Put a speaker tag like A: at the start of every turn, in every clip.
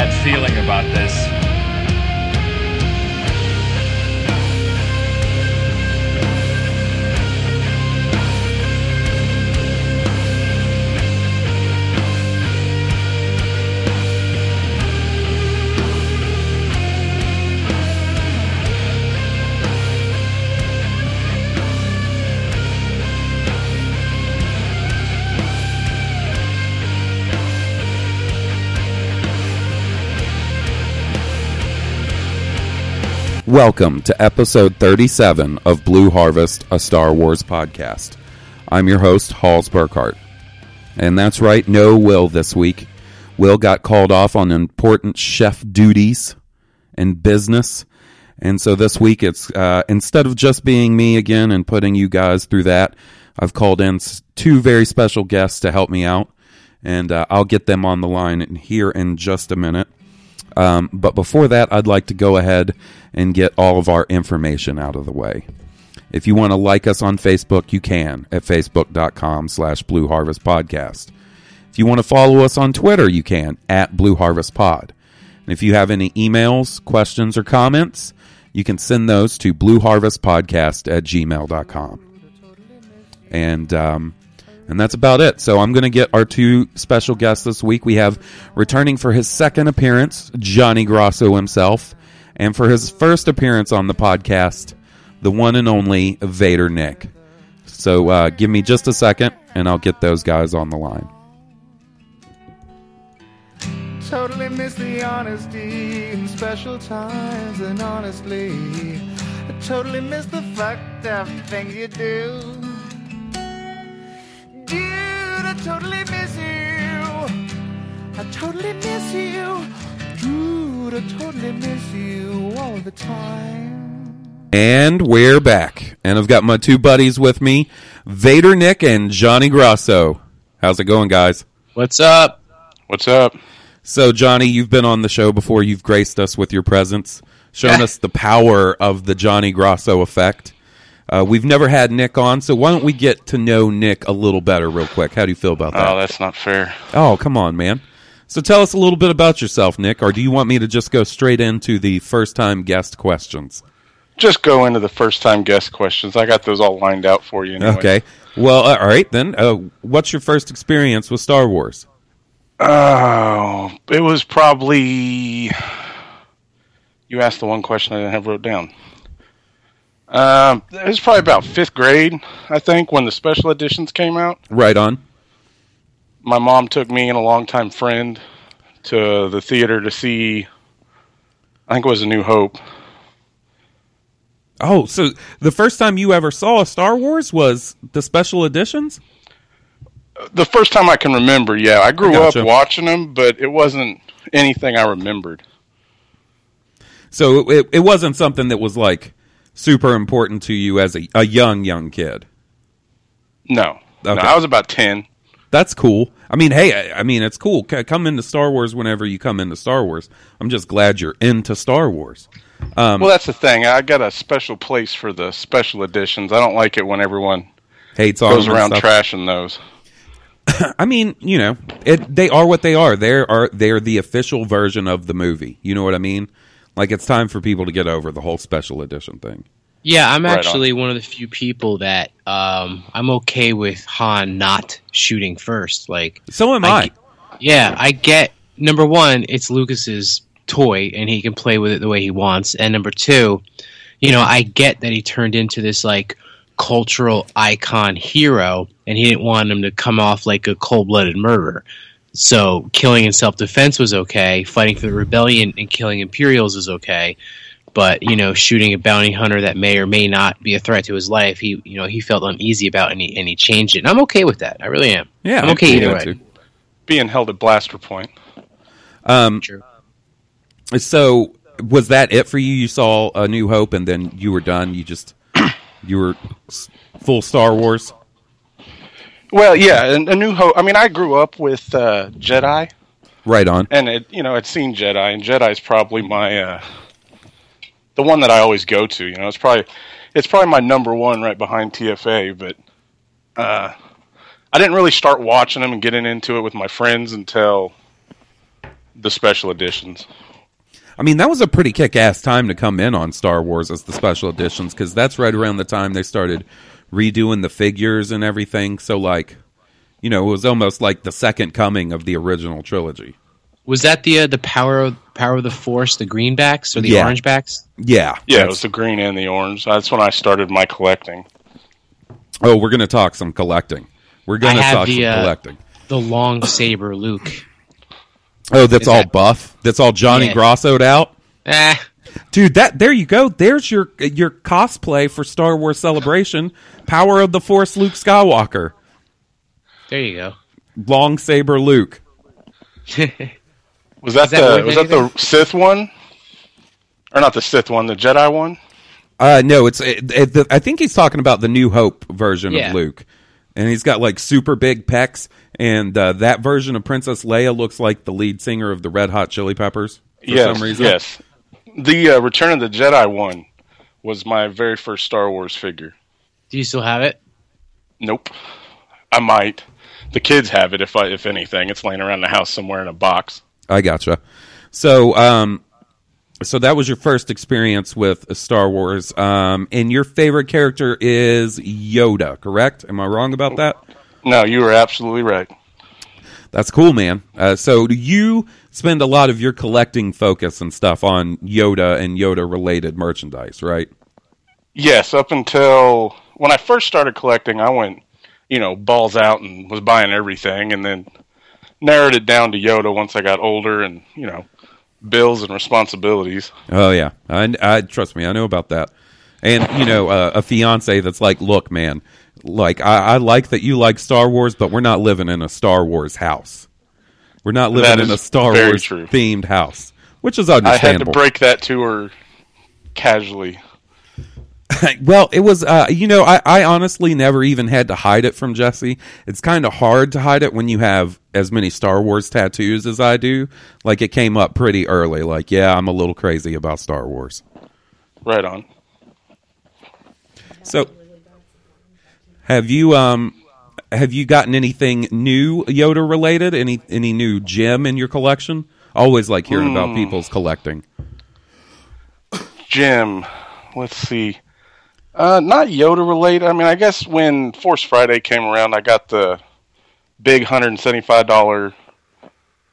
A: Bad feeling about this.
B: Welcome to episode 37 of Blue Harvest, a Star Wars podcast. I'm your host, Halls Burkhart. And that's right, no Will this week. Will got called off on important chef duties and business. And so this week, it's uh, instead of just being me again and putting you guys through that, I've called in two very special guests to help me out. And uh, I'll get them on the line here in just a minute. Um, but before that, I'd like to go ahead and get all of our information out of the way. If you want to like us on Facebook, you can at facebook.com slash Blue Harvest Podcast. If you want to follow us on Twitter, you can at Blue Harvest Pod. And if you have any emails, questions, or comments, you can send those to blueharvestpodcast at gmail.com. And um, and that's about it. So I'm going to get our two special guests this week. We have returning for his second appearance, Johnny Grosso himself, and for his first appearance on the podcast, the one and only Vader Nick. So uh, give me just a second, and I'll get those guys on the line.
C: Totally miss the honesty in special times, and honestly, I totally miss the fucked up things you do. Dude, I totally miss you. I totally miss you. Dude, I totally miss you all the time.
B: And we're back. And I've got my two buddies with me, Vader Nick and Johnny Grosso. How's it going, guys?
D: What's up?
E: What's up?
B: So, Johnny, you've been on the show before. You've graced us with your presence, shown us the power of the Johnny Grosso effect. Uh, we've never had Nick on, so why don't we get to know Nick a little better, real quick? How do you feel about that?
E: Oh, that's not fair.
B: Oh, come on, man. So tell us a little bit about yourself, Nick, or do you want me to just go straight into the first time guest questions?
E: Just go into the first time guest questions. I got those all lined out for you. Anyway.
B: Okay. Well, uh, all right then. Uh, what's your first experience with Star Wars?
E: Oh, it was probably. You asked the one question I didn't have wrote down. Um, it was probably about fifth grade, I think, when the special editions came out.
B: Right on.
E: My mom took me and a longtime friend to the theater to see. I think it was A New Hope.
B: Oh, so the first time you ever saw a Star Wars was the special editions?
E: The first time I can remember, yeah. I grew
B: Gotcha.
E: up watching them, but it wasn't anything I remembered.
B: So it, it wasn't something that was like super important to you as a, a young, young kid.
E: No. No, I was about 10.
B: That's cool. I mean, hey, I, I mean, it's cool. C- come into Star Wars whenever you come into Star Wars. I'm just glad you're into Star Wars. Um,
E: well, that's the thing. I got a special place for the special editions. I don't like it when everyone
B: hates
E: goes around
B: stuff.
E: trashing those.
B: I mean, you know, it, they are what they are. They are they are the official version of the movie. You know what I mean? Like it's time for people to get over the whole special edition thing.
D: Yeah, I'm
E: Right on.
D: actually one of the few people that um, I'm okay with Han not shooting first. Like,
B: So am
D: I
B: I.
D: ge- yeah, I get number one, it's Lucas's toy, and he can play with it the way he wants. And number two, you know, I get that he turned into this like cultural icon hero, and he didn't want him to come off like a cold blooded murderer. So killing in self defense was okay. Fighting for the rebellion and killing Imperials is okay. But you know, shooting a bounty hunter that may or may not be a threat to his life, he you know he felt uneasy about, and he and he changed it. And I'm okay with that. I really am.
B: Yeah,
D: I'm okay either way.
B: too.
E: Being held at blaster point.
B: Um,
D: True.
B: So was that it for you? You saw A New Hope, and then you were done. You just you were full Star Wars.
E: Well, yeah, and a New Hope. I mean, I grew up with uh, Jedi,
B: Right on.
E: and it, you know, I'd seen Jedi, and Jedi's probably my uh, the one that I always go to. You know, it's probably it's probably my number one right behind TFA. But uh, I didn't really start watching them and getting into it with my friends until the special editions.
B: I mean, that was a pretty kick-ass time to come in on Star Wars as the special editions because that's right around the time they started redoing the figures and everything. So, like, you know, it was almost like the second coming of the original trilogy.
D: Was that the uh, the power of power of the force, the greenbacks or the
B: Yeah.
D: orange backs?
B: Yeah,
E: Yeah, it was the green and the orange. That's when I started my collecting.
B: Oh, we're going to talk some collecting. We're going to talk
D: the,
B: some
D: uh,
B: collecting.
D: The long saber Luke.
B: Oh, that's
D: is
B: all
D: that-
B: buff. That's all Johnny
D: Yeah.
B: Grossoed out.
D: Ah,
B: Dude, that there you go. There's your your cosplay for Star Wars Celebration. Power of the Force Luke Skywalker.
D: there you go.
B: Long saber Luke.
E: Was that,
D: Is that
E: the
D: worth
E: was that the Sith one, or not the Sith one, the Jedi one?
B: Uh no, it's it, it, the, I think he's talking about the New Hope version
D: Yeah.
B: of Luke. And he's got like super big pecs and uh, that version of Princess Leia looks like the lead singer of the Red Hot Chili Peppers for
E: yes,
B: some reason.
E: yes. The uh, Return of the Jedi one was my very first Star Wars figure.
D: Do you still have it?
E: Nope, I might. The kids have it if I if anything. It's laying around the house somewhere in a box.
B: I gotcha. So, um, so that was your first experience with Star Wars, um, and your favorite character is Yoda, correct? Am I wrong about that?
E: No, you were absolutely right.
B: That's cool, man. Uh, so, do you spend a lot of your collecting focus and stuff on Yoda and Yoda related merchandise, right?
E: Yes, up until when I first started collecting, I went, you know, balls out and was buying everything, and then narrowed it down to Yoda once I got older and you know, bills and responsibilities.
B: Oh yeah, I, I trust me, I know about that. And you know, uh, a fiance that's like, look, man, like I, I like that you like Star Wars, but we're not living in a Star Wars house. We're not living
E: That
B: in a Star Wars
E: true.
B: themed house, which is understandable.
E: I had to break that to her casually.
B: well, it was, uh, you know, I, I honestly never even had to hide it from Jesse. It's kind of hard to hide it when you have as many Star Wars tattoos as I do. Like it came up pretty early. Like, yeah, I'm a little crazy about Star Wars.
E: Right on.
B: So, have you um have you gotten anything new Yoda related? Any any new gem in your collection? Always like hearing about people's collecting.
E: Jim, let's see. Uh, not Yoda related. I mean, I guess when Force Friday came around, I got the big hundred and seventy-five dollar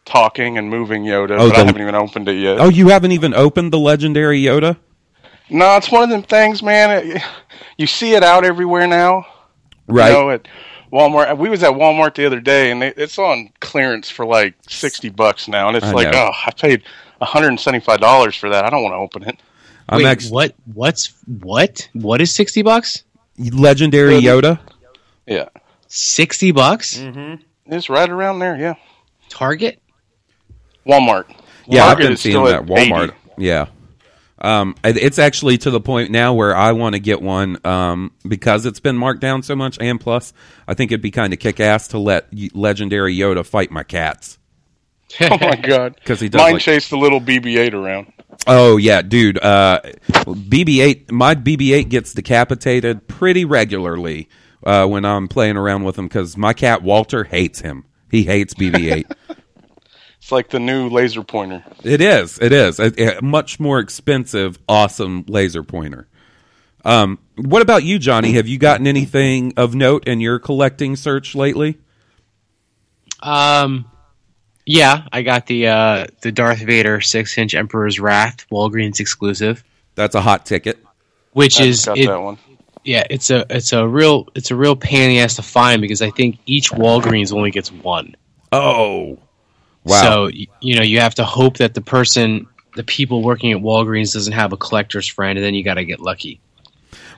E: talking and moving Yoda,
B: Oh,
E: but
B: the-
E: I haven't even opened it yet.
B: Oh, you haven't even opened the legendary Yoda?
E: No, it's one of them things, man. It- you see it out everywhere now.
B: Right.
E: You know, at Walmart. We was at Walmart the other day, and they, it's on clearance for like sixty bucks now, and it's
B: I
E: like,
B: know.
E: oh, I paid hundred and seventy-five dollars for that. I don't want to open it.
B: I'm
D: Wait,
B: actually
D: what? What's what? What is sixty bucks?
B: legendary Yoda.
E: Yeah,
D: Sixty bucks? Mm-hmm.
E: it's right around there. Yeah,
D: Target?
E: Walmart.
B: Yeah, I've been seeing that Walmart.
E: 80.
B: Yeah. Um, it's actually to the point now where I want to get one um, because it's been marked down so much. And plus, I think it'd be kind of kick ass to let legendary Yoda fight my cats.
E: Oh my god!
B: Because he does,
E: Mine
B: like-
E: chased the little BB-8 around.
B: Oh yeah, dude. Uh, BB-8, my BB-8 gets decapitated pretty regularly uh, when I'm playing around with him because my cat Walter hates him. He hates BB-8.
E: It's like the new laser pointer.
B: It is. It is a, a much more expensive, awesome laser pointer. Um, what about you, Johnny? Have you gotten anything of note in your collecting search lately?
D: Um, yeah, I got the uh, the Darth Vader six inch Emperor's Wrath Walgreens exclusive,
B: That's a hot ticket.
D: which
E: I
D: is
E: got
D: it-
E: that one.
D: yeah, it's a it's a real it's a real pain in the ass to find because I think each Walgreens only gets one.
B: Oh, wow.
D: So you know you have to hope that the person, the people working at Walgreens, doesn't have a collector's friend, and then you got to get lucky.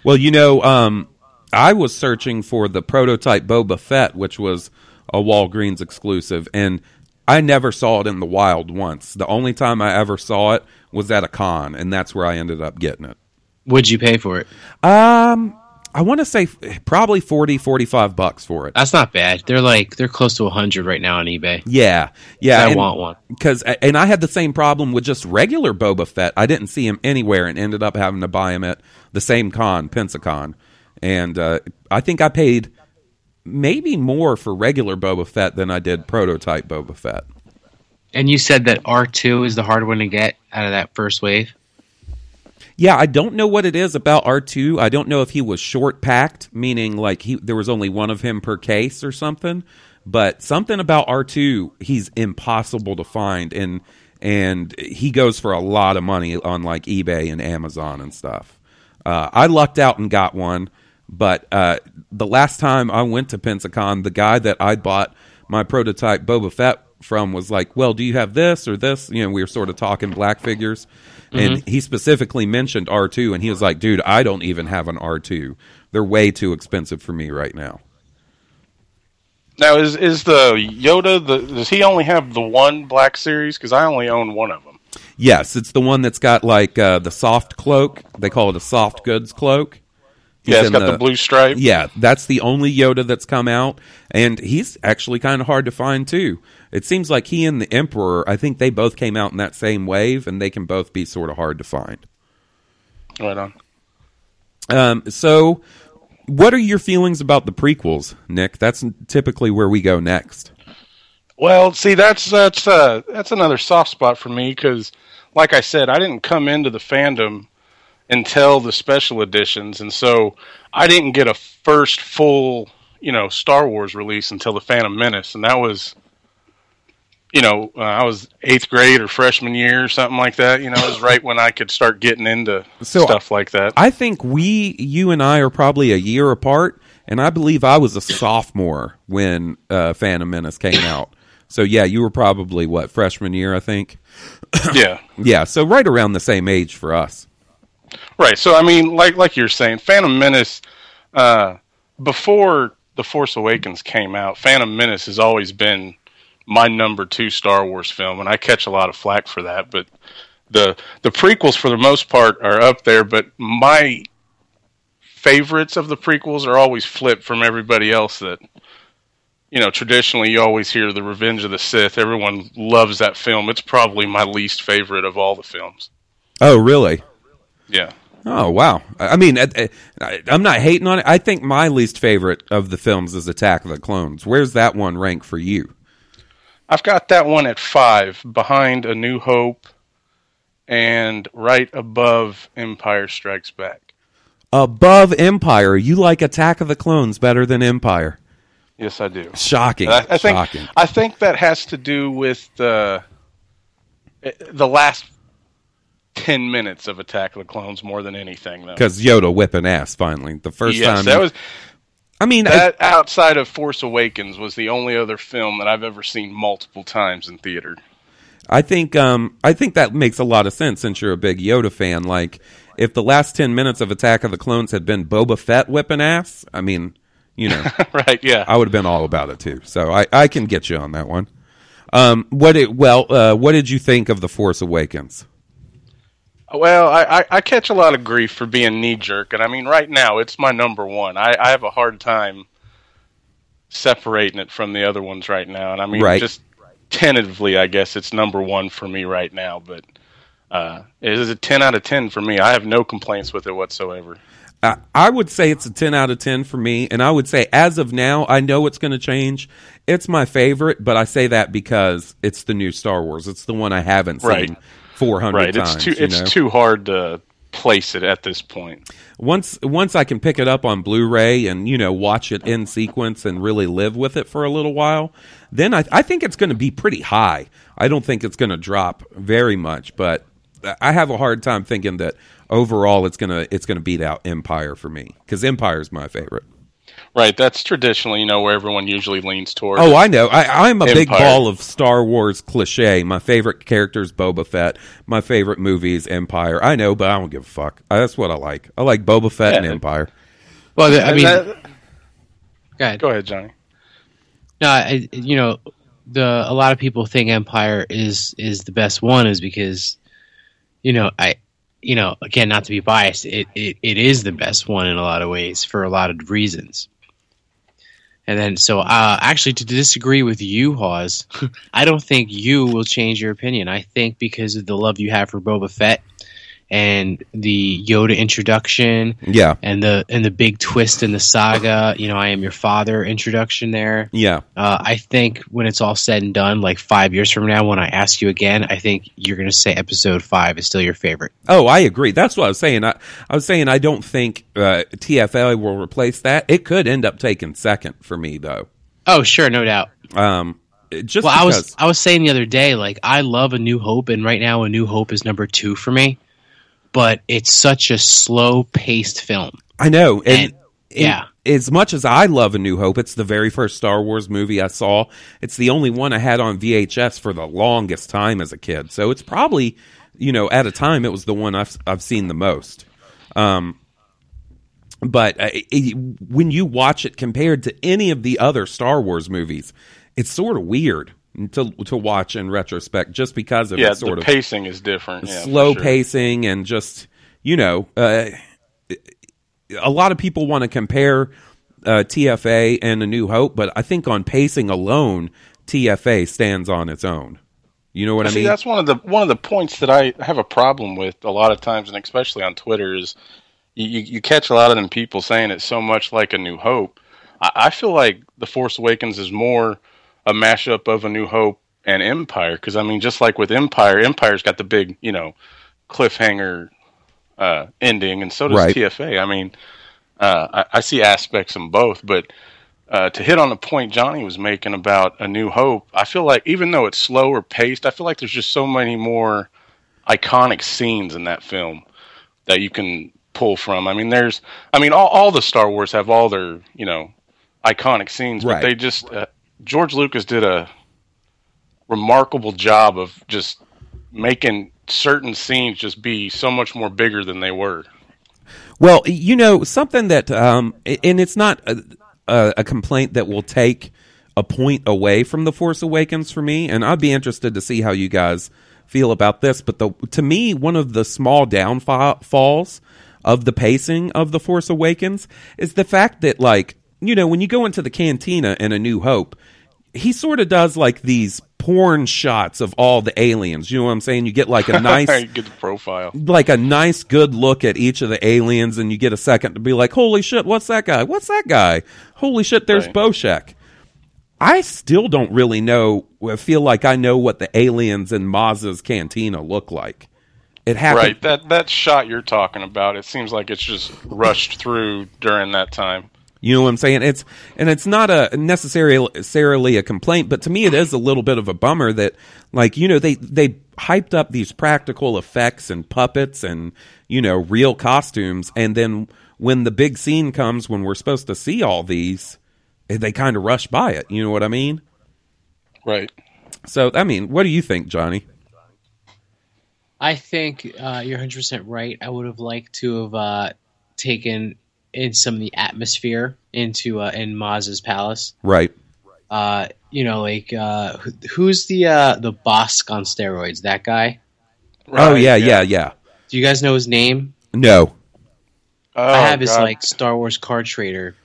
B: Well, you know, um, I was searching for the prototype Boba Fett, which was a Walgreens exclusive, and I never saw it in the wild once. The only time I ever saw it was at a con, and that's where I ended up getting it.
D: Would you pay for it?
B: Um, I want to say probably 40, 45 bucks for it.
D: That's not bad. They're like they're close to hundred right now on eBay.
B: Yeah, yeah.
D: I
B: and-
D: want one.
B: because and I had the same problem with just regular Boba Fett. I didn't see him anywhere and ended up having to buy him at the same con, Pensacon, and uh, I think I paid maybe more for regular Boba Fett than I did prototype Boba Fett.
D: And you said that R two is the hard one to get out of that first wave.
B: Yeah, I don't know what it is about R two. I don't know if he was short packed, meaning like he there was only one of him per case or something. But something about R two, he's impossible to find, and and he goes for a lot of money on like eBay and Amazon and stuff. Uh, I lucked out and got one, but uh, the last time I went to Pensacon, the guy that I bought my prototype Boba Fett from was like, "Well, do you have this or this?" You know, we were sort of talking black figures, and he specifically mentioned R two, and he was like, "Dude, I don't even have an R two. They're way too expensive for me right now."
E: Now is is the Yoda the does he only have the one Black Series? Because I only own one of them.
B: Yes, it's the one that's got like uh, the soft cloak. They call it a soft goods cloak.
E: Yeah, it's got the, blue stripe.
B: Yeah, that's the only Yoda that's come out, and he's actually kind of hard to find too. It seems like he and the Emperor, I think they both came out in that same wave, and they can both be sort of hard to find.
E: Right on.
B: Um, so, what are your feelings about the prequels, Nick? That's typically where we go next.
E: Well, see, that's that's uh, that's another soft spot for me because, like I said, I didn't come into the fandom until the special editions, and so I didn't get a first full, you know, Star Wars release until the Phantom Menace, and that was, you know, uh, I was eighth grade or freshman year or something like that. You know, it was right when I could start getting into
B: So,
E: stuff like that.
B: I think we, you and I, are probably a year apart, and I believe I was a sophomore when uh, Phantom Menace came out. So yeah, you were probably what freshman year, I think.
E: yeah.
B: Yeah, so right around the same age for us.
E: Right. So I mean, like like you're saying, Phantom Menace. Uh, before the Force Awakens came out, Phantom Menace has always been my number two Star Wars film, and I catch a lot of flack for that. But the the prequels, for the most part, are up there. But my favorites of the prequels are always flipped from everybody else. That you know, traditionally, you always hear the Revenge of the Sith. Everyone loves that film. It's probably my least favorite of all the films.
B: Oh, really?
E: Yeah.
B: Oh, wow. I mean, I, I, I'm not hating on it. I think my least favorite of the films is Attack of the Clones. Where's that one rank for you?
E: I've got that one at five, behind A New Hope, and right above Empire Strikes Back.
B: Above Empire, you like Attack of the Clones better than Empire.
E: Yes, I do.
B: Shocking.
E: I, I think
B: Shocking.
E: I think that has to do with the eh, the last ten minutes of Attack of the Clones more than anything, though.
B: Because Yoda whipping ass finally. The first
E: yes,
B: time.
E: that was
B: I mean, I-
E: outside of Force Awakens was the only other film that I've ever seen multiple times in theater.
B: I think um, I think that makes a lot of sense since you're a big Yoda fan. Like, if the last ten minutes of Attack of the Clones had been Boba Fett whipping ass, I mean, you know,
E: right? Yeah.
B: I would have been all about it too. So I, I can get you on that one. Um, what it, well, uh, what did you think of the Force Awakens?
E: Well, I, I, I catch a lot of grief for being knee jerk, and I mean, right now it's my number one. I, I have a hard time separating it from the other ones right now, and I mean,
B: Right.
E: just tentatively, I guess it's number one for me right now. But uh, it is a ten out of ten for me. I have no complaints with it whatsoever.
B: I, I would say it's a 10 out of 10 for me. And I would say, as of now, I know it's going to change. It's my favorite, but I say that because it's the new Star Wars. It's the one I haven't seen
E: Right.
B: 400
E: Right.
B: times.
E: It's too it's
B: know?
E: too hard to place it at this point.
B: once once I can pick it up on Blu-ray and you know watch it in sequence and really live with it for a little while, then I, I think it's going to be pretty high. I don't think it's going to drop very much, but I have a hard time thinking that overall it's gonna it's gonna beat out Empire for me because Empire is my favorite.
E: Right. That's traditionally, you know, where everyone usually leans towards.
B: Oh, I know. I, I'm a big ball of Star Wars cliche. My favorite character is Boba Fett. My favorite movie is Empire. I know, but I don't give a fuck. That's what I like. I like Boba Fett and Empire.
D: Well, I mean,
E: that-
D: go ahead.
E: go ahead, Johnny.
D: No, I, you know, the a lot of people think Empire is is the best one is because, you know, I, you know, again, not to be biased, it, it, it is the best one in a lot of ways for a lot of reasons. And then, so uh, actually, to disagree with you, Hawes, I don't think you will change your opinion. I think because of the love you have for Boba Fett and the Yoda introduction
B: Yeah,
D: and the and the big twist in the saga, you know, I am your father introduction there.
B: yeah.
D: Uh, I think when it's all said and done, like five years from now, when I ask you again, I think you're going to say episode five is still your favorite.
B: Oh, I agree. That's what I was saying. I, I was saying I don't think uh, TFA will replace that. It could end up taking second for me, though.
D: Oh, sure, no doubt.
B: Um, just
D: well, I was. I was saying the other day, like I love A New Hope, and right now A New Hope is number two for me. But it's such a slow paced film.
B: I know, and,
D: and-
B: and
D: yeah.
B: As much as I love A New Hope, it's the very first Star Wars movie I saw. It's the only one I had on VHS for the longest time as a kid. So it's probably, you know, at a time it was the one I've I've seen the most. Um, but uh, it, when you watch it compared to any of the other Star Wars movies, it's sort of weird to to watch in retrospect, just because of
E: Yeah,
B: sort
E: the
B: of
E: pacing is different. Yeah,
B: slow
E: sure.
B: pacing and just you know uh, a lot of people want to compare uh, TFA and A New Hope, but I think on pacing alone, TFA stands on its own. You know what I mean?
E: that's one of the one of the points that I have a problem with a lot of times, and especially on Twitter, is you, you, you catch a lot of them people saying it's so much like A New Hope. I, I feel like The Force Awakens is more a mashup of A New Hope and Empire, because I mean, just like with Empire, Empire's got the big, you know, cliffhanger uh, ending, and so does
B: Right.
E: TFA. I mean, uh, I, I see aspects in both, but uh, to hit on the point Johnny was making about A New Hope, I feel like even though it's slower paced, I feel like there's just so many more iconic scenes in that film that you can pull from. I mean, there's, I mean, all, all the Star Wars have all their, you know, iconic scenes,
B: Right.
E: but they just, uh, George Lucas did a remarkable job of just making certain scenes just be so much more bigger than they were.
B: Well, you know something that, um, and it's not a, a, complaint that will take a point away from the Force Awakens for me, and I'd be interested to see how you guys feel about this. But the to me, one of the small downfalls of the pacing of the Force Awakens is the fact that, like, you know, when you go into the cantina in A New Hope, he sort of does like these porn shots of all the aliens. You know what I'm saying? You get like a nice
E: get the profile.
B: like a nice good look at each of the aliens and you get a second to be like holy shit what's that guy what's that guy holy shit there's
E: Right.
B: Boshek I still don't really know I feel like I know what the aliens in Maz's cantina look like it happened
E: Right. That that shot you're talking about, it seems like it's just rushed through during that time.
B: You know what I'm saying? It's and it's not a necessarily necessarily a complaint, but to me it is a little bit of a bummer that like you know they they hyped up these practical effects and puppets and you know real costumes, and then when the big scene comes when we're supposed to see all these, they kind of rush by it. You know what I mean?
E: Right.
B: So I mean, what do you think, Johnny?
D: I think uh, you're 100 percent right. I would have liked to have uh, taken in some of the atmosphere into uh, in Maz's palace.
B: Right?
D: Uh, you know, like uh, who's the uh, the Bosk on steroids? That guy.
B: oh
E: Right,
B: yeah, yeah, yeah.
D: Do you guys know his name?
B: No,
E: Oh,
D: I have his
E: God.
D: like Star Wars card trader.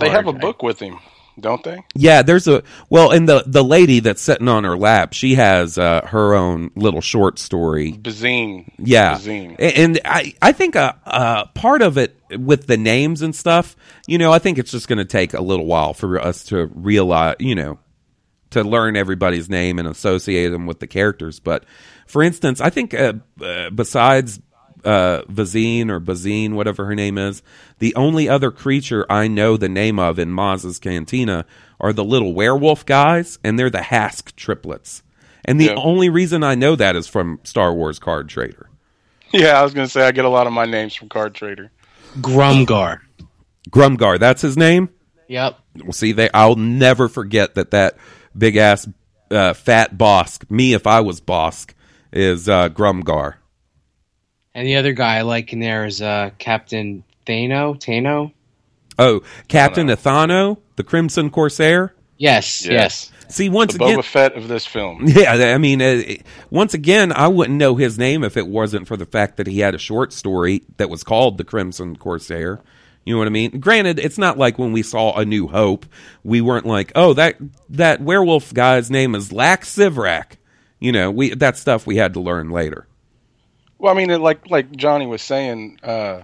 E: They have a book with him. Don't they?
B: Yeah, there's a well, and the the lady that's sitting on her lap, she has uh, her own little short story.
E: Bazine.
B: Yeah,
E: Bazine.
B: And I I think a, a part of it with the names and stuff, you know, I think it's just going to take a little while for us to realize, you know, to learn everybody's name and associate them with the characters. But for instance, I think uh, uh, besides uh, Vazine or Bazine, whatever her name is, the only other creature I know the name of in Maz's Cantina are the little werewolf guys, and they're the Hask triplets. And the
E: Yeah.
B: only reason I know that is from Star Wars Card Trader.
E: Yeah, I was going to say I get a lot of my names from Card Trader.
D: Grumgar.
B: Grumgar, that's his name.
D: Yep.
B: Well, see, they I'll never forget that that big ass uh, fat Bosk, me if I was Bosk, is uh, Grumgar.
D: And the other guy I like in there is uh, Captain Thano. Tano.
B: Oh, Captain Ithano, the Crimson Corsair.
D: Yes.
E: Yeah.
D: Yes.
B: See, once
E: The
B: again,
E: Boba Fett of this film.
B: yeah, I mean, uh, once again, I wouldn't know his name if it wasn't for the fact that he had a short story that was called The Crimson Corsair. You know what I mean? Granted, it's not like when we saw A New Hope, we weren't like, oh, that that werewolf guy's name is Lax Sivrak. You know, we that stuff we had to learn later.
E: Well, I mean, like like Johnny was saying, uh,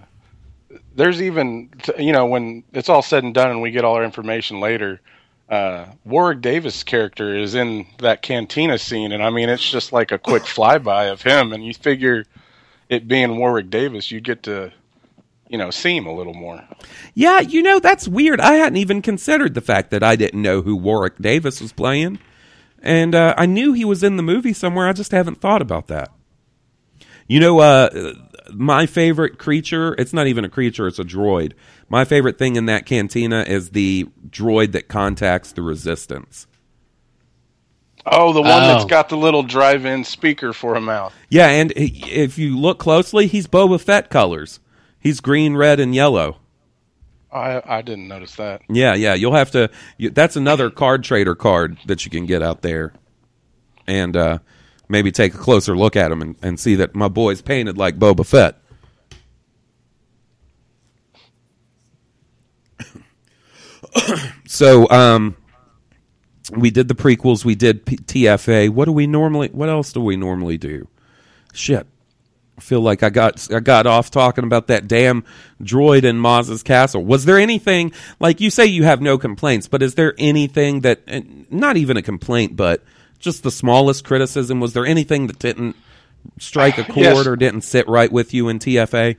E: there's even you know when it's all said and done and we get all our information later. Uh, Warwick Davis' character is in that cantina scene, and I mean, it's just like a quick flyby of him, and you figure it being Warwick Davis, you get to you know see him a little more.
B: Yeah, you know, that's weird. I hadn't even considered the fact that I didn't know who Warwick Davis was playing. And uh, I knew he was in the movie somewhere. I just haven't thought about that. You know, uh, my favorite creature, it's not even a creature, it's a droid. My favorite thing in that cantina is the droid that contacts the resistance.
E: Oh, the one
D: Oh.
E: that's got the little drive-in speaker for a mouth.
B: Yeah, and if you look closely, he's Boba Fett colors. He's green, red, and yellow.
E: I I didn't notice that.
B: Yeah, yeah. You'll have to. You, that's another card trader card that you can get out there, and uh, maybe take a closer look at him and, and see that my boy's painted like Boba Fett. so, um, we did the prequels. We did P- TFA. What do we normally? What else do we normally do? Shit. I feel like I got I got off talking about that damn droid in Maz's castle. Was there anything like you say you have no complaints, but is there anything that not even a complaint, but just the smallest criticism? Was there anything that didn't strike a chord
E: Yes.
B: or didn't sit right with you in TFA?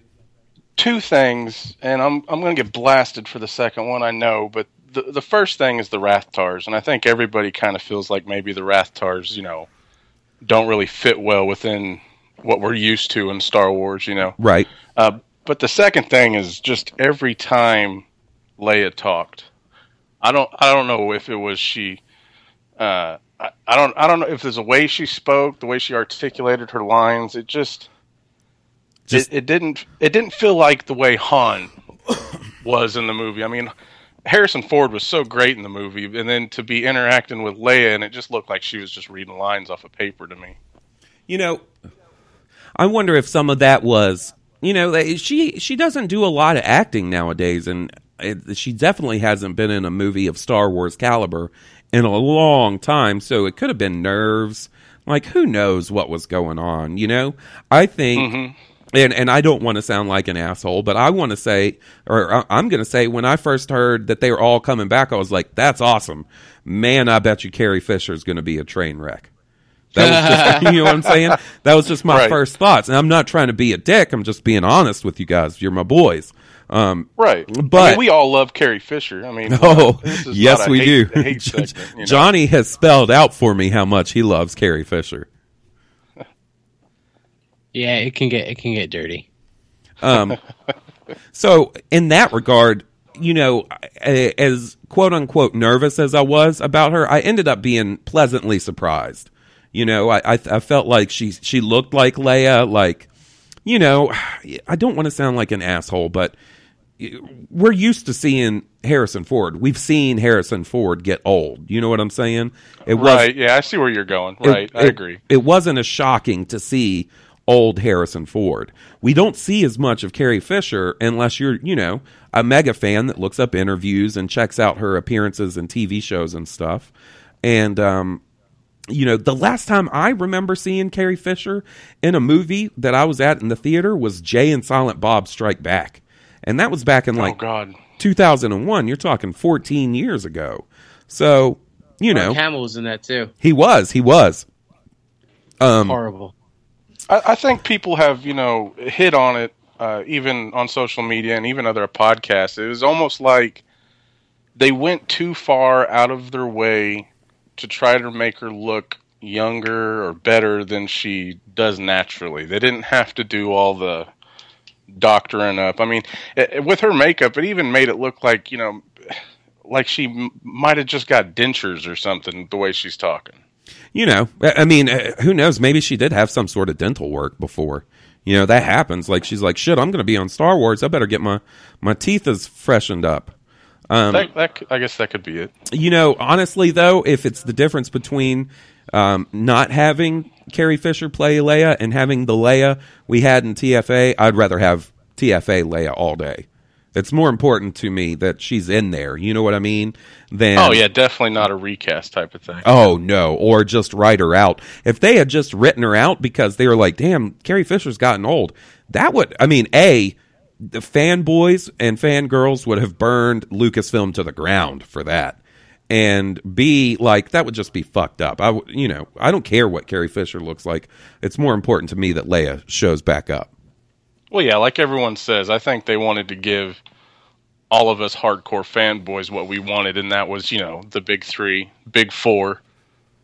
E: two things, and I'm I'm going to get blasted for the second one, I know, but the the first thing is the Rathtars, and I think everybody kind of feels like maybe the Rathtars, you know, don't really fit well within what we're used to in Star Wars, you know.
B: Right.
E: Uh, but the second thing is just every time Leia talked, I don't I don't know if it was she. Uh, I, I don't I don't know if there's a way she spoke, the way she articulated her lines. It just
B: Just-
E: it, it didn't it didn't feel like the way Han was in the movie. I mean, Harrison Ford was so great in the movie, and then to be interacting with Leia, and it just looked like she was just reading lines off of paper to me.
B: You know, I wonder if some of that was, you know, eh, she she doesn't do a lot of acting nowadays, and it, she definitely hasn't been in a movie of Star Wars caliber in a long time. So it could have been nerves. Like who knows what was going on? You know, I think. Mm-hmm. And and I don't want to sound like an asshole, but I want to say, or I'm going to say, when I first heard that they were all coming back, I was like, "That's awesome, man! I bet you Carrie Fisher is going to be a train wreck." That was just, you know what I'm saying? That was just my
E: Right.
B: first thoughts. And I'm not trying to be a dick. I'm just being honest with you guys. You're my boys. Um,
E: Right, I
B: But-
E: mean, we all love Carrie Fisher. I mean,
B: oh,
E: this
B: yes, we
E: hate-
B: do.
E: hate segment, you know?
B: Johnny has spelled out for me how much he loves Carrie Fisher.
D: Yeah, it can get it can get dirty.
B: Um, so in that regard, you know, as quote unquote nervous as I was about her, I ended up being pleasantly surprised. You know, I I, I felt like she she looked like Leia, like you know, I don't want to sound like an asshole, but we're used to seeing Harrison Ford. We've seen Harrison Ford get old. You know what I'm saying? It was
E: Right, yeah, I see where you're going.
B: it-
E: Right, I
B: it-
E: agree.
B: It wasn't as shocking to see old Harrison Ford. We don't see as much of Carrie Fisher unless you're, you know, a mega fan that looks up interviews and checks out her appearances in TV shows and stuff. And um, you know, the last time I remember seeing Carrie Fisher in a movie that I was at in the theater was Jay and Silent Bob Strike Back. And that was back in like
E: oh God,
B: 2001. You're talking 14 years ago. So, you know,
D: Mark Hamill was in that too.
B: he was, he was. Um,
D: Horrible.
E: I, I think people have you know hit on it, uh, even on social media and even other podcasts. It was almost like they went too far out of their way to try to make her look younger or better than she does naturally. They didn't have to do all the doctoring up. I mean, it, it- with her makeup, it even made it look like you know, like she m- might have just got dentures or something. The way she's talking.
B: you know, I mean, uh, who knows? Maybe she did have some sort of dental work before. You know, that happens. Like she's like, shit, I'm going to be on Star Wars. I better get my my teeth is freshened up. Um,
E: that, that I guess that could be it.
B: you know, honestly though, if it's the difference between um, not having Carrie Fisher play Leia and having the Leia we had in TFA, I'd rather have TFA Leia all day. It's more important to me that she's in there. You know what I mean? Than
E: Oh yeah, definitely not a recast type of thing.
B: Oh no, or just write her out. If they had just written her out because they were like, "Damn, Carrie Fisher's gotten old," that would, I mean, a the fanboys and fangirls would have burned Lucasfilm to the ground for that, and b like that would just be fucked up. I, you know, I don't care what Carrie Fisher looks like. It's more important to me that Leia shows back up.
E: Well, yeah, like everyone says, I think they wanted to give all of us hardcore fanboys what we wanted, and that was, you know, the big three, big four,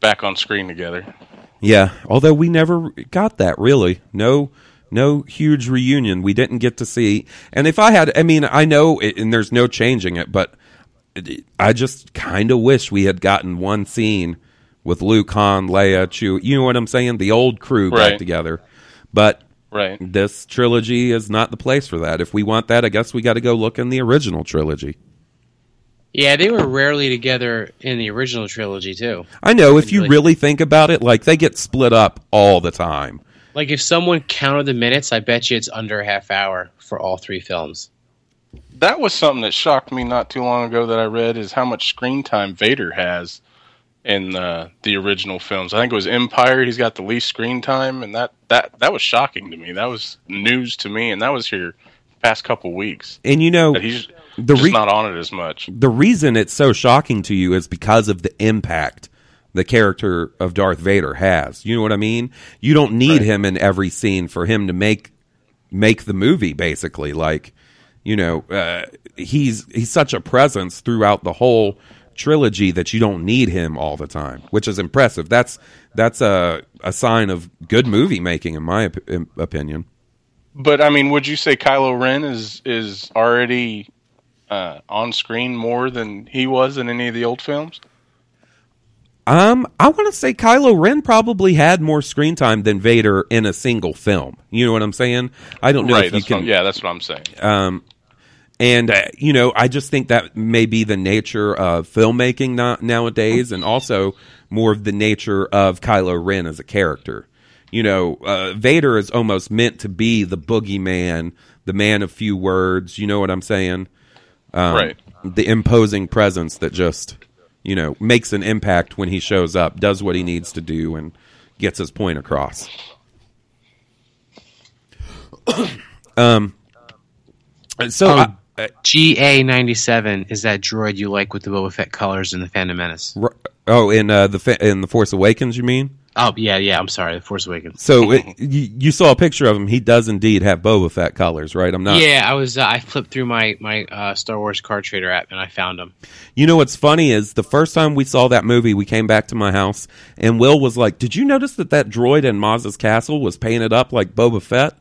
E: back on screen together.
B: Yeah, although we never got that really. No no huge reunion. We didn't get to see. And if I had I mean, I know it, and there's no changing it, but I just kind of wish we had gotten one scene with Luke, Han, Leia, Chewie. You know what I'm saying? The old crew back
E: Right.
B: together. But
E: Right.
B: this trilogy is not the place for that. If we want that, I guess we got to go look in the original trilogy.
D: Yeah, they were rarely together in the original trilogy too.
B: I know if you really think about it, like they get split up all the time.
D: Like if someone counted the minutes, I bet you it's under a half hour for all three films.
E: That was something that shocked me not too long ago that I read is how much screen time Vader has in uh, the original films. I think it was Empire. He's got the least screen time, and that that that was shocking to me. That was news to me, and that was here past couple weeks.
B: And you know,
E: he's
B: the re-
E: not on it as much.
B: the reason it's so shocking to you is because of the impact the character of Darth Vader has. You know what I mean? You don't need
E: Right.
B: him in every scene for him to make make the movie basically like you know uh, he's he's such a presence throughout the whole trilogy that you don't need him all the time which is impressive that's that's a a sign of good movie making in my op- in- opinion
E: But I mean, would you say Kylo Ren is is already uh, on screen more than he was in any of the old films?
B: Um, I want to say Kylo Ren probably had more screen time than Vader in a single film. You know what I'm saying? I don't know
E: right.
B: if you
E: That's what,
B: can.
E: yeah, that's what I'm saying.
B: Um, and uh, you know, I just think that may be the nature of filmmaking no- nowadays, and also more of the nature of Kylo Ren as a character. You know, uh, Vader is almost meant to be the boogeyman, the man of few words. You know what I'm saying? Um,
E: Right.
B: The imposing presence that just, you know, makes an impact when he shows up, does what he needs to do, and gets his point across. um. So.
D: Oh,
B: I- uh,
D: GA ninety seven is that droid you like with the Boba Fett colors in the Phantom Menace?
B: R- Oh, in uh, the fa- in the Force Awakens, you mean?
D: Oh yeah, yeah. I'm sorry, the Force Awakens.
B: So it, you, you saw a picture of him. He does indeed have Boba Fett colors, right? I'm not.
D: yeah, I was. Uh, I flipped through my my uh, Star Wars card trader app and I found him.
B: You know what's funny is the first time we saw that movie, we came back to my house, and Will was like, "Did you notice that that droid in Maz's castle was painted up like Boba Fett?"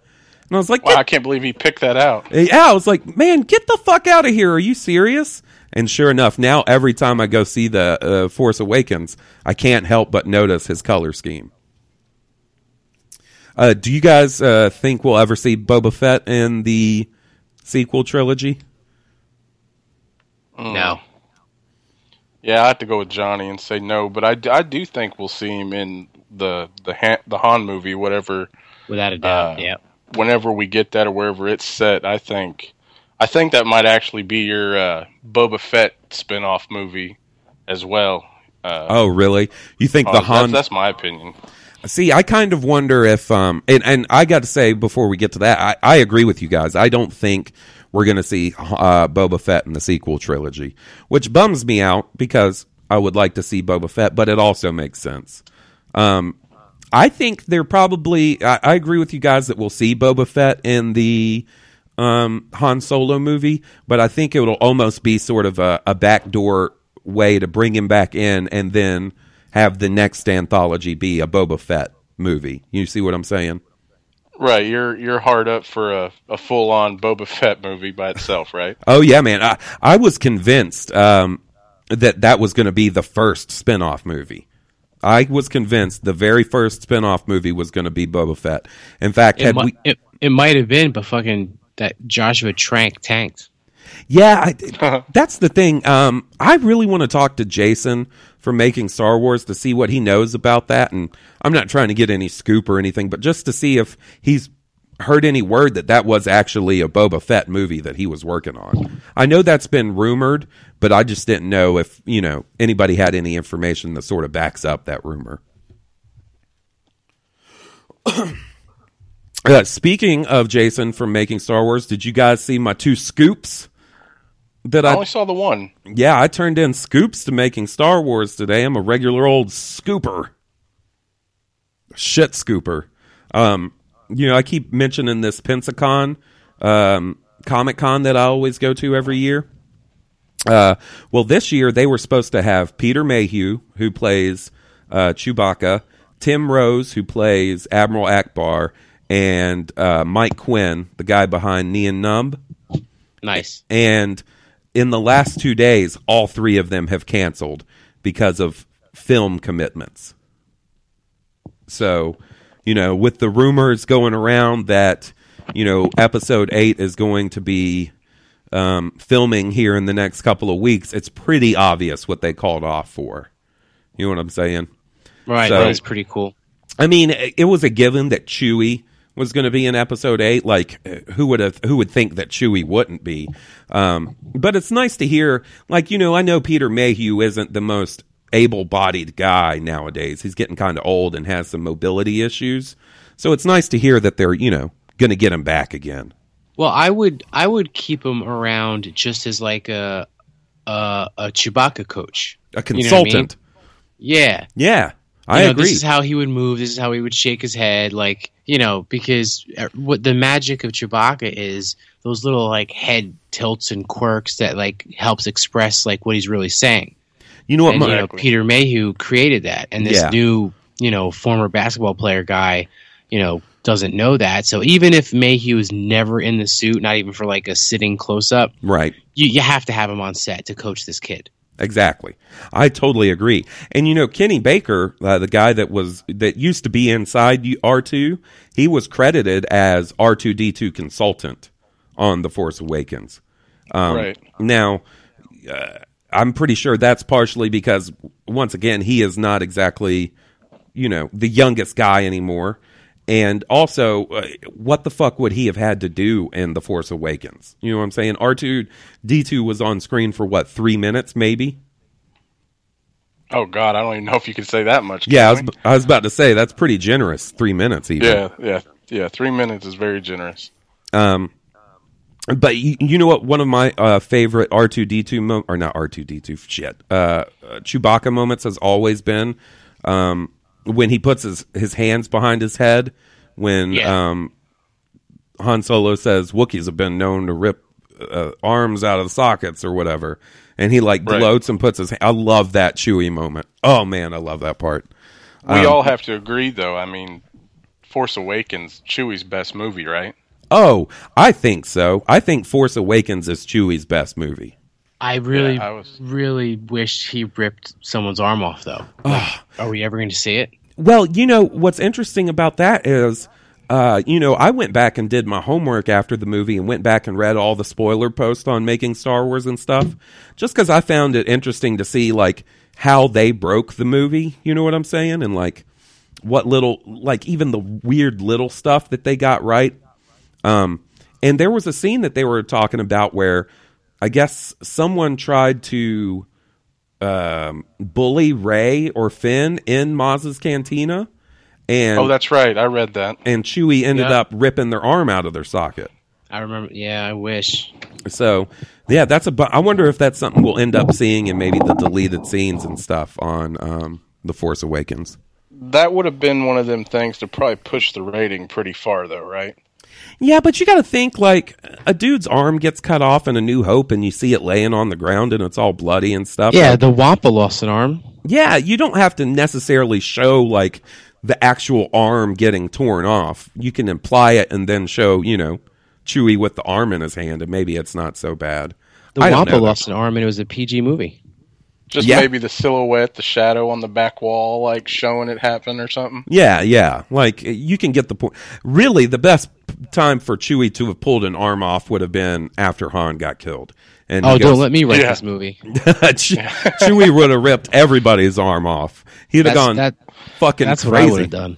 B: And I was like,
E: Wow, I can't believe he picked that out.
B: "Yeah." I was like, "Man, get the fuck out of here! Are you serious?" And sure enough, now every time I go see the uh, Force Awakens, I can't help but notice his color scheme. Uh, do you guys uh, think we'll ever see Boba Fett in the sequel trilogy?
D: No,
E: Yeah, I have to go with Johnny and say no, but I do think we'll see him in the the Han, the Han movie, whatever
D: Without a doubt.
E: Uh,
D: yeah.
E: Whenever we get that or wherever it's set, I think I think that might actually be your uh, Boba Fett spin-off movie as well. Uh,
B: Oh, really? You think
E: uh,
B: the
E: that's,
B: Han?
E: that's my opinion.
B: See, I kind of wonder if, um, and and I got to say before we get to that, I, I agree with you guys. I don't think we're going to see uh, Boba Fett in the sequel trilogy, which bums me out because I would like to see Boba Fett, but it also makes sense. Um, I think they're probably. I, I agree with you guys that we'll see Boba Fett in the um, Han Solo movie, but I think it will almost be sort of a, a backdoor way to bring him back in, and then have the next anthology be a Boba Fett movie. You see what I'm saying?
E: Right, you're you're hard up for a, a full-on Boba Fett movie by itself, right?
B: Oh yeah, man. I I was convinced um, that that was going to be the first spin-off movie. I was convinced the very first spin-off movie was going to be Boba Fett. In fact,
D: It,
B: had
D: mi-
B: we
D: it, it might have been, but fucking that Joshua Trank tanked.
B: Yeah, I, that's the thing. Um, I really want to talk to Jason for making Star Wars to see what he knows about that. And I'm not trying to get any scoop or anything, but just to see if he's heard any word that that was actually a Boba Fett movie that he was working on. I know that's been rumored, but I just didn't know if you know anybody had any information that sort of backs up that rumor. Uh, speaking of Jason from making Star Wars, did you guys see my two scoops that
E: I
B: I
E: only saw the one.
B: yeah, I turned in scoops to making Star Wars today. I'm a regular old scooper. Shit scooper. Um, you know, I keep mentioning this Pensacon, um, Comic Con that I always go to every year. Uh, well, this year they were supposed to have Peter Mayhew, who plays uh, Chewbacca, Tim Rose, who plays Admiral Ackbar, and uh, Mike Quinn, the guy behind Nien Nunb.
D: Nice.
B: And in the last two days, all three of them have canceled because of film commitments. So, you know, with the rumors going around that, you know, episode eight is going to be um, filming here in the next couple of weeks, it's pretty obvious what they called off for. You know what I'm saying?
D: Right.
B: So-
D: that is pretty cool.
B: I mean, it was a given that Chewie was going to be in episode eight. Like, who would have, who would think that Chewie wouldn't be? Um, but it's nice to hear. Like, you know, I know Peter Mayhew isn't the most able-bodied guy nowadays. He's getting kind of old and has some mobility issues. So it's nice to hear that they're, you know, going to get him back again.
D: Well, I would I would keep him around just as like a a, a Chewbacca coach.
B: A
D: You know what I mean?
B: consultant.
D: Yeah.
B: Yeah, I
D: You know,
B: agree.
D: This is how he would move. This is how he would shake his head, like you know, because uh, what the magic of Chewbacca is those little like head tilts and quirks that like helps express like what he's really saying.
B: You know what?
D: and
B: my-
D: you know, Peter Mayhew created that, and this
B: Yeah.
D: new you know former basketball player guy, you know, doesn't know that. So even if Mayhew is never in the suit, not even for like a sitting close up,
B: right.
D: you you have to have him on set to coach this kid.
B: Exactly. I totally agree. And you know, Kenny Baker, uh, the guy that was that used to be inside R two, he was credited as R two D two consultant on the Force Awakens. Um,
E: Right.
B: Now, uh, I'm pretty sure that's partially because once again he is not exactly, you know, the youngest guy anymore. And also, uh, what the fuck would he have had to do in The Force Awakens? You know what I'm saying? R2 D2 was on screen for what, three minutes, maybe?
E: Oh God, I don't even know if you could say that much.
B: Yeah, I was, I was about to say that's pretty generous. Three minutes, even.
E: yeah, yeah, yeah. Three minutes is very generous.
B: Um, but you, you know what? One of my uh, favorite R two D two mo- or not R two D two shit. Uh, uh, Chewbacca moments has always been um, when he puts his his hands behind his head when
D: Yeah.
B: um, Han Solo says Wookiees have been known to rip uh, arms out of sockets or whatever, and he like
E: Right.
B: gloats and puts his. I love that Chewie moment. Oh man, I love that part.
E: We
B: Um,
E: all have to agree, though. I mean, Force Awakens, Chewie's best movie, right?
B: Oh, I think so. I think Force Awakens is Chewie's best movie.
D: I really,
E: Yeah, I was-
D: really wish he ripped someone's arm off, though. Like, are we ever going to see it?
B: Well, you know what's interesting about that is, uh, you know, I went back and did my homework after the movie and went back and read all the spoiler posts on making Star Wars and stuff, just because I found it interesting to see like how they broke the movie. You know what I'm saying? And like what little like even the weird little stuff that they got right. Um, and there was a scene that they were talking about where I guess someone tried to um, bully Rey or Finn in Maz's cantina, and
E: Oh, that's right. I read that.
B: and Chewie ended
D: Yeah.
B: up ripping their arm out of their socket.
D: I remember. Yeah, I wish.
B: So, yeah, that's a. bu- I wonder if that's something we'll end up seeing in maybe the deleted scenes and stuff on um, the Force Awakens.
E: That would have been one of them things to probably push the rating pretty far, though, right?
B: Yeah, but you got to think like a dude's arm gets cut off in A New Hope, and you see it laying on the ground and it's all bloody and stuff.
D: Yeah,
B: Like,
D: the Wampa lost an arm.
B: yeah, you don't have to necessarily show like the actual arm getting torn off. You can imply it and then show, you know, Chewie with the arm in his hand, and maybe it's not so bad.
D: The
B: I
D: Wampa lost an arm, and it was a PG movie.
E: Just
B: Yeah.
E: maybe the silhouette, the shadow on the back wall, like showing it happen or something.
B: Yeah, yeah. Like you can get the point. Really, the best time for Chewie to have pulled an arm off would have been after Han got killed. And
D: Oh,
B: he
D: don't let me write
E: Yeah.
D: this movie.
B: Chewie would have ripped everybody's arm off. He'd have
D: That's-
B: gone
D: that-
B: fucking
D: That's what I would
B: crazy.
D: have done.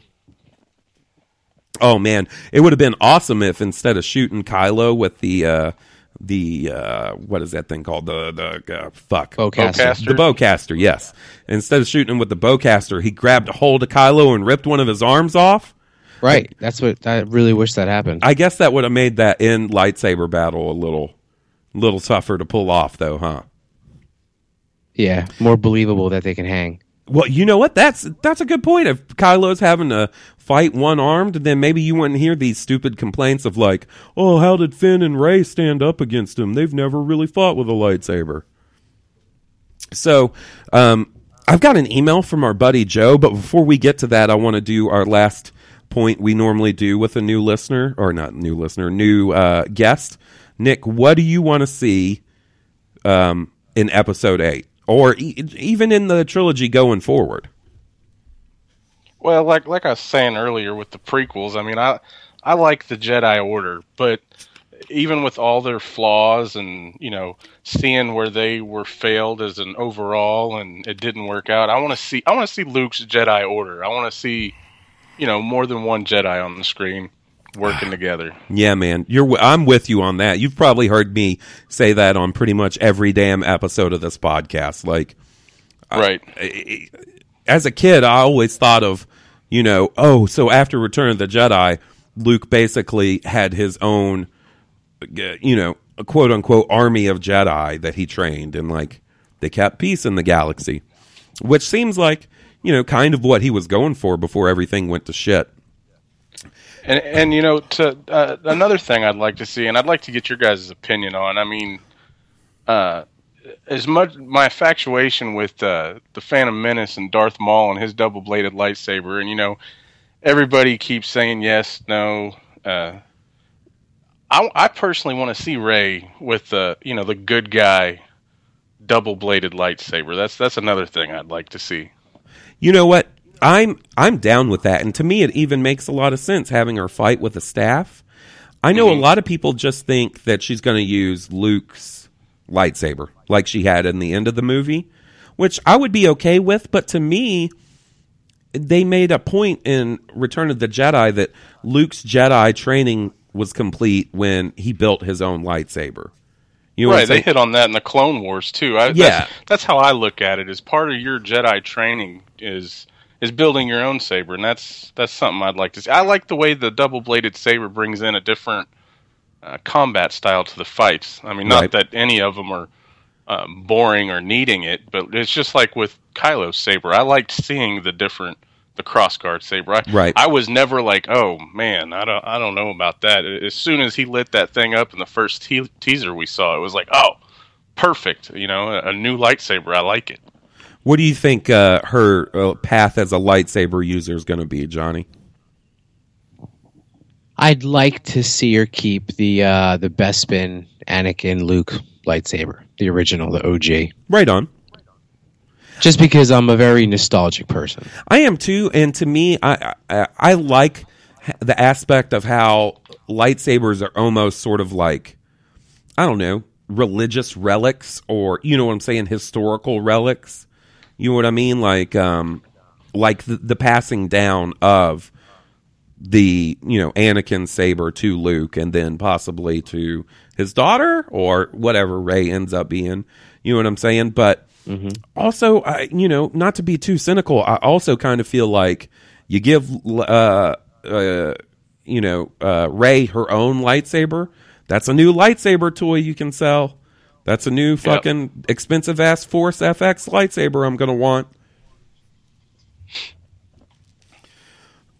B: Oh man, it would have been awesome if instead of shooting Kylo with the uh, the uh, what is that thing called the the uh, fuck
D: Bowcaster.
E: Bowcaster.
B: the bowcaster. Yes, instead of shooting him with the bowcaster, he grabbed a hold of Kylo and ripped one of his arms off.
D: Right. That's what I really wish that happened.
B: I guess that would have made that in lightsaber battle a little little tougher to pull off, though, huh?
D: yeah, more believable that they can hang.
B: Well, you know what? That's that's a good point. If Kylo's having to fight one armed, then maybe you wouldn't hear these stupid complaints of like, "Oh, how did Finn and Rey stand up against him? They've never really fought with a lightsaber." So, um, I've got an email from our buddy Joe, but before we get to that, I want to do our last point we normally do with a new listener, or not new listener, new uh, guest. Nick, what do you want to see um, in episode eight, or e- even in the trilogy going forward?
E: Well, like like I was saying earlier with the prequels, I mean, I I like the Jedi Order, but even with all their flaws and you know seeing where they were failed as an overall and it didn't work out, I want to see I want to see Luke's Jedi Order. I want to see you know more than one Jedi on the screen working together.
B: Yeah, man, you're. I'm with you on that. You've probably heard me say that on pretty much every damn episode of this podcast. Like,
E: right.
B: as a kid, I always thought of, you know, oh, so after Return of the Jedi, Luke basically had his own, you know, quote unquote army of Jedi that he trained, and like they kept peace in the galaxy, which seems like, you know, kind of what he was going for before everything went to shit.
E: And and you know, to uh, another thing I'd like to see, and I'd like to get your guys' opinion on. I mean, uh, as much my infatuation with uh, the Phantom Menace and Darth Maul and his double bladed lightsaber, and you know, everybody keeps saying yes, no. Uh, I, I personally want to see Rey with the you know the good guy double bladed lightsaber. That's that's another thing I'd like to see.
B: You know what? I'm I'm down with that, and to me, it even makes a lot of sense having her fight with a staff. I know a mm-hmm. lot of people just think that she's going to use Luke's lightsaber, like she had in the end of the movie, which I would be okay with. But to me, they made a point in Return of the Jedi that Luke's Jedi training was complete when he built his own lightsaber. You know
E: right, they hit on that in the Clone Wars too. I,
B: Yeah.
E: that's, that's how I look at it. Is part of your Jedi training is is building your own saber, and that's that's something I'd like to see. I like the way the double bladed saber brings in a different uh, combat style to the fights. I mean, not
B: Right.
E: that any of them are um, boring or needing it, but it's just like with Kylo's saber. I liked seeing the different the crossguard saber. I,
B: Right.
E: I was never like, oh man, I don't I don't know about that. As soon as he lit that thing up in the first te- teaser we saw, it was like, oh, perfect. You know, a, a new lightsaber. I like it.
B: What do you think uh, her uh, path as a lightsaber user is going to be, Johnny?
D: I'd like to see her keep the uh, the Bespin Anakin Luke lightsaber, the original, the OG.
B: Right on.
D: Just because I'm a very nostalgic person.
B: I am too, and to me, I I, I like the aspect of how lightsabers are almost sort of like I don't know religious relics, or you know what I'm saying, historical relics. You know what I mean? Like, um, like the, the passing down of the you know Anakin saber to Luke, and then possibly to his daughter or whatever Rey ends up being. You know what I'm saying? But also, I you know, not to be too cynical, I also kind of feel like you give uh, uh, you know uh, Rey her own lightsaber. That's a new lightsaber toy you can sell. That's a new fucking expensive ass Force FX lightsaber I'm gonna want.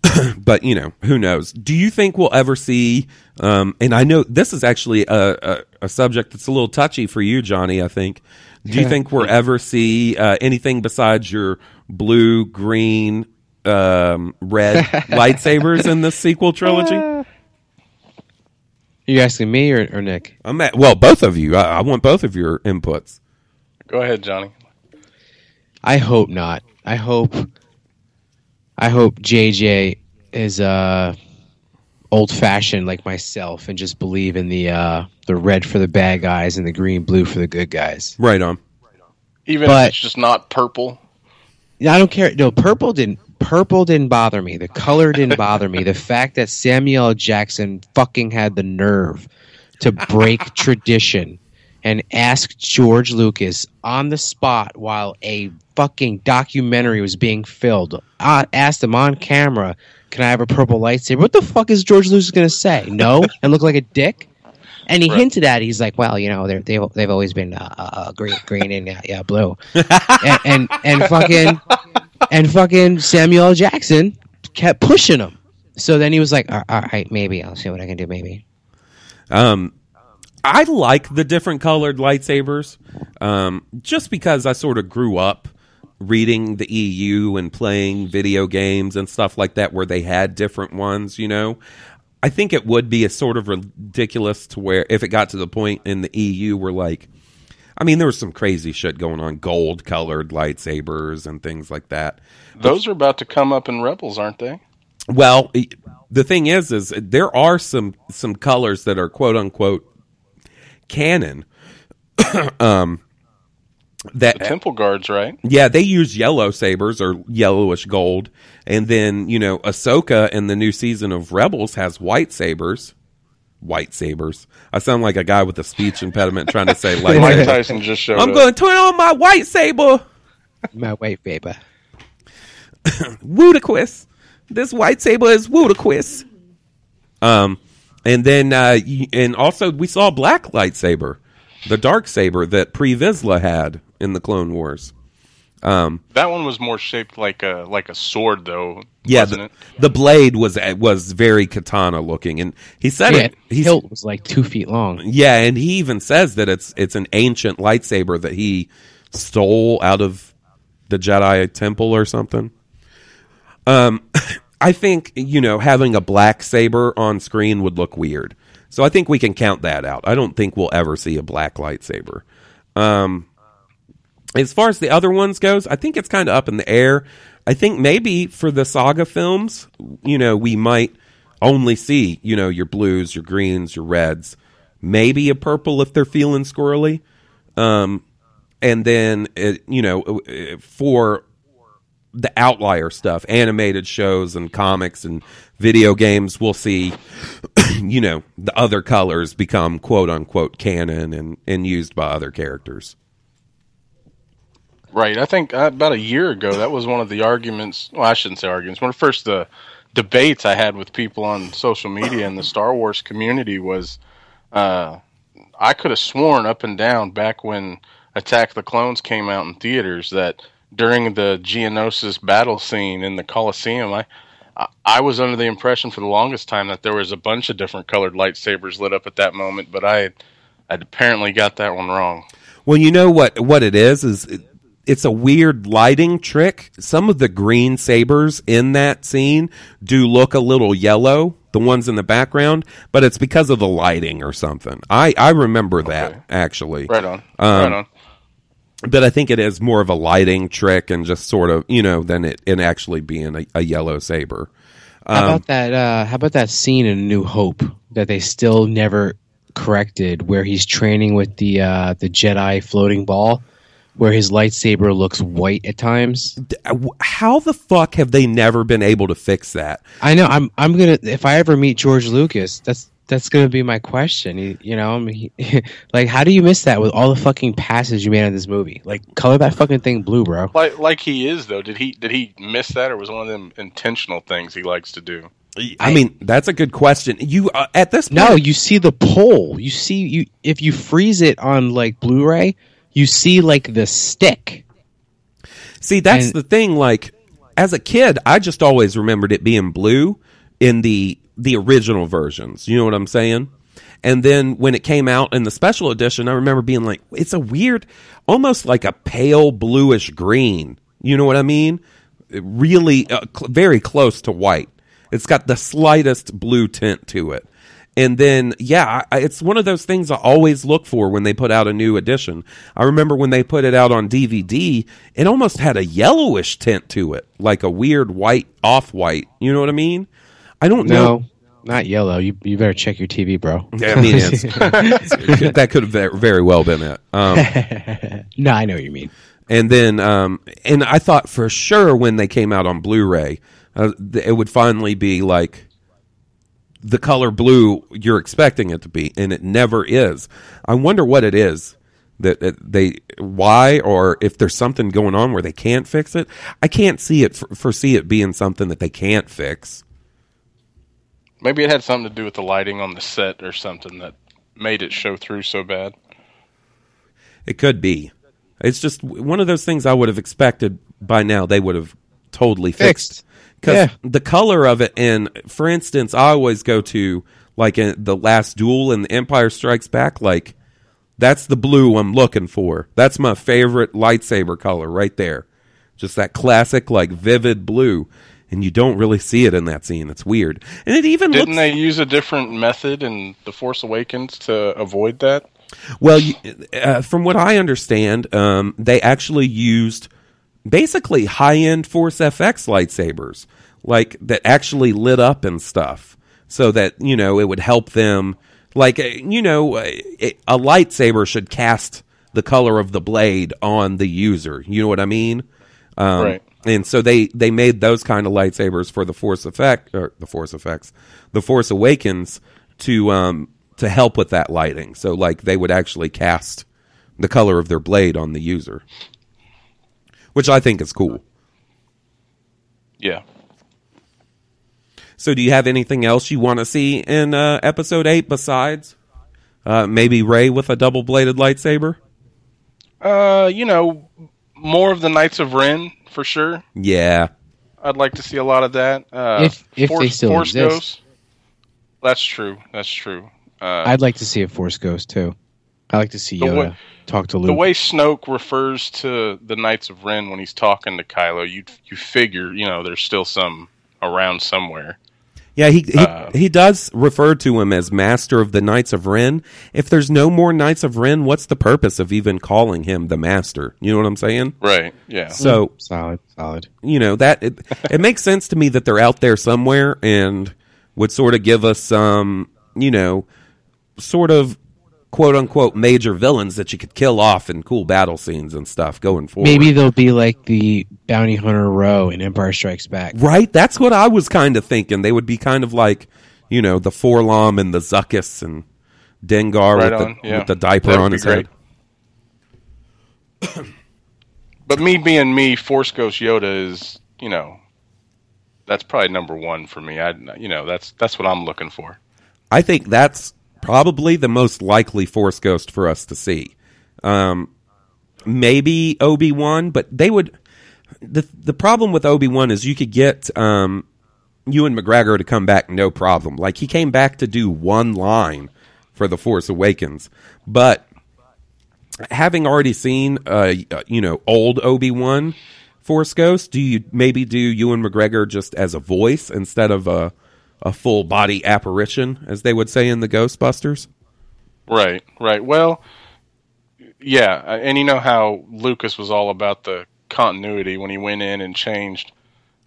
B: but you know who knows? Do you think we'll ever see um, and i know this is actually a, a, a subject that's a little touchy for you johnny i think. Do you think we'll ever see uh, anything besides your blue green um, red lightsabers in the sequel trilogy
D: Are you asking me or, or Nick?
B: i'm at, well both of you I, I want both of your inputs
E: Go ahead, Johnny.
D: I hope not. I hope. I hope JJ is uh, old fashioned like myself and just believe in the uh, the red for the bad guys and the green blue for the good guys.
B: right on Right on.
E: Even
D: But-
E: if it's just not purple.
D: Yeah, I don't care. No, purple didn't. Purple didn't bother me. The color didn't bother me. The fact that Samuel Jackson fucking had the nerve to break tradition and ask George Lucas on the spot while a fucking documentary was being filmed, uh, asked him on camera, "Can I have a purple lightsaber?" What the fuck is George Lucas going to say? No, and look like a dick. And he hinted at. it. He's like, "Well, you know, they're, they've they've always been uh, uh, green, green and uh, yeah, blue." and, and and fucking and fucking Samuel Jackson kept pushing him. So then he was like, "All all right, maybe I'll see what I can do. Maybe."
B: Um, I like the different colored lightsabers, um, just because I sort of grew up reading the EU and playing video games and stuff like that, where they had different ones. You know, I think it would be a sort of ridiculous to where if it got to the point in the EU where like. I mean, there was some crazy shit going on, gold colored lightsabers and things like that.
E: Those are about to come up in Rebels, aren't they?
B: Well, the thing is, is there are some some colors that are quote unquote canon. um, that
E: The Temple Guards, right?
B: yeah, they use yellow sabers or yellowish gold, and then you know Ahsoka in the new season of Rebels has white sabers. White sabers. I sound like a guy with a speech impediment trying to say like
E: Mike
B: like
E: Tyson just showed
B: I'm going to turn on my white saber.
D: My white baby.
B: Ludicrous. This white saber is ludicrous. Um, and then uh, and also we saw a black lightsaber, the dark saber that Pre Vizsla had in the Clone Wars. Um,
E: That one was more shaped like a like a sword, though.
B: yeah,
E: wasn't
B: the,
E: it?
B: the blade was was very katana looking, and he said
D: Yeah,
B: it. He's,
D: hilt was like two feet long.
B: yeah, and he even says that it's it's an ancient lightsaber that he stole out of the Jedi temple or something. Um, I think you know having a black saber on screen would look weird, so I think we can count that out. I don't think we'll ever see a black lightsaber. Um, as far as the other ones goes, I think it's kind of up in the air. I think maybe for the saga films, you know, we might only see, you know, your blues, your greens, your reds, maybe a purple if they're feeling squirrely. Um, and then, it, you know, uh, for the outlier stuff, animated shows and comics and video games, we'll see, you know, the other colors become quote unquote canon and, and used by other characters.
E: Right. I think uh, about a year ago, that was one of the arguments. Well, I shouldn't say arguments. One of the first the debates I had with people on social media in the Star Wars community was uh, I could have sworn up and down back when Attack the Clones came out in theaters that during the Geonosis battle scene in the Coliseum, I. I- I was under the impression for the longest time that there was a bunch of different colored lightsabers lit up at that moment, but I I'd apparently got that one wrong.
B: Well, you know what what it is is it's a weird lighting trick. Some of the green sabers in that scene do look a little yellow, the ones in the background, but it's because of the lighting or something. I I remember that actually.
E: Right on.
B: Um,
E: right on.
B: But I think it is more of a lighting trick and just sort of, you know, than it, it actually being a, a yellow saber.
D: How
B: Um,
D: about that? Uh, how about that scene in New Hope that they still never corrected, where he's training with the uh, the Jedi floating ball, where his lightsaber looks white at times.
B: How the fuck have they never been able to fix that?
D: I know. I'm. I'm gonna. If I ever meet George Lucas, that's that's gonna be my question. You, you know, I mean, he- like, how do you miss that with all the fucking passes you made on this movie? Like, color that fucking thing blue, bro.
E: Like like he is though. Did he did he miss that, or was one of them intentional things he likes to do?
B: I mean, that's a good question. You uh, at this point,
D: No, you see the pole. You see you if you freeze it on like Blu-ray, you see like the stick.
B: See, that's
D: And-
B: the thing. Like, as a kid, I just always remembered it being blue in the the original versions. You know what I'm saying? And then when it came out in the special edition, I remember being like, it's a weird, almost like a pale bluish green. You know what I mean? It really, uh, cl- very close to white. It's got the slightest blue tint to it. And then, yeah, I, it's one of those things I always look for when they put out a new edition. I remember when they put it out on DVD, it almost had a yellowish tint to it, like a weird white, off white. You know what I mean? I don't know.
D: Not yellow. You you better check your TV, bro.
B: Yeah, I mean, it's, that could have very well been it. Um,
D: no, I know what you mean.
B: and then, um, and I thought for sure when they came out on Blu-ray, uh, it would finally be like the color blue you're expecting it to be, and it never is. I wonder what it is that, that they why or if there's something going on where they can't fix it. I can't see it foresee it being something that they can't fix.
E: Maybe it had something to do with the lighting on the set or something that made it show through so bad.
B: It could be. It's just one of those things I would have expected by now they would have totally fixed.
D: Fixed.
B: Because
D: Yeah.
B: the color of it, and for instance, I always go to like in the last duel in The Empire Strikes Back, like that's the blue I'm looking for. That's my favorite lightsaber color right there. Just that classic, like vivid blue. And you don't really see it in that scene. It's weird. And it even
E: Didn't
B: looks
E: they use a different method in The Force Awakens to avoid that?
B: Well, you, uh, from what I understand, um, they actually used basically high-end Force FX lightsabers, like that actually lit up and stuff, so that you know it would help them. Like uh, you know, it, a lightsaber should cast the color of the blade on the user. You know what I mean? Um,
E: Right.
B: And so they they made those kind of lightsabers for the Force effect or the Force effects, the Force Awakens to um to help with that lighting. So like they would actually cast the color of their blade on the user, which I think is cool.
E: Yeah.
B: So do you have anything else you want to see in uh, episode eight besides uh, maybe Rey with a double bladed lightsaber?
E: Uh, you know, more of the Knights of Ren for sure.
B: Yeah,
E: I'd like to see a lot of that. Uh,
D: If- if
E: Force,
D: they still
E: Force
D: exist.
E: Ghosts. That's true. That's true. Uh,
D: I'd like to see a Force Ghost too. I like to see
E: The
D: Yoda
E: way-
D: talk to Luke.
E: the way Snoke refers to the Knights of Ren when he's talking to Kylo, you you figure you know there's still some around somewhere.
B: yeah. He he,
E: Uh,
B: he does refer to him as Master of the Knights of Ren. If there's no more Knights of Ren, what's the purpose of even calling him the Master? You know what I'm saying?
E: Right. Yeah.
B: So
D: solid, solid.
B: you know that it, it makes sense to me that they're out there somewhere and would sort of give us some you know sort of quote unquote major villains that you could kill off in cool battle scenes and stuff going forward
D: Maybe they'll be like the bounty hunter row in Empire Strikes Back.
B: right that's what i was kind of thinking they would be kind of like you know the 4-LOM and the Zuckuss and dengar
E: Right
B: with,
E: on,
B: the,
E: yeah.
B: with the diaper
E: That would
B: on
E: be
B: his
E: great.
B: head
E: But me being me, Force Ghost Yoda is you know that's probably number one for me. I you know that's that's what I'm looking for.
B: I think that's probably the most likely Force Ghost for us to see. Um, maybe Obi Wan, but they would. the The problem with Obi Wan is you could get um, Ewan McGregor to come back no problem. Like he came back to do one line for the Force Awakens, but having already seen uh, you know old Obi Wan Force Ghost, do you maybe do Ewan McGregor just as a voice instead of a a full body apparition, as they would say in the Ghostbusters?
E: Right, right. Well, yeah, and you know how Lucas was all about the continuity when he went in and changed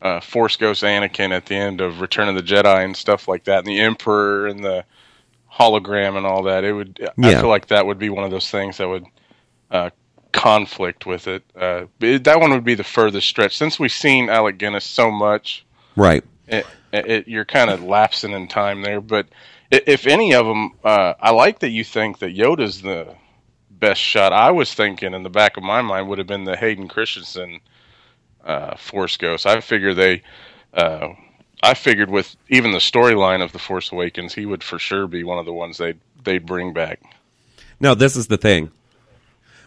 E: uh, Force Ghost Anakin at the end of Return of the Jedi and stuff like that, and the Emperor and the hologram and all that. It would, I feel like that would be one of those things that would uh, conflict with it. Uh, it- That one would be the furthest stretch since we've seen Alec Guinness so much.
B: Right.
E: It, it, you're kind of lapsing in time there, but if any of them, uh, I like that you think that Yoda's the best shot. I was thinking in the back of my mind would have been the Hayden Christensen uh, Force Ghost. I figure they, uh, I figured with even the storyline of the Force Awakens, he would for sure be one of the ones they they'd bring back.
B: No, this is the thing.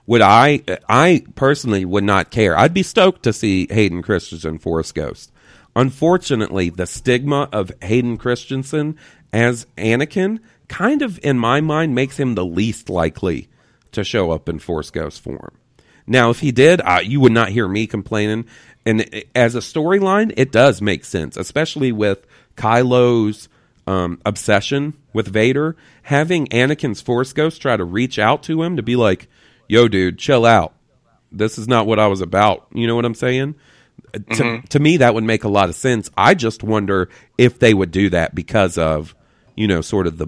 B: Would I? I personally would not care. I'd be stoked to see Hayden Christensen Force Ghost. Unfortunately, the stigma of Hayden Christensen as Anakin kind of, in my mind, makes him the least likely to show up in Force Ghost form. Now, if he did, uh, you would not hear me complaining. And as a storyline, it does make sense, especially with Kylo's um, obsession with Vader. Having Anakin's Force Ghost try to reach out to him to be like, "Yo, dude, chill out. This is not what I was about." You know what I'm saying? To, to me, that would make a lot of sense. I just wonder if they would do that because of, you know, sort of the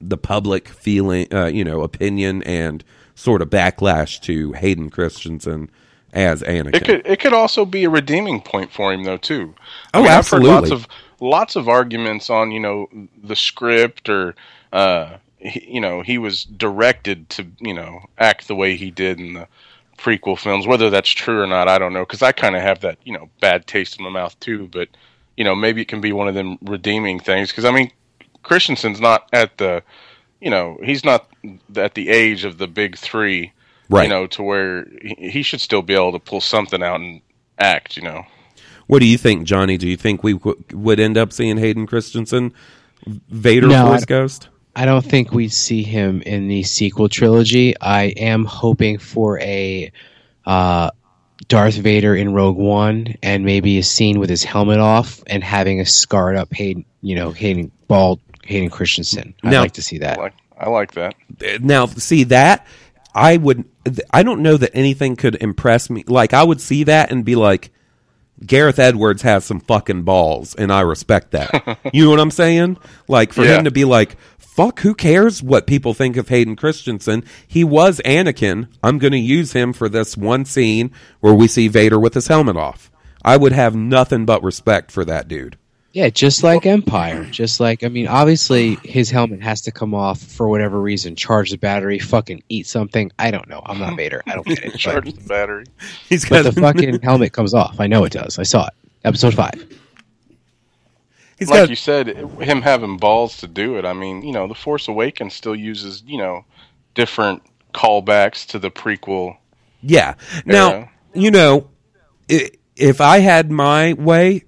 B: the public feeling, uh, you know, opinion and sort of backlash to Hayden Christensen as Anakin.
E: It could it could also be a redeeming point for him though too.
B: Oh,
E: I've heard lots of lots of arguments on you know the script or uh, he, you know he was directed to you know act the way he did in the prequel films. Whether that's true or not, I don't know because I kind of have that you know bad taste in my mouth too. But you know maybe it can be one of them redeeming things because I mean Christensen's not at the you know he's not at the age of the big three
B: Right.
E: you know, to where he, he should still be able to pull something out and act, you know.
B: What do you think, Johnny? Do you think we w- would end up seeing Hayden Christensen Vader
D: No,
B: Force
D: I-
B: Ghost?
D: I don't think we see him in the sequel trilogy. I am hoping for a uh, Darth Vader in Rogue One, and maybe a scene with his helmet off and having a scarred up Hayden, you know, Hayden bald Hayden Christensen. I'd
B: Now-
D: like to see that.
E: I like I like that.
B: now see that i would i don't know that anything could impress me like i would see that and be like gareth edwards has some fucking balls and i respect that you know what i'm saying like for
E: Yeah.
B: him to be like fuck who cares what people think of hayden christensen he was anakin i'm going to use him for this one scene where we see vader with his helmet off i would have nothing but respect for that dude
D: Yeah, just like Empire. Just like I mean, obviously his helmet has to come off for whatever reason. Charge the battery, fucking eat something. I don't know. I'm not Vader. I don't get it.
E: Charge the battery.
B: he's
D: but
B: got
D: the fucking helmet comes off. I know it does. I saw it. Episode five.
B: He's
E: like
B: got
E: you said, him having balls to do it. I mean, you know, The Force Awakens still uses, you know, different callbacks to the prequel.
B: Yeah. Now, you know, if I had my way,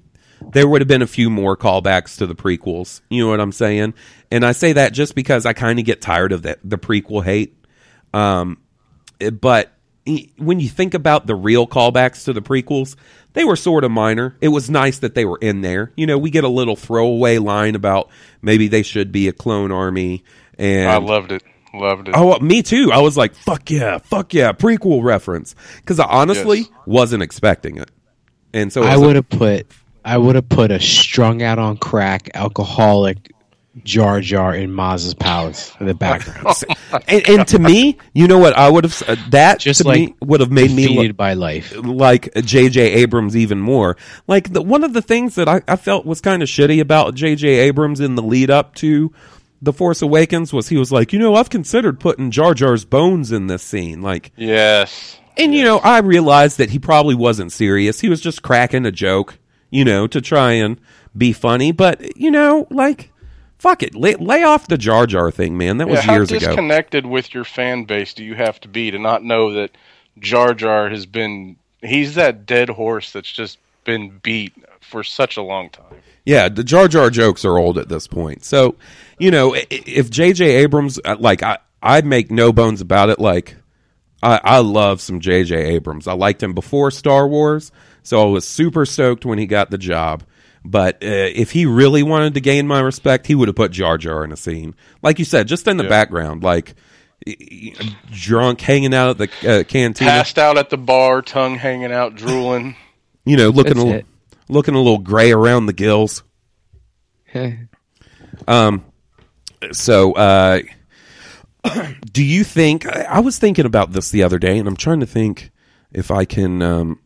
B: there would have been a few more callbacks to the prequels. You know what I'm saying? And I say that just because I kind of get tired of the, the prequel hate. Um, but when you think about the real callbacks to the prequels, they were sort of minor. It was nice that they were in there. You know, we get a little throwaway line about maybe they should be a clone army. And
E: I loved it. Loved it.
B: Oh, uh, me too. I was like, "Fuck yeah, fuck yeah!" Prequel reference because I honestly
E: Yes.
B: wasn't expecting it, and so it
D: I would have put I would have put a strung out on crack alcoholic Jar Jar in Maz's palace in the background.
B: and, and to me, you know what? I would have uh, that
D: Just
B: to
D: like
B: would have made me
D: defeated
B: look
D: by life.
B: like J.J. Abrams even more. Like the, one of the things that I, I felt was kind of shitty about J.J. Abrams in the lead up to the Force Awakens was he was like, you know, I've considered putting Jar Jar's bones in this scene, like.
E: yes.
B: And you know, I realized that he probably wasn't serious. He was just cracking a joke, you know, to try and be funny. But you know, like, fuck it, lay, lay off the Jar Jar thing, man. That was
E: Yeah,
B: years ago.
E: How disconnected with your fan base do you have to be to not know that Jar Jar has been he's that dead horse that's just been beat for such a long time.
B: Yeah, the Jar Jar jokes are old at this point. So, you know, if J.J. Abrams, uh, like, I, I make no bones about it. Like, I, I love some J.J. Abrams. I liked him before Star Wars, so I was super stoked when he got the job. But uh, if he really wanted to gain my respect, he would have put Jar Jar in a scene, like you said, just in the
E: Yeah.
B: background, like y- y- drunk, hanging out at the uh, cantina,
E: Passed out at the bar, tongue hanging out, drooling.
B: you know, looking a
D: That's
B: little,
D: it.
B: looking a little gray around the gills. Um. So, uh, Do you think? I I was thinking about this the other day, and I'm trying to think if I can, um,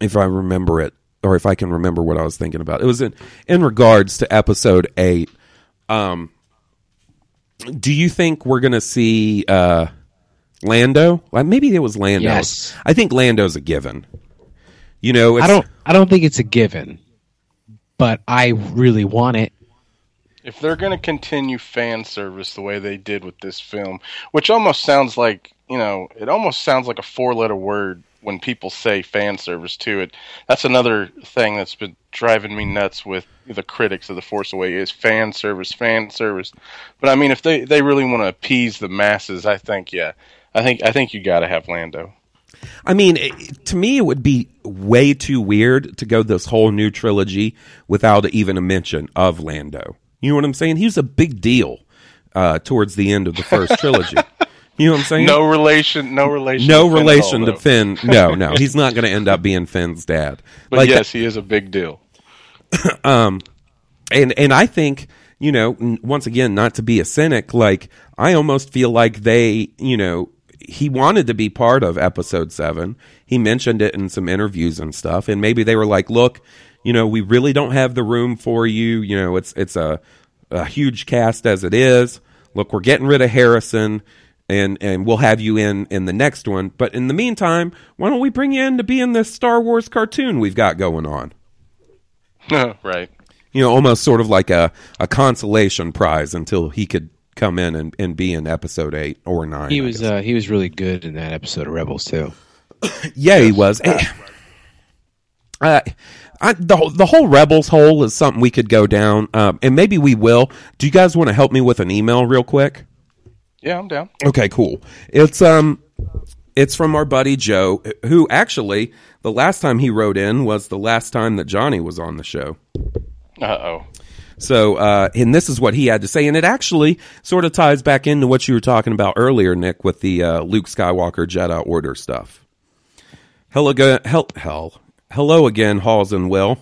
B: if I remember it, or if I can remember what I was thinking about. It was in in regards to episode eight. Um, do you think we're going to see uh, Lando? Well, maybe it was Lando.
D: Yes.
B: I think Lando's a given. You know, it's,
D: I don't. I don't think it's a given, but I really want it.
E: If they're going to continue fan service the way they did with this film, which almost sounds like, you know, it almost sounds like a four letter word when people say fan service to it. That's another thing that's been driving me nuts with the critics of The Force Awakens is fan service, fan service. But I mean, if they, they really want to appease the masses, I think, yeah, I think, I think you got to have Lando.
B: I mean, it, to me, it would be way too weird to go this whole new trilogy without even a mention of Lando. You know what I'm saying? He was a big deal uh, towards the end of the first trilogy. You know what I'm saying?
E: No relation, no relation,
B: no
E: to
B: relation
E: all,
B: to. Finn. No, no, he's not going to end up being Finn's dad.
E: But
B: Like,
E: yes, he is a big deal.
B: um, and and I think you know once again not to be a cynic like I almost feel like they you know he wanted to be part of episode 7 he mentioned it in some interviews and stuff and maybe they were like look you know we really don't have the room for you you know it's it's a a huge cast as it is look we're getting rid of Harrison and and we'll have you in in the next one but in the meantime why don't we bring you in to be in this Star Wars cartoon we've got going on
E: right.
B: you know, almost sort of like a, a consolation prize until he could come in and, and be in episode eight or nine.
D: He
B: I
D: was uh, he was really good in that episode of Rebels too.
B: yeah, he was. Uh, I, the whole- the whole rebels hole is something we could go down, um, and maybe we will. Do you guys want to help me with an email real quick?
E: Yeah, I'm down.
B: Okay, cool. It's um it's from our buddy Joe, who actually the last time he wrote in was the last time that Johnny was on the show.
E: Uh oh.
B: So, uh, and this is what he had to say, and it actually sort of ties back into what you were talking about earlier, Nick, with the uh, Luke Skywalker Jedi Order stuff. Hello, go- hel- hell, hello again, Halls and Will.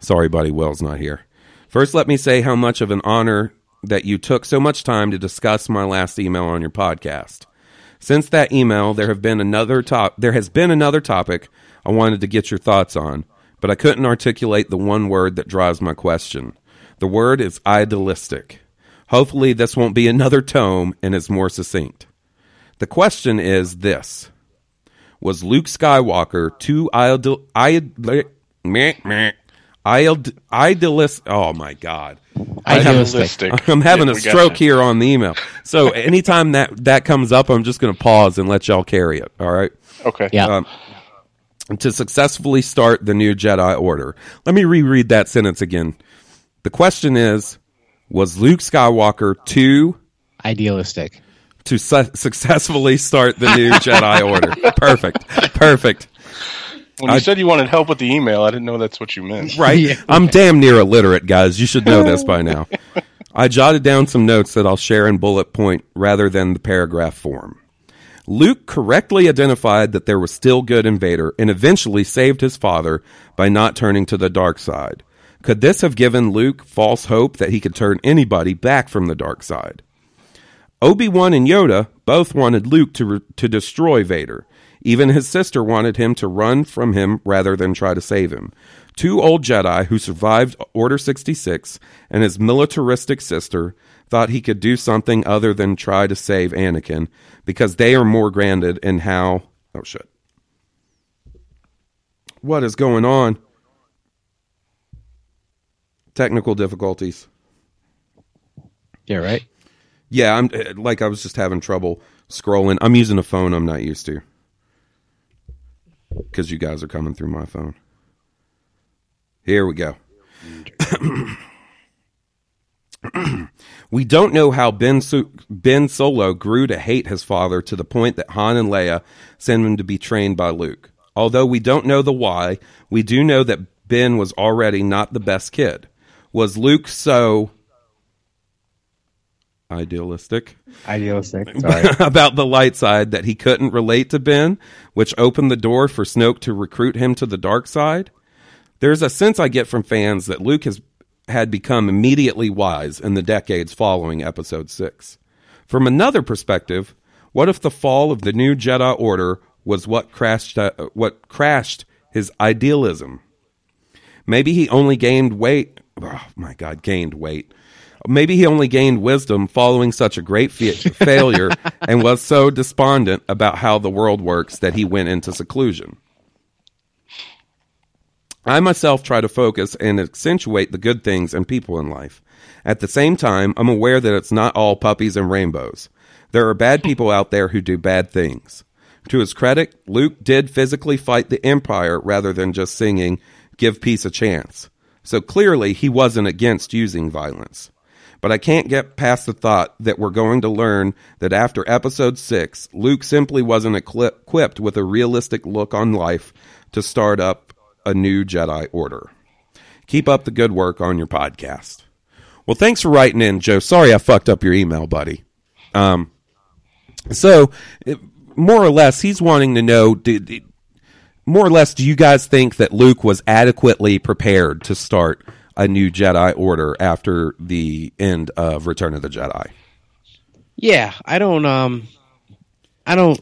B: Sorry, buddy, Will's not here. First, let me say how much of an honor that you took so much time to discuss my last email on your podcast. Since that email, there have been another top. There has been another topic I wanted to get your thoughts on, but I couldn't articulate the one word that drives my question. The word is idealistic. Hopefully, this won't be another tome and is more succinct. The question is this: Was Luke Skywalker too ideal? Ideal? Meh, meh. Ideal- Idealist? Oh my God!
D: Idealistic.
B: I'm having
E: Yeah,
B: a stroke here on the email. So anytime that that comes up, I'm just going to pause and let y'all carry it. All right.
E: Okay.
D: Yeah.
B: Um, to successfully start the new Jedi Order. Let me reread that sentence again. The question is: Was Luke Skywalker too
D: Idealistic.
B: to su- successfully start the new Jedi Order? Perfect. Perfect.
E: When you
B: I-
E: said you wanted help with the email, I didn't know that's what you meant.
B: Right. I'm damn near illiterate, guys. You should know this by now. I jotted down some notes that I'll share in bullet point rather than the paragraph form. Luke correctly identified that there was still good in Vader and eventually saved his father by not turning to the dark side. Could this have given Luke false hope that he could turn anybody back from the dark side? Obi-Wan and Yoda both wanted Luke to re- to destroy Vader. Even his sister wanted him to run from him rather than try to save him. Two old Jedi who survived Order 66 and his militaristic sister thought he could do something other than try to save Anakin because they are more grounded in how Oh shit. What is going on? Technical difficulties.
D: Yeah, right.
B: Yeah, I'm like I was just having trouble scrolling. I'm using a phone I'm not used to because you guys are coming through my phone. Here we go. we don't know how Ben Su- Ben Solo grew to hate his father to the point that Han and Leia send him to be trained by Luke. Although we don't know the why, we do know that Ben was already not the best kid. Was Luke so idealistic
D: Idealistic. Sorry.
B: about the light side that he couldn't relate to Ben, which opened the door for Snoke to recruit him to the dark side. There's a sense I get from fans that Luke has had become immediately wise in the decades following episode 6. From another perspective, what if the fall of the new Jedi Order was what crashed uh, what crashed his idealism? Maybe he only gained weight. Oh my God, gained weight. Maybe he only gained wisdom following such a great fa- failure and was so despondent about how the world works that he went into seclusion. I myself try to focus and accentuate the good things and people in life. At the same time, I'm aware that it's not all puppies and rainbows. There are bad people out there who do bad things. To his credit, Luke did physically fight the Empire rather than just singing, Give Peace a Chance. So clearly, he wasn't against using violence. But I can't get past the thought that we're going to learn that after episode 6, Luke simply wasn't equipped with a realistic look on life to start up a new Jedi Order. Keep up the good work on your podcast. Well, thanks for writing in, Joe. Sorry I fucked up your email, buddy. Um, so, more or less, he's wanting to know. More or less, do you guys think that Luke was adequately prepared to start a new Jedi Order after the end of Return of the Jedi?
D: Yeah, I don't um I don't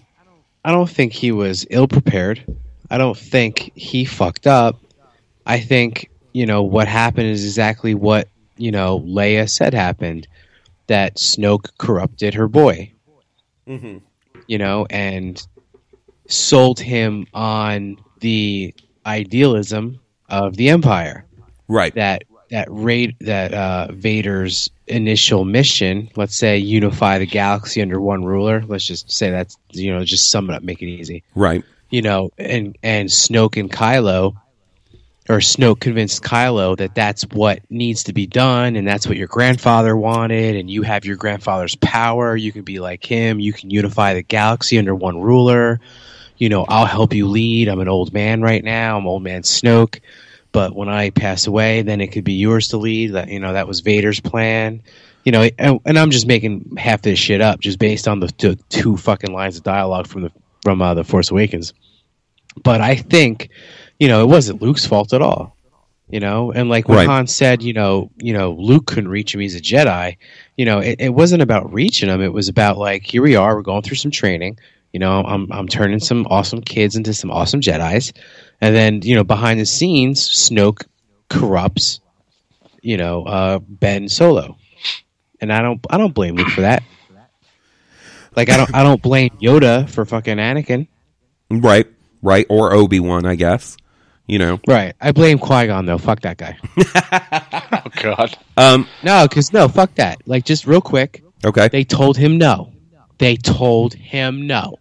D: I don't think he was ill prepared. I don't think he fucked up. I think, you know, what happened is exactly what, you know, Leia said happened. That Snoke corrupted her boy.
B: Mm-hmm.
D: You know, and sold him on the idealism of the Empire
B: Right.
D: that that rate that uh, Vader's initial mission, let's say unify the galaxy under one ruler. Let's just say that's you know just sum it up, make it easy.
B: Right.
D: You know, and and Snoke and Kylo, or Snoke convinced Kylo that that's what needs to be done, and that's what your grandfather wanted, and you have your grandfather's power. You can be like him. You can unify the galaxy under one ruler. You know, I'll help you lead. I'm an old man right now. I'm old man Snoke but when I pass away, then it could be yours to lead. That you know that was Vader's plan. You know, and, and I'm just making half this shit up just based on the, the two fucking lines of dialogue from the from uh, the Force Awakens. But I think, you know, it wasn't Luke's fault at all. You know, and like when
B: Right.
D: Han said, you know, you know, Luke couldn't reach him; he's a Jedi. You know, it, it wasn't about reaching him. It was about like, here we are, we're going through some training. You know, I'm I'm turning some awesome kids into some awesome Jedi's, and then you know, behind the scenes, Snoke corrupts, you know, uh, Ben Solo, and I don't I don't blame Luke for that. Like I don't I don't blame Yoda for fucking Anakin.
B: Right. Right. Or Obi Wan, I guess. You know.
D: Right. I blame Qui Gon though. Fuck that guy.
E: Oh God.
B: Um.
D: No, because no, fuck that. Like just real quick,
B: Okay.
D: they told him no. They told him no.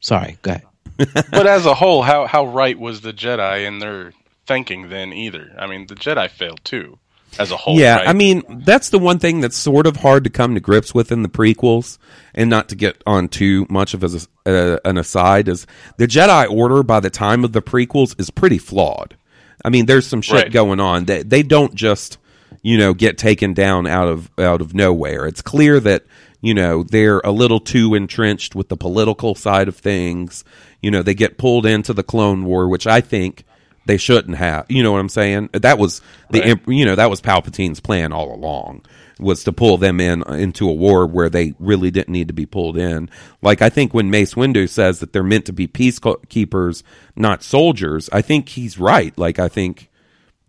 D: Sorry. Go ahead.
E: but as a whole, how how right was the Jedi in their thinking then? Either I mean, the Jedi failed too, as a whole.
B: Yeah,
E: right?
B: I mean that's the one thing that's sort of hard to come to grips with in the prequels, and not to get on too much of as a, uh, an aside is the Jedi Order by the time of the prequels is pretty flawed. I mean, there's some shit
E: Right.
B: going on that they don't just you know get taken down out of out of nowhere. It's clear that you know they're a little too entrenched with the political side of things. You know, they get pulled into the Clone War, which I think they shouldn't have. You know what I'm saying? That was the
E: Right.
B: you know that was Palpatine's plan all along was to pull them in into a war where they really didn't need to be pulled in. Like I think when Mace Windu says that they're meant to be peacekeepers, not soldiers, I think he's right. Like I think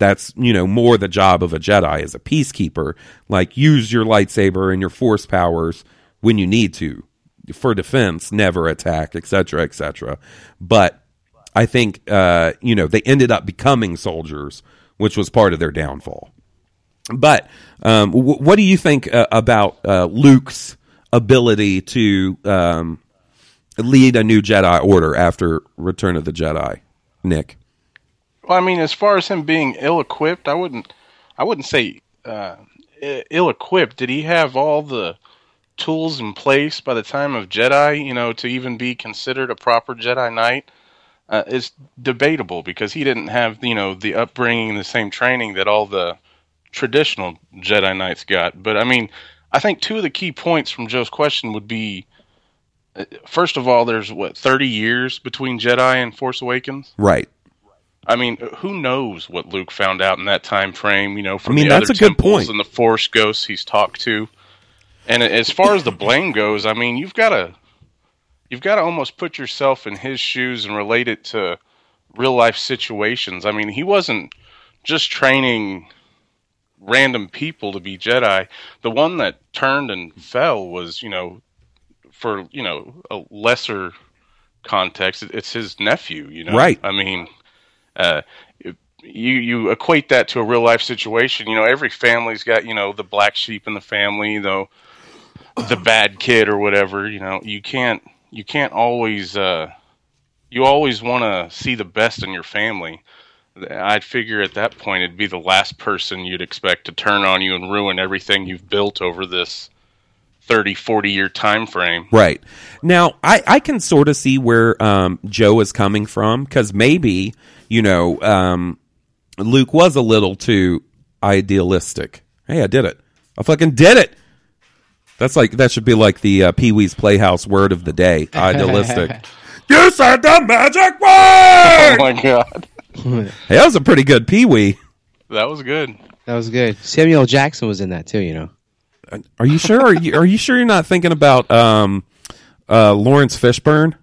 B: that's you know more the job of a Jedi as a peacekeeper. Like use your lightsaber and your force powers when you need to for defense, never attack, etc., etc. But I think uh, you know they ended up becoming soldiers, which was part of their downfall. But um, w- what do you think uh, about uh, Luke's ability to um, lead a new Jedi Order after Return of the Jedi, Nick?
E: I mean, as far as him being ill-equipped, I wouldn't, I wouldn't say uh, ill-equipped. Did he have all the tools in place by the time of Jedi? You know, to even be considered a proper Jedi Knight? Uh, it's debatable because he didn't have, you know, the upbringing and the same training that all the traditional Jedi Knights got. But I mean, I think two of the key points from Joe's question would be. uh, First of all, there's what thirty years between Jedi and Force Awakens.
B: Right.
E: I mean, who knows what Luke found out in that time frame? You know, from
B: I mean,
E: the
B: that's
E: other
B: a good
E: temples
B: point.
E: and the Force ghosts he's talked to. And as far as the blame goes, I mean, you've got to you've got to almost put yourself in his shoes and relate it to real life situations. I mean, he wasn't just training random people to be Jedi. The one that turned and fell was, you know, for you know a lesser context, it's his nephew. You know,
B: Right.
E: I mean, uh, you you equate that to a real life situation. You know, every family's got you know the black sheep in the family, though the bad kid or whatever. You know, you can't you can't always uh, you always want to see the best in your family. I'd figure at that point it'd be the last person you'd expect to turn on you and ruin everything you've built over this 30 40 year time frame.
B: Right. Now, I, I can sort of see where um, Joe is coming from because maybe, you know, um, Luke was a little too idealistic. Hey, I did it. I fucking did it. That's like, that should be like the uh, Pee Wee's Playhouse word of the day idealistic. you said the magic word.
E: Oh my god.
B: hey, that was a pretty good Pee Wee.
E: That was good.
D: That was good. Samuel Jackson was in that too. You know.
B: Are you sure? Are you, are you sure you're not thinking about um, uh, Laurence Fishburne?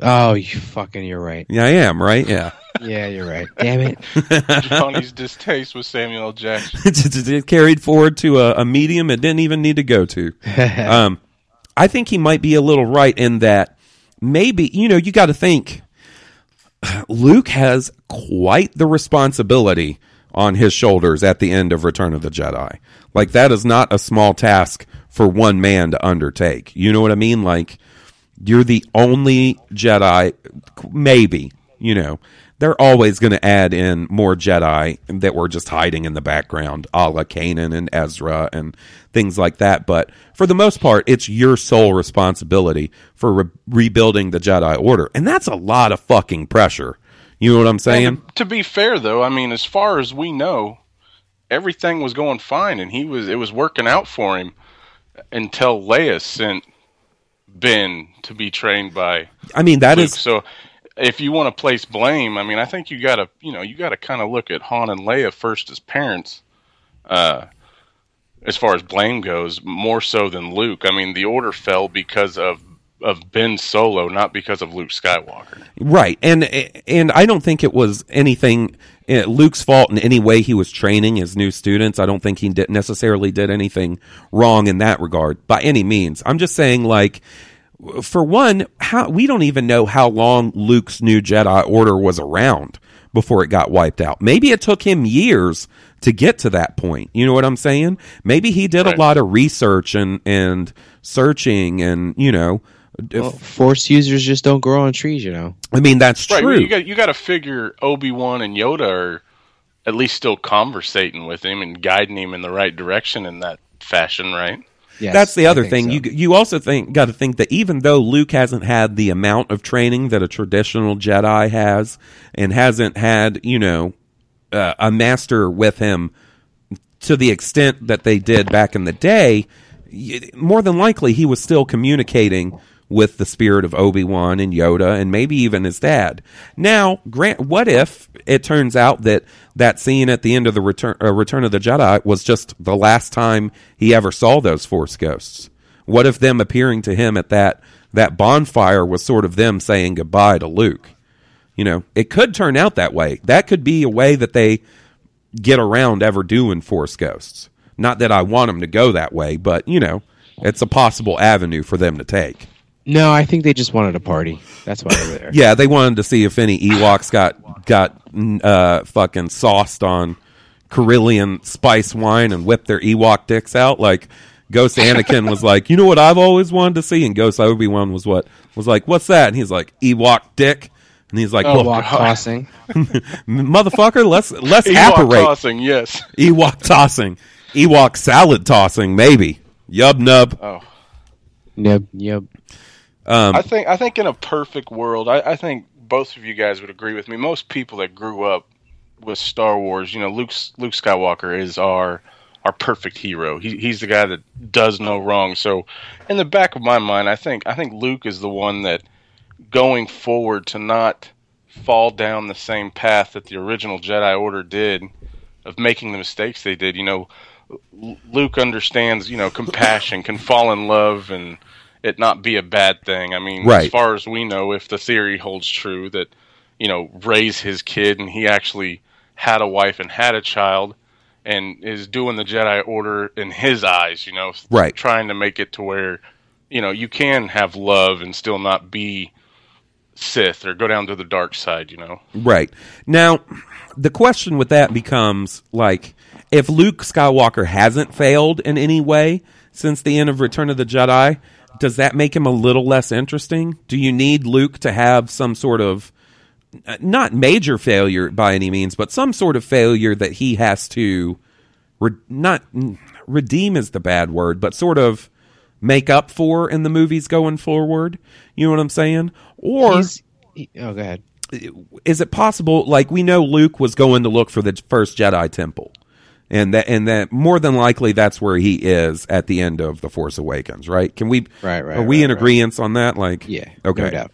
D: Oh, you fucking, you're right.
B: Yeah, I am, right? Yeah.
D: Yeah, you're right. Damn it.
E: Johnny's distaste with Samuel L. Jackson.
B: it carried forward to a, a medium it didn't even need to go to. um, I think he might be a little right in that maybe, you know, you got to think Luke has quite the responsibility on his shoulders at the end of Return of the Jedi. Like, that is not a small task for one man to undertake. You know what I mean? Like, you're the only Jedi, maybe, you know. They're always going to add in more Jedi that were just hiding in the background, a la Kanan and Ezra and things like that. But for the most part, it's your sole responsibility for re- rebuilding the Jedi Order. And that's a lot of fucking pressure. You know what I'm saying?
E: And to be fair, though, I mean, as far as we know, everything was going fine, and he was it was working out for him until Leia sent Ben to be trained by
B: I mean, that
E: Luke.
B: is
E: So, if you want to place blame, I mean, I think you got to you know you got to kind of look at Han and Leia first as parents. Uh, as far as blame goes, more so than Luke. I mean, the order fell because of of Ben Solo, not because of Luke Skywalker.
B: Right, and and I don't think it was anything Luke's fault in any way. He was training his new students. I don't think he did necessarily did anything wrong in that regard by any means. I'm just saying, like, for one, how we don't even know how long Luke's new Jedi Order was around before it got wiped out. Maybe it took him years to get to that point. You know what I'm saying? Maybe he did a lot of research and and searching and you know. If-
D: Well, force users just don't grow on trees, you know.
B: I mean that's
E: Right,
B: true.
E: you got you got to figure Obi Wan and Yoda are at least still conversating with him and guiding him in the right direction in that fashion, right?
D: Yes,
B: That's the other thing.
D: so.
B: You you also think got to think that even though Luke hasn't had the amount of training that a traditional Jedi has, and hasn't had you know uh, a master with him to the extent that they did back in the day, more than likely he was still communicating with the spirit of Obi Wan and Yoda, and maybe even his dad. Now, Grant, what if it turns out that that scene at the end of the Return uh, Return of the Jedi was just the last time he ever saw those Force ghosts? What if them appearing to him at that that bonfire was sort of them saying goodbye to Luke? You know, it could turn out that way. That could be a way that they get around ever doing Force Ghosts. Not that I want them to go that way, but you know, it's a possible avenue for them to take.
D: No, I think they just wanted a party. That's why they were there.
B: Yeah, they wanted to see if any Ewoks got got uh, fucking sauced on Corellian spice wine and whipped their Ewok dicks out. Like Ghost Anakin was like, you know what I've always wanted to see, and Ghost Obi Wan was what was like, what's that? And he's like, Ewok dick. And he's like,
E: Oh,
B: well,
D: tossing.
B: motherfucker, let's let's
E: Ewok
B: apparate.
E: tossing, yes.
B: Ewok tossing. Ewok salad tossing, maybe. Yub nub.
E: Oh,
D: Yep, yep.
B: Um,
E: I think I think in a perfect world, I, I think both of you guys would agree with me. Most people that grew up with Star Wars, you know, Luke Luke Skywalker is our our perfect hero. He, he's the guy that does no wrong. So, in the back of my mind, I think I think Luke is the one that going forward to not fall down the same path that the original Jedi Order did of making the mistakes they did. You know, Luke understands, you know, compassion can fall in love and it not be a bad thing. I mean,
B: Right.
E: as far as we know, if the theory holds true that you know Rey's his kid and he actually had a wife and had a child and is doing the Jedi Order in his eyes, you know,
B: Right.
E: trying to make it to where you know you can have love and still not be Sith or go down to the dark side, you know.
B: Right. Now, the question with that becomes like if Luke Skywalker hasn't failed in any way since the end of Return of the Jedi, does that make him a little less interesting? Do you need Luke to have some sort of uh, not major failure by any means, but some sort of failure that he has to re- not redeem is the bad word, but sort of make up for in the movies going forward. You know what I'm saying? Or
D: He's, oh, go ahead.
B: is it possible like we know Luke was going to look for the first Jedi temple and that and that more than likely that's where he is at the end of the Force Awakens right can we
D: Right, right,
B: are we
D: right,
B: in
D: right.
B: agreement on that like
D: Yeah.
B: okay
D: No doubt.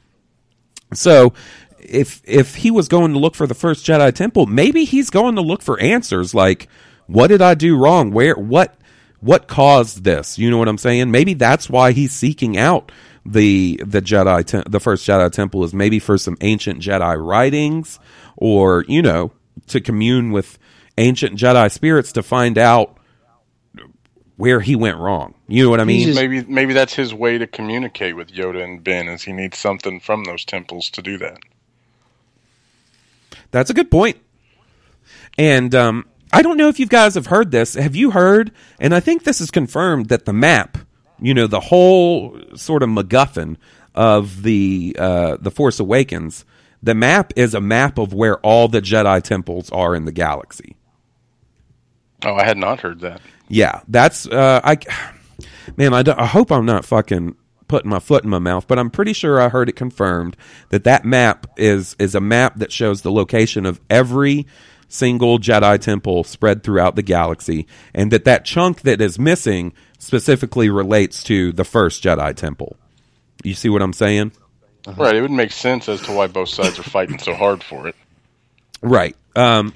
B: so if if he was going to look for the first Jedi temple maybe he's going to look for answers like what did I do wrong where what what caused this you know what I'm saying maybe that's why he's seeking out the the Jedi te- the first Jedi temple is maybe for some ancient Jedi writings or you know to commune with ancient Jedi spirits to find out where he went wrong you know what I mean
D: just-
E: Maybe maybe that's his way to communicate with Yoda and Ben, is he needs something from those temples to do that.
B: That's a good point. And um, I don't know if you guys have heard this. Have you heard? And I think this is confirmed that the map, you know, the whole sort of MacGuffin of the uh, the Force Awakens, the map is a map of where all the Jedi temples are in the galaxy.
E: Oh, I had not heard that.
B: Yeah, that's uh, I. Man, I, I hope I'm not fucking putting my foot in my mouth, but I'm pretty sure I heard it confirmed that that map is is a map that shows the location of every single Jedi temple spread throughout the galaxy, and that that chunk that is missing specifically relates to the first Jedi temple. You see what I'm saying?
E: Right, it would make sense as to why both sides are fighting so hard for it.
B: Right. Um.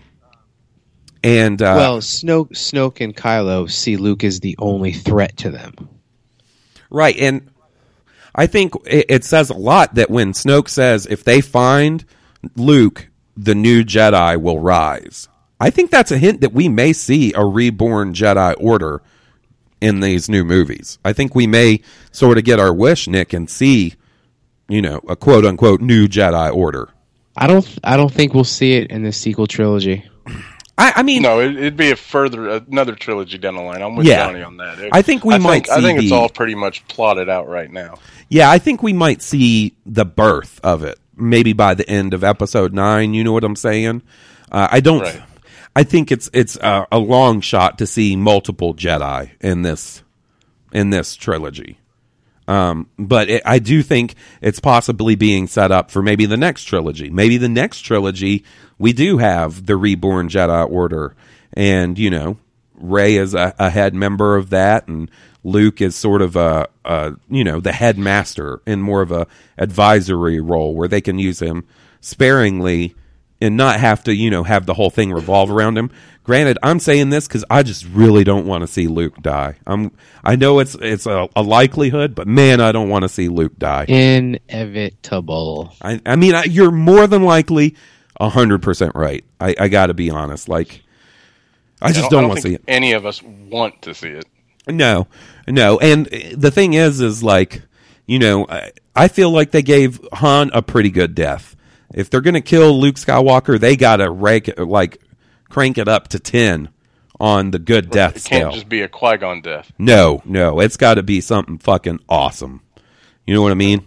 B: And uh,
D: well, Snoke, Snoke and Kylo see Luke as the only threat to them.
B: Right, and I think it, it says a lot that when Snoke says if they find Luke, the new Jedi will rise. I think that's a hint that we may see a reborn Jedi Order in these new movies. I think we may sort of get our wish, Nick, and see, you know, a quote unquote new Jedi Order.
D: I don't. I don't think we'll see it in the sequel trilogy.
B: I, I mean,
E: No, it, it'd be a further another trilogy down the line. I'm with
B: Yeah.
E: Johnny on that. It-
B: I think we might
E: I
B: see
E: think it's all pretty much plotted out right now.
B: Yeah, I think we might see the birth of it maybe by the end of episode nine. You know what I'm saying? Uh, I don't.
E: Right.
B: I think it's it's a, a long shot to see multiple Jedi in this in this trilogy. Um, but it, I do think it's possibly being set up for maybe the next trilogy. Maybe the next trilogy we do have the reborn Jedi Order, and you know, Rey is a, a head member of that, and Luke is sort of a, a you know the headmaster in more of a advisory role where they can use him sparingly and not have to you know have the whole thing revolve around him. Granted, I'm saying this because I just really don't want to see Luke die. I'm I know it's it's a, a likelihood, but man, I don't want to see Luke die.
D: Inevitable.
B: I, I mean, I, you're more than likely hundred percent right. I, I got to be honest. Like, I just
E: I
B: don't,
E: I
B: want to see it.
E: Any of us want to see it.
B: No, no. And the thing is, is like, you know, I, I feel like they gave Han a pretty good death. If they're going to kill Luke Skywalker, they got to rank like crank it up to ten on the good death
E: It can't just be a Qui Gon death.
B: No, no, it's got to be something fucking awesome. You know what I mean?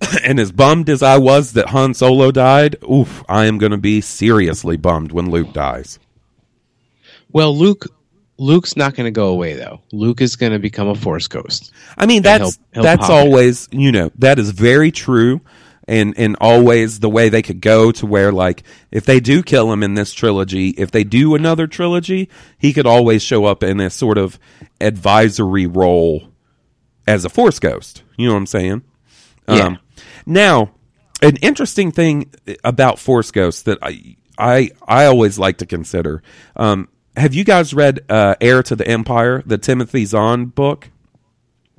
B: and as bummed as I was that Han Solo died, oof, I am going to be seriously bummed when Luke dies.
D: Well, Luke. Luke's not going to go away though. Luke is going to become a Force ghost.
B: I mean, that's
D: he'll- he'll
B: that's
D: pop in.
B: always you know that is very true, and and always the way they could go to where like if they do kill him in this trilogy, if they do another trilogy, he could always show up in a sort of advisory role as a Force ghost. You know what I'm saying?
D: Yeah.
B: Um, now, an interesting thing about Force ghosts that I I I always like to consider. Um, have you guys read uh, Heir to the Empire, the Timothy Zahn book?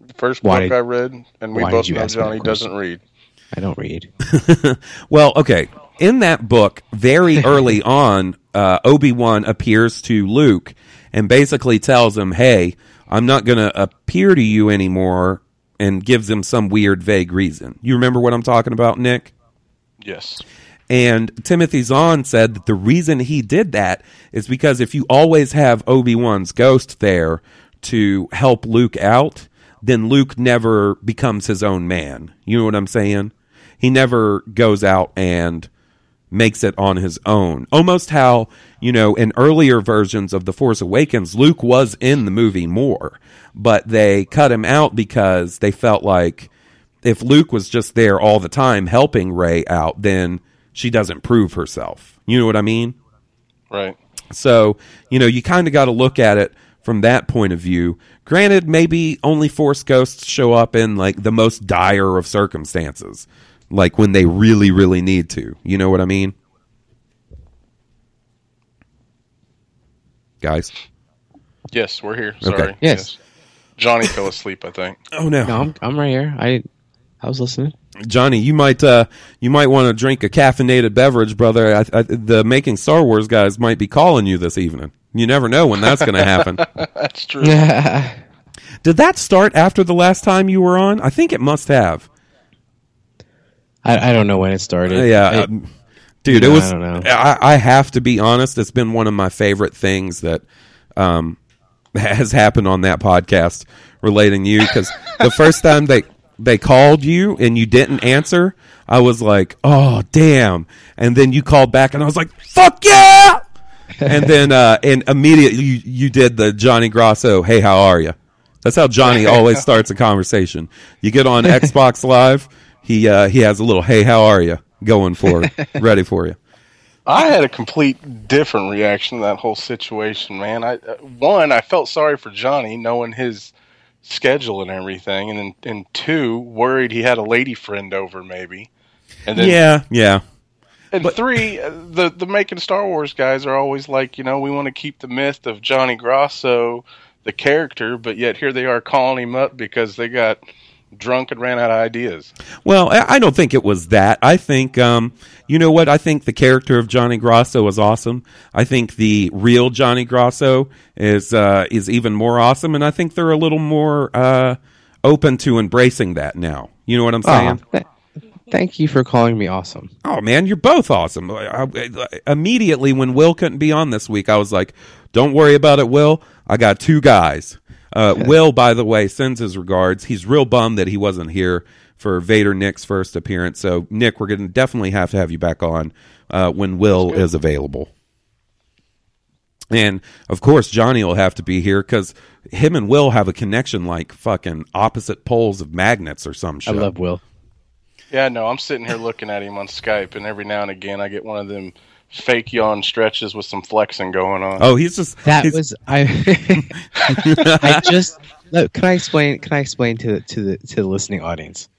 E: The first book
D: did-
E: I read, and we both
D: did you
E: know
D: ask me that
E: Johnny doesn't read.
D: I don't read.
B: Well, okay. In that book, very early on, uh, Obi Wan appears to Luke and basically tells him, "Hey, I'm not going to appear to you anymore," and gives him some weird, vague reason. You remember what I'm talking about, Nick?
E: Yes.
B: And Timothy Zahn said that the reason he did that is because if you always have Obi Wan's ghost there to help Luke out, then Luke never becomes his own man. You know what I'm saying? He never goes out and makes it on his own. Almost how, you know, in earlier versions of The Force Awakens, Luke was in the movie more, but they cut him out because they felt like if Luke was just there all the time helping Rey out, then she doesn't prove herself. You know what I mean?
E: Right.
B: So, you know, you kind of got to look at it from that point of view. Granted, maybe only Force ghosts show up in like the most dire of circumstances, like when they really, really need to. You know what I mean? Guys?
E: Yes, we're here.
B: Okay.
E: Sorry.
D: Yes.
E: Johnny fell asleep, I think.
B: Oh, no.
D: No, I'm I'm right here. I I was listening.
B: Johnny, you might uh, you might want to drink a caffeinated beverage, brother. I, I, the making Star Wars guys might be calling you this evening. You never know when that's going to happen.
E: That's true.
B: Did that start after the last time you were on? I think it must have.
D: I, I don't know when it started.
B: Uh, yeah,
D: I-
B: um, dude, it was.
D: I don't know.
B: I, I have to be honest. It's been one of my favorite things that um, has happened on that podcast relating to you because the first time they they called you and you didn't answer, I was like, oh damn, and then you called back and I was like, fuck yeah. and then uh, and immediately you, you did the Johnny Grosso, hey, how are you? That's how Johnny always starts a conversation. You get on Xbox Live, he uh, he has a little hey, how are you going for ready for you.
E: I had a complete different reaction to that whole situation, man. I uh, one, I felt sorry for Johnny, knowing his schedule and everything, and then and two, worried he had a lady friend over maybe, and then
B: Yeah, yeah.
E: and three, uh, the the making Star Wars guys are always like, you know, we want to keep the myth of Johnny Grosso, the character, but yet here they are calling him up because they got drunk and ran out of ideas.
B: Well, I I don't think it was that. I think, um, you know what? I think the character of Johnny Grosso is awesome. I think the real Johnny Grosso is uh, is even more awesome, and I think they're a little more uh, open to embracing that now. You know what I'm saying?
D: Aw, th- thank you for calling me awesome.
B: Oh man, you're both awesome. I, I- immediately when Will couldn't be on this week, I was like, "Don't worry about it, Will. I got two guys." Uh, Will, by the way, sends his regards. He's real bummed that he wasn't here for Vader Nick's first appearance. So, Nick, we're going to definitely have to have you back on uh, when Will is available. And of course, Johnny will have to be here because him and Will have a connection like fucking opposite poles of magnets or some shit.
D: I love Will.
E: Yeah, no, I'm sitting here looking at him on Skype, and every now and again I get one of them fake yawn stretches with some flexing going on.
B: oh, he's just
D: That
B: he's-
D: was I. I just look. Can I explain? Can I explain to the, to the to the listening audience?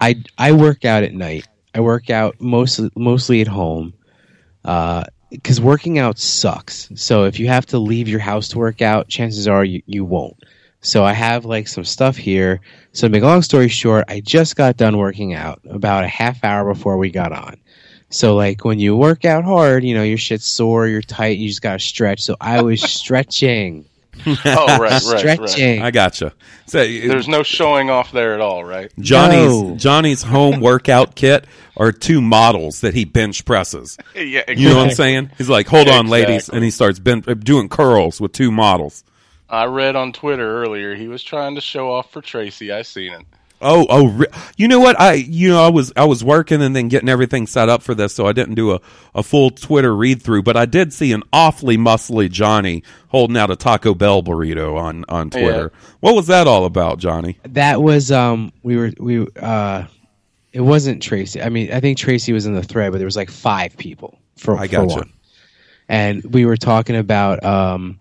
D: I I work out at night. I work out mostly mostly at home, Uh, because working out sucks. So if you have to leave your house to work out, chances are you, you won't. So I have like some stuff here. So to make a long story short, I just got done working out about a half hour before we got on. So like when you work out hard, you know your shit's sore, you're tight, you just gotta stretch. So I was stretching,
E: oh, right, right, right.
D: stretching.
B: I gotcha. So
E: There's no showing off there at all, right?
B: Johnny's
D: No.
B: Johnny's home workout kit are two models that he bench presses.
E: Yeah,
B: You know what I'm saying? He's like, "Hold on, ladies," and he starts ben- uh, doing curls with two models.
E: I read on Twitter earlier he was trying to show off for Tracy. I seen it.
B: Oh, oh, re- you know what? I you know I was I was working and then getting everything set up for this, so I didn't do a, a full Twitter read through, but I did see an awfully muscly Johnny holding out a Taco Bell burrito on on Twitter. What was that all about, Johnny?
D: that was um we were we uh it wasn't Tracy. I mean, I think Tracy was in the thread, but there was like five people for,
B: I
D: for
B: gotcha.
D: one. And we were talking about um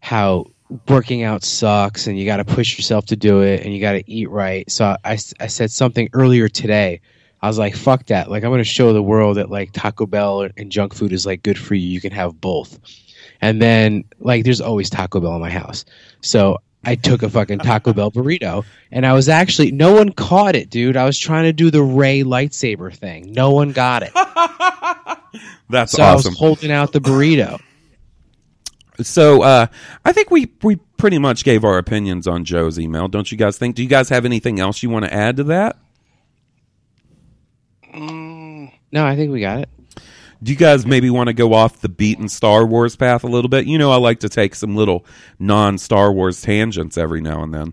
D: how working out sucks and you got to push yourself to do it and you got to eat right. So I, I said something earlier today. I was like, fuck that. Like, I'm going to show the world that like Taco Bell and junk food is like good for you. You can have both. And then like there's always Taco Bell in my house. So I took a fucking Taco Bell burrito and I was actually no one caught it, dude. I was trying to do the Rey lightsaber thing. No one got it.
B: That's
D: so I
B: awesome.
D: was holding out the burrito.
B: So uh, I think we we pretty much gave our opinions on Joe's email. Don't you guys think? Do you guys have anything else you want to add to that?
D: No, I think we got it.
B: Do you guys maybe want to go off the beaten Star Wars path a little bit? You know, I like to take some little non Star Wars tangents every now and then.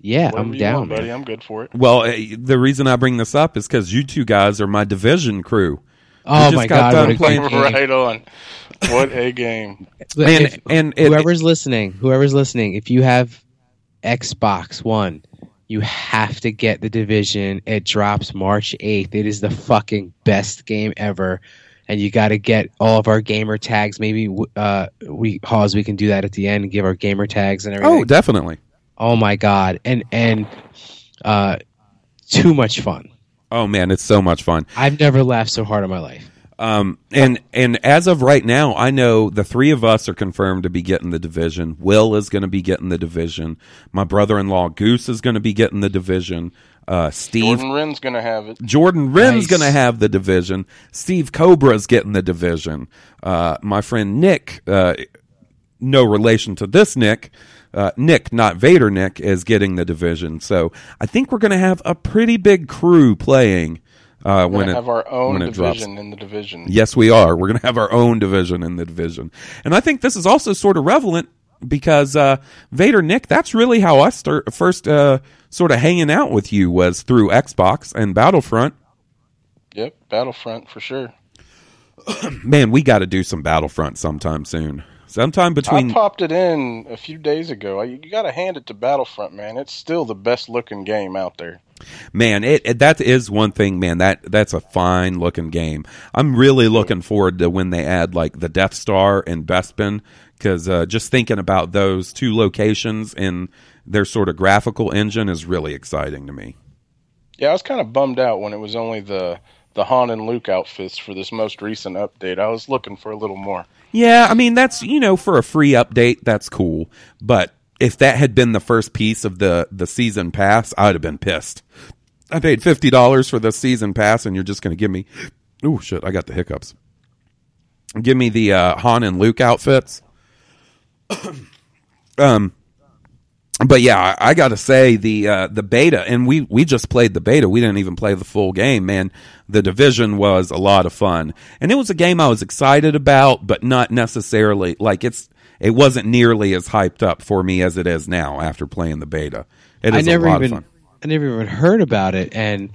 D: Yeah,
E: Whatever
D: I'm down,
E: want, buddy. I'm good for it.
B: Well, uh, the reason I bring this up is because you two guys are my division crew.
D: Oh
B: just
D: my
B: got
D: god,
B: done
D: what a
B: playing-
D: game.
E: Right on. What a game.
D: But
B: And-
D: if-
B: and it-
D: whoever's listening, whoever's listening, if you have Xbox One, you have to get the division. It drops March eighth. It is the fucking best game ever, and you got to get all of our gamer tags. Maybe uh, we Hawes, we can do that at the end and give our gamer tags and everything.
B: Oh, definitely.
D: Oh my god, and and uh, too much fun.
B: Oh man, it's so much fun.
D: I've never laughed so hard in my life.
B: Um, and and as of right now, I know the three of us are confirmed to be getting the division. Will is going to be getting the division. My brother-in-law Goose is going to be getting the division. Uh, Steve
E: Jordan Wren's gonna have it.
B: Jordan Wren's
D: Nice.
B: going to have the division. Steve Cobra's getting the division. Uh, my friend Nick, uh, no relation to this Nick, uh, Nick, not Vader Nick, is getting the division. So I think we're going to have a pretty big crew playing uh, when it
E: have our own
B: it drops.
E: division in the division.
B: Yes, we are. We're going to have our own division in the division. And I think this is also sort of relevant because uh, Vader Nick, that's really how I start first uh, sort of hanging out with you was through Xbox and Battlefront.
E: Yep, Battlefront for sure.
B: Man, we got to do some Battlefront sometime soon. Sometime between
E: I popped it in a few days ago. You got to hand it to Battlefront, man. It's still the best looking game out there.
B: man, it, it that is one thing, man. That that's a fine looking game. I'm really looking forward to when they add like the Death Star and Bespin because uh, just thinking about those two locations and their sort of graphical engine is really exciting to me.
E: Yeah, I was kind of bummed out when it was only the the Han and Luke outfits for this most recent update. I was looking for a little more.
B: Yeah, I mean that's you know for a free update that's cool, but if that had been the first piece of the the season pass, I'd have been pissed. I paid fifty dollars for the season pass, and you're just going to give me, oh shit, I got the hiccups. Give me the uh, Han and Luke outfits. um, but yeah, I, I got to say the uh, the beta, and we we just played the beta. We didn't even play the full game, man. The division was a lot of fun, and it was a game I was excited about, but not necessarily like it's. It wasn't nearly as hyped up for me as it is now after playing the beta. It
D: I never
B: a lot
D: even
B: of fun.
D: I never even heard about it and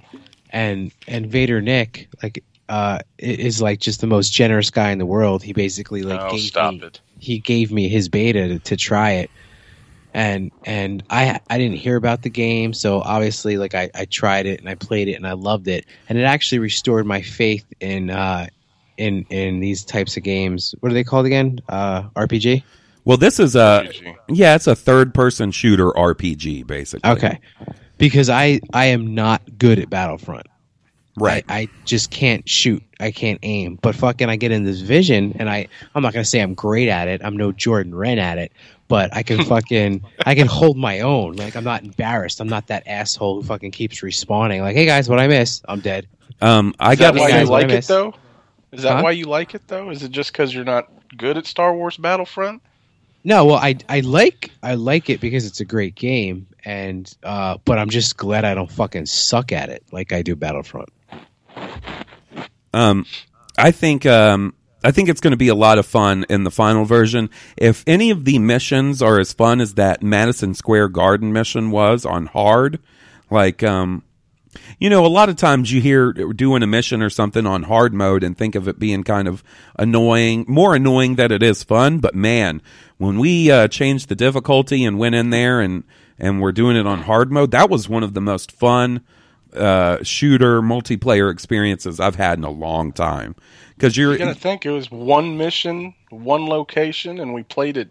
D: and and Vader Nick like uh is like just the most generous guy in the world. He basically like
E: Oh,
D: gave
E: stop
D: me,
E: it.
D: he gave me his beta to, to try it. And and I I didn't hear about the game, so obviously like I, I tried it and I played it and I loved it. And it actually restored my faith in uh in in these types of games. What are they called again? Uh RPG?
B: Well, this is a
E: RPG.
B: yeah, it's a third person shooter RPG basically.
D: Okay. Because I I am not good at Battlefront.
B: right.
D: I, I just can't shoot. I can't aim. But fucking, I get in this vision, and I I'm not gonna say I'm great at it. I'm no Jordan Wren at it, but I can fucking I can hold my own. Like I'm not embarrassed. I'm not that asshole who fucking keeps respawning. Like, hey guys, what I miss? I'm dead.
B: um, I
E: Is
B: got
E: why
D: guys,
E: you like it though? Is that
D: Huh?
E: why you like it though? Is it just because you're not good at Star Wars Battlefront?
D: No, well, I I like I like it because it's a great game, and uh, but I'm just glad I don't fucking suck at it like I do Battlefront.
B: Um, I think um, I think it's going to be a lot of fun in the final version. If any of the missions are as fun as that Madison Square Garden mission was on hard, like um, you know, a lot of times you hear doing a mission or something on hard mode and think of it being kind of annoying, more annoying than it is fun. But man, when we uh, changed the difficulty and went in there and and we're doing it on hard mode, that was one of the most fun uh, shooter multiplayer experiences I've had in a long time. Because you're,
E: You gotta think it was one mission, one location, and we played it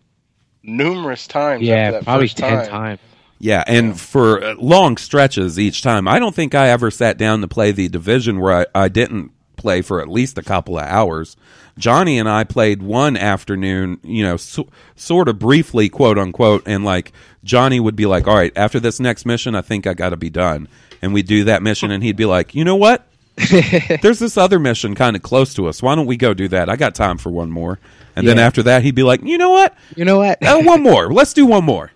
E: numerous times.
D: Yeah,
E: after that
D: probably
E: first
D: ten
E: time.
D: times.
B: yeah, and for uh, long stretches each time. I don't think I ever sat down to play the division where I, I didn't play for at least a couple of hours. Johnny and I played one afternoon, you know, so, sort of briefly, quote unquote, and like Johnny would be like, "All right, after this next mission, I think I got to be done," and we'd do that mission, and he'd be like, "You know what? There's this other mission kind of close to us. Why don't we go do that? I got time for one more." And then after that, he'd be like, "You know what?
D: You know what?
B: Uh, one more. Let's do one more."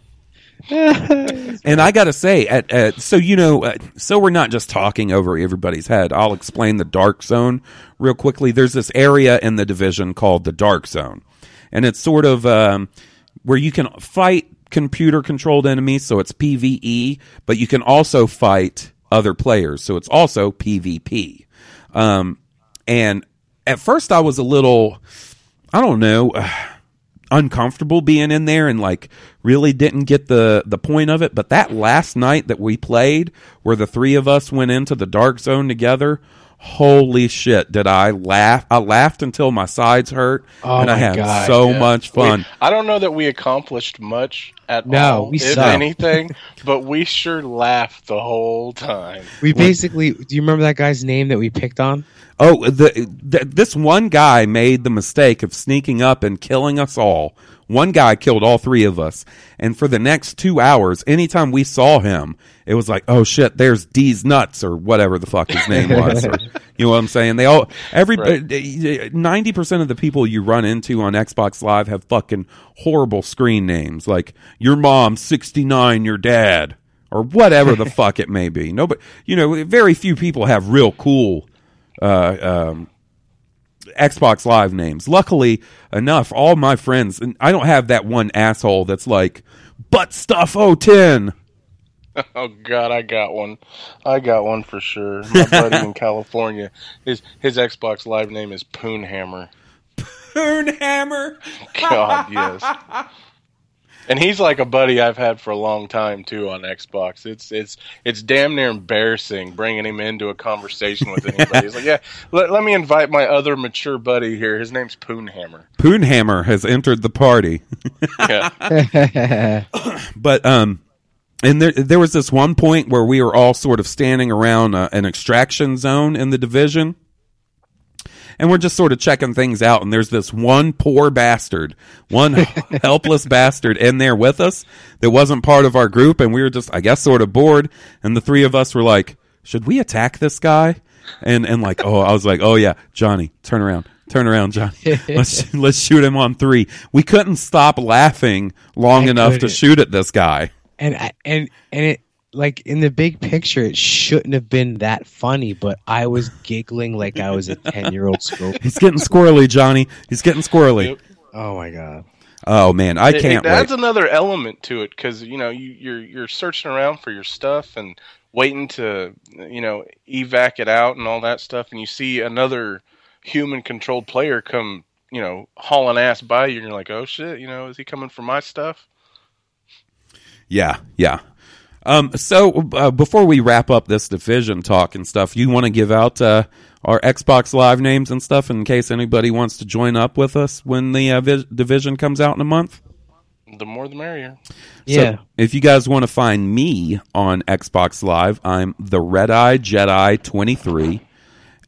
B: and I got to say, at, at so you know, uh, so we're not just talking over everybody's head. I'll explain the dark zone real quickly. There's this area in the division called the dark zone, and it's sort of um, where you can fight computer controlled enemies. So it's PVE, but you can also fight other players. So it's also PvP. Um, and at first, I was a little, I don't know uncomfortable being in there and like really didn't get the the point of it but that last night that we played where the three of us went into the dark zone together holy shit did i laugh i laughed until my sides hurt
D: Oh
B: and i had
D: God,
B: so
E: Yeah.
B: much
E: We-
B: fun
E: I don't know that we accomplished much at
D: No,
E: all,
D: we
E: if
D: suck.
E: anything, but we sure laughed the whole time.
D: We basically. Do you remember that guy's name that we picked on?
B: Oh, the, the this one guy made the mistake of sneaking up and killing us all. One guy killed all three of us, and for the next two hours, anytime we saw him, it was like, "Oh shit, there's D's nuts" or whatever the fuck his name was. or, you know what I'm saying? They all, every ninety percent of the people you run into on Xbox Live have fucking horrible screen names, like your mom, sixty nine, your dad, or whatever the fuck it may be. Nobody, you know, very few people have real cool uh, um, Xbox Live names. Luckily enough, all my friends, and I don't have that one asshole that's like, butt stuff 010.
E: Oh God, I got one. I got one for sure. My buddy in California, his his Xbox Live name is Poonhammer.
B: Poonhammer.
E: God, yes. And he's like a buddy I've had for a long time too on Xbox. It's it's it's damn near embarrassing bringing him into a conversation with anybody. He's like, yeah, let, let me invite my other mature buddy here. His name's Poonhammer.
B: Poonhammer has entered the party.
E: Yeah.
B: but um and there there was this one point where we were all sort of standing around uh, an extraction zone in the division and we're just sort of checking things out and there's this one poor bastard one helpless bastard in there with us that wasn't part of our group and we were just i guess sort of bored. And the three of us were like should we attack this guy? And and like oh i was like oh yeah johnny turn around turn around johnny. Let's let's shoot him on three. We couldn't stop laughing long
D: I
B: enough to
D: couldn't.
B: shoot at this guy.
D: And I- and and it like in the big picture, it shouldn't have been that funny, but I was giggling like I was a ten year old school.
B: he's getting squirrely johnny he's getting squirrely
E: Yep.
D: Oh my god!
B: oh man i can't
E: it,
B: wait
E: adds another element to it because you know you, you're you're searching around for your stuff and waiting to you know evac it out and all that stuff, and you see another human controlled player come you know hauling ass by you, and you're like, oh shit, you know, is he coming for my stuff?
B: Yeah, yeah. Um, so uh, before we wrap up this division talk and stuff, you want to give out uh, our Xbox Live names and stuff in case anybody wants to join up with us when the uh, vi- division comes out in a month.
E: The more the merrier.
D: Yeah,
B: So if you guys want to find me on Xbox Live, I'm the Red Eye Jedi 23.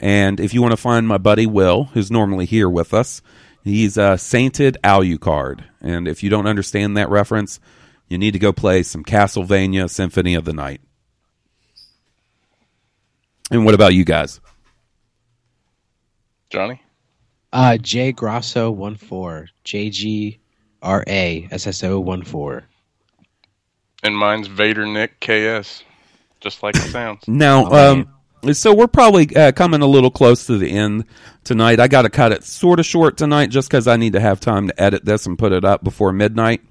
B: And if you want to find my buddy Will, who's normally here with us, he's a Sainted Alucard. And if you don't understand that reference, you need to go play some Castlevania Symphony of the Night. And what about you guys?
E: Johnny.
D: uh, J Grosso one four J G R A S S O one four.
E: And mine's Vader Nick KS. Just like it sounds.
B: Now,
D: Oh,
B: um, so we're probably uh, coming a little close to the end tonight. I got to cut it sort of short tonight just because I need to have time to edit this and put it up before midnight.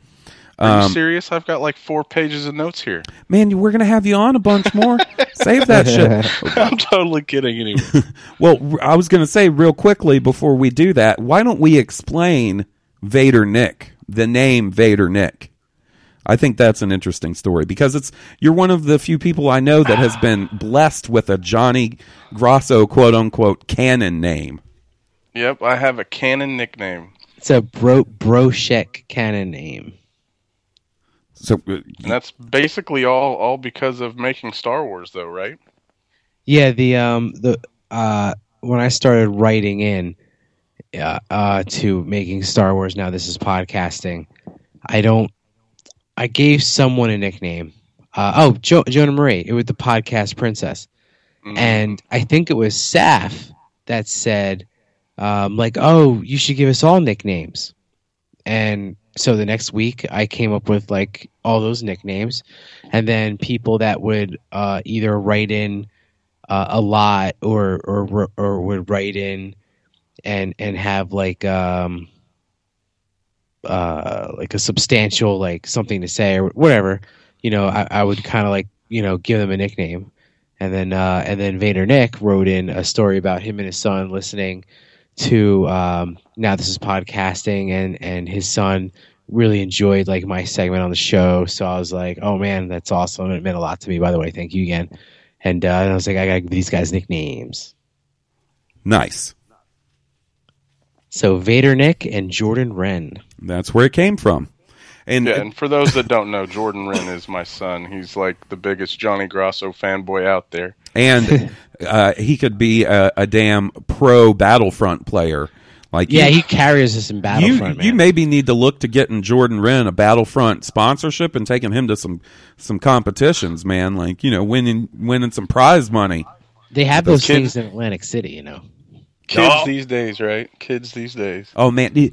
E: Are you
B: Um,
E: serious? I've got like four pages of notes here.
B: Man, we're going to have you on a bunch more. Save that shit.
E: I'm totally kidding anyway.
B: Well, I was going to say real quickly before we do that, why don't we explain Vader Nick, the name Vader Nick? I think that's an interesting story because it's you're one of the few people I know that has been blessed with a Johnny Grosso quote unquote canon name.
E: yep, I have a canon nickname.
D: It's a bro broshek canon name.
B: So uh,
E: And that's basically all all because of making Star Wars though, right?
D: Yeah, the um the uh when I started writing in uh, uh, to making Star Wars. Now this is podcasting. I don't. I gave someone a nickname. Uh, oh, jo- Jonah Marie. It was the podcast princess,
E: Mhm.
D: and I think it was Saf that said, um, like, "Oh, you should give us all nicknames." And so the next week, I came up with like all those nicknames, and then people that would uh, either write in uh, a lot or or or would write in and and have like um uh like a substantial like something to say or whatever you know i, I would kind of like you know give them a nickname. And then uh and then vader nick wrote in a story about him and his son listening to um now this is podcasting and and his son really enjoyed like my segment on the show so i was like oh man that's awesome it meant a lot to me by the way thank you again and, uh, and i was like i gotta give these guys nicknames
B: Nice.
D: so vader nick and jordan wren
B: That's where it came from. And
E: Yeah, and for those that don't know, Jordan Wren is my son. He's like the biggest Johnny Grosso fanboy out there.
B: and uh, he could be a, a damn pro Battlefront player. Like
D: Yeah,
B: you,
D: he carries us in Battlefront,
B: you,
D: man.
B: you maybe need to look to getting Jordan Wren a Battlefront sponsorship and taking him to some some competitions, man. Like you know, winning winning some prize money.
D: they have
E: Those
D: those
E: kids-
D: things in Atlantic City, you know.
E: Kids
B: Oh.
E: these days, right? Kids these days.
B: Oh man,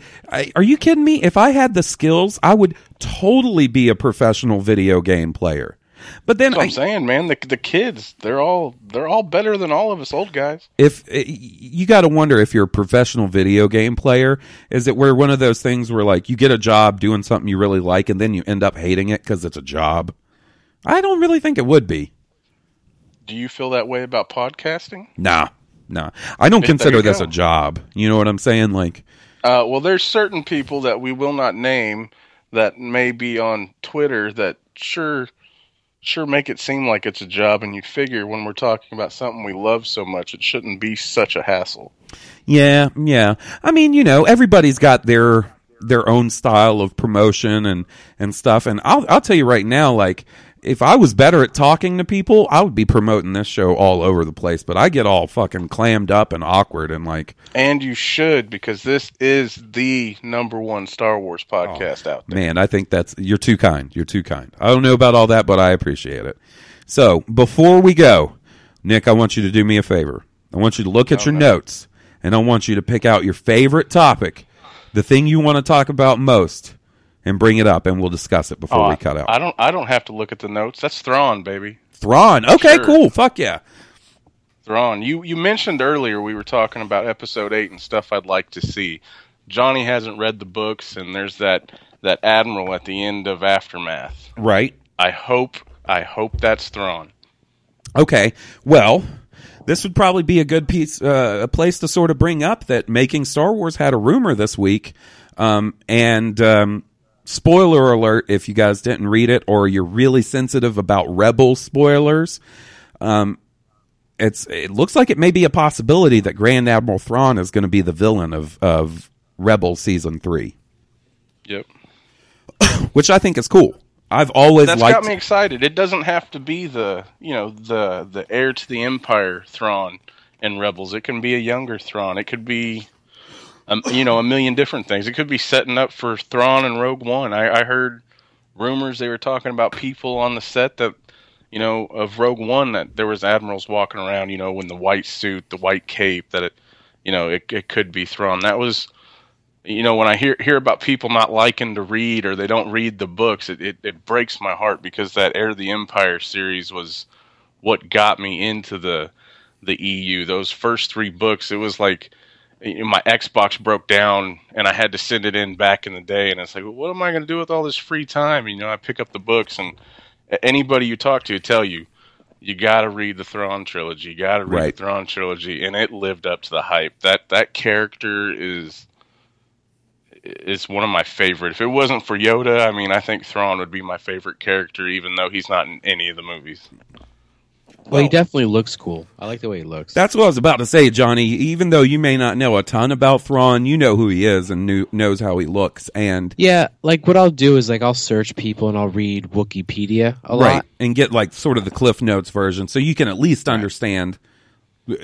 B: are you kidding me? If I had the skills, I would totally be a professional video game player. But then
E: That's what
B: I,
E: I'm saying, man. The the kids, they're all they're all better than all of us old guys.
B: if eh, you got to wonder if you're a professional video game player is it where one of those things where like you get a job doing something you really like and then you end up hating it because it's a job i don't really think it would be
E: Do you feel that way about podcasting?
B: nah nah i don't consider this
E: go.
B: a job you know what i'm saying like
E: Uh, well, there's certain people that we will not name that may be on Twitter that sure sure make it seem like it's a job, and you figure when we're talking about something we love so much, it shouldn't be such a hassle.
B: yeah yeah i mean you know everybody's got their their own style of promotion and and stuff and i'll i'll tell you right now like if I was better at talking to people, I would be promoting this show all over the place. But I get all fucking clammed up and awkward and like,
E: And you should because this is the number one Star Wars oh, podcast out there.
B: Man, I think that's you're too kind. You're too kind. I don't know about all that, but I appreciate it. So before we go, Nick, I want you to do me a favor. I want you to look at your notes, and I want you to pick out your favorite topic, the thing you want to talk about most, and bring it up, and we'll discuss it before
E: Oh,
B: we cut out.
E: I don't. I don't have to look at the notes. That's Thrawn, baby.
B: Thrawn. Okay,
E: Sure.
B: cool. Fuck yeah.
E: Thrawn. You you mentioned earlier we were talking about episode eight and stuff I'd like to see. Johnny hasn't read the books, and there's that that admiral at the end of Aftermath.
B: Right.
E: I hope I hope that's Thrawn.
B: Okay. Well, this would probably be a good piece, uh, a place to sort of bring up that making Star Wars had a rumor this week, um, and um, spoiler alert if you guys didn't read it or you're really sensitive about Rebel spoilers. Um, it's it looks like it may be a possibility that Grand Admiral Thrawn is going to be the villain of of Rebel season three,
E: Yep.
B: which I think is cool. I've always
E: That's
B: liked
E: got me excited. It doesn't have to be the you know the the heir to the Empire Thrawn in Rebels. It can be a younger Thrawn. It could be, um, you know, a million different things. It could be setting up for Thrawn and Rogue One. I, I heard rumors they were talking about people on the set that you know of Rogue One that there was admirals walking around. You know, in the white suit, the white cape. That it, you know, it it could be Thrawn. That was you know when i hear hear about people not liking to read or they don't read the books it, it, it breaks my heart because that Heir of the empire series was what got me into the the eu those first three books it was like you know, my xbox broke down and i had to send it in back in the day and it's like well, what am i going to do with all this free time you know i pick up the books and anybody you talk to tell you you got to read the Thrawn trilogy. You got to read
B: Right.
E: the Thrawn trilogy, and it lived up to the hype. That that character is is one of my favorite. If it wasn't for Yoda, I mean, I think Thrawn would be my favorite character, even though he's not in any of the movies.
D: Well, he definitely looks cool. I like the way he looks.
B: That's what I was about to say, Johnny. Even though you may not know a ton about Thrawn, you know who he is and knew, knows how he looks. And
D: yeah, like what I'll do is like I'll search people and I'll read Wikipedia a
B: right,
D: lot.
B: and get like sort of the Cliff Notes version, so you can at least understand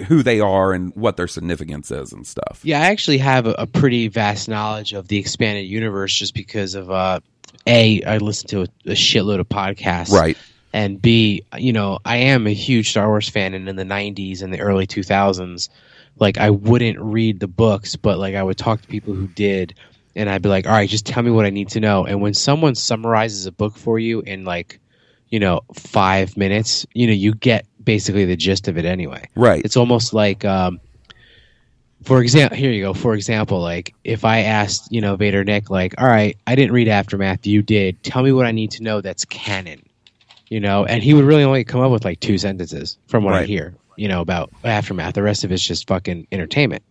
B: who they are and what their significance is and stuff.
D: Yeah, I actually have a, a pretty vast knowledge of the expanded universe just because of uh, a I listen to a, a shitload of podcasts,
B: Right.
D: And B, you know, I am a huge Star Wars fan, and in the '90s and the early 2000s, like I wouldn't read the books, but like I would talk to people who did, and I'd be like, all right, just tell me what I need to know. And when someone summarizes a book for you in like, you know, five minutes, you know, you get basically the gist of it anyway.
B: Right.
D: It's almost like, um, for example, here you go. For example, like if I asked, you know, Vader Nick, like, all right, I didn't read Aftermath, you did. Tell me what I need to know that's canon, you know, and he would really only come up with like two sentences from what I hear, you know, about Aftermath. The rest of it's just fucking entertainment,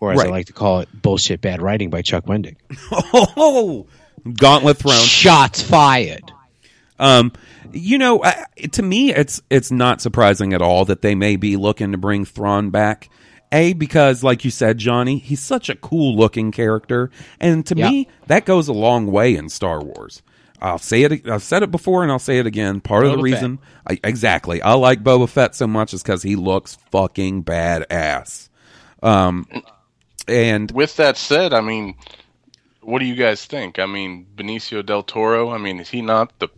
D: or as I like to call it, bullshit bad writing by Chuck Wendig.
B: Oh, Gauntlet thrown.
D: Shots fired.
B: Um, you know, I, to me, it's it's not surprising at all that they may be looking to bring Thrawn back. A because, like you said, Johnny, he's such a cool looking character, and to
D: Yeah.
B: me, that goes a long way in Star Wars. I'll say it. I've said it before, and I'll say it again. Part of the reason, I, exactly, I like Boba Fett so much is because he looks fucking badass. Um, and
E: With that said, I mean, what do you guys think? I mean, Benicio del Toro. I mean, is he not the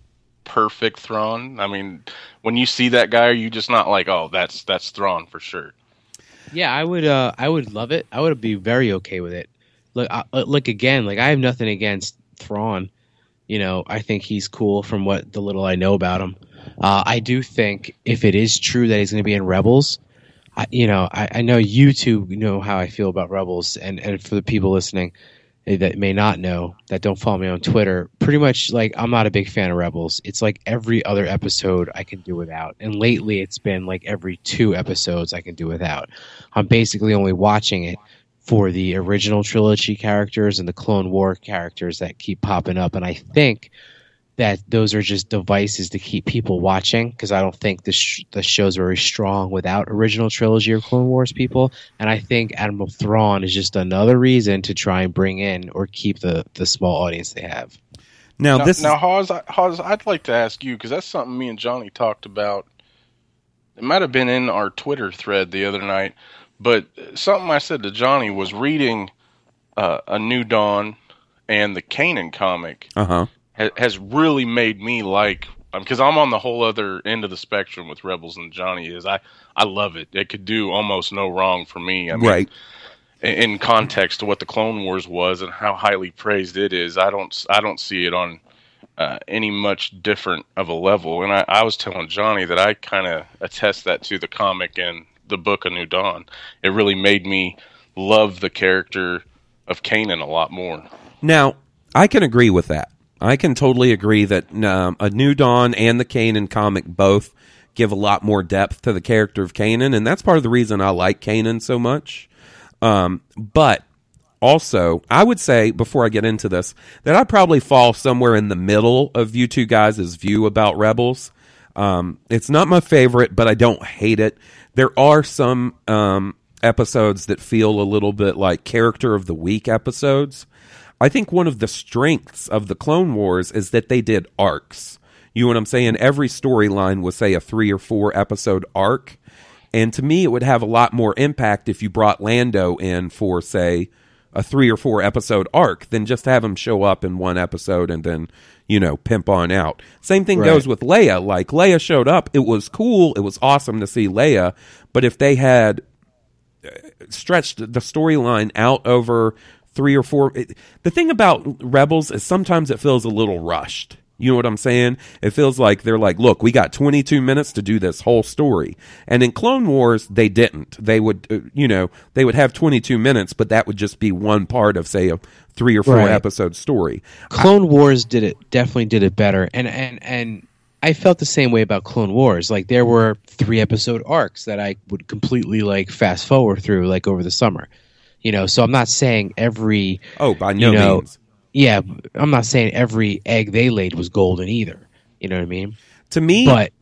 E: perfect Thrawn? I mean, when you see that guy, are you just not like, oh, that's that's Thrawn for sure?
D: Yeah, I would. Uh, I would love it. I would be very okay with it. Look, uh, uh, look again. Like I have nothing against Thrawn. You know, I think he's cool from what the little I know about him. Uh, I do think if it is true that he's going to be in Rebels, I, you know, I, I know you two know how I feel about Rebels, and and for the people listening eh, that may not know that don't follow me on Twitter, pretty much like I'm not a big fan of Rebels. It's like every other episode I can do without, and lately it's been like every two episodes I can do without. I'm basically only watching it for the original trilogy characters and the Clone War characters that keep popping up, and I think that those are just devices to keep people watching because I don't think the sh- the show's very strong without original trilogy or Clone Wars people, and I think Admiral Thrawn is just another reason to try and bring in or keep the the small audience they have.
B: now,
E: now,
B: this
E: now Hawes, Hawes, I'd like to ask you because that's something me and Johnny talked about. It might have been in our Twitter thread the other night, but something I said to Johnny was reading uh, a New Dawn and the Kanan comic
B: uh huh.
E: ha- has really made me like because I'm on the whole other end of the spectrum with Rebels and Johnny is. I I love it. It could do almost no wrong for me. I mean,
B: Right.
E: in- in context to what the Clone Wars was and how highly praised it is, I don't I don't see it on uh, any much different of a level. And I, I was telling Johnny that I kind of attest that to the comic and the book A New Dawn. It really made me love the character of Kanan a lot more.
B: Now, I can agree with that. I can totally agree that um, a New Dawn and the Kanan comic both give a lot more depth to the character of Kanan, and that's part of the reason I like Kanan so much. Um, but also, I would say before I get into this that I probably fall somewhere in the middle of you two guys' view about Rebels. Um, it's not my favorite, but I don't hate it. There are some um, episodes that feel a little bit like character of the week episodes. I think one of the strengths of the Clone Wars is that they did arcs. You know what I'm saying? Every storyline was, say, a three or four episode arc. And to me, it would have a lot more impact if you brought Lando in for, say, a three or four episode arc than just have him show up in one episode and then, you know, pimp on out. Same thing
D: Right.
B: goes with Leia. Like, Leia showed up. It was cool. It was awesome to see Leia. But if they had stretched the storyline out over three or four. It, the thing about Rebels is sometimes it feels a little rushed. You know what I'm saying? It feels like they're like, look, we got 22 minutes to do this whole story. And in Clone Wars, they didn't. They would, uh, you know, they would have 22 minutes, but that would just be one part of, say, a three or four
D: Right.
B: episode story.
D: Clone Wars did it definitely did it better, and and and I felt the same way about Clone Wars. Like there were three episode arcs that I would completely like fast forward through like over the summer, you know. So I'm not saying every
B: Oh, by no
D: you know,
B: means.
D: yeah, I'm not saying every egg they laid was golden either. You know what I mean?
B: To me,
D: But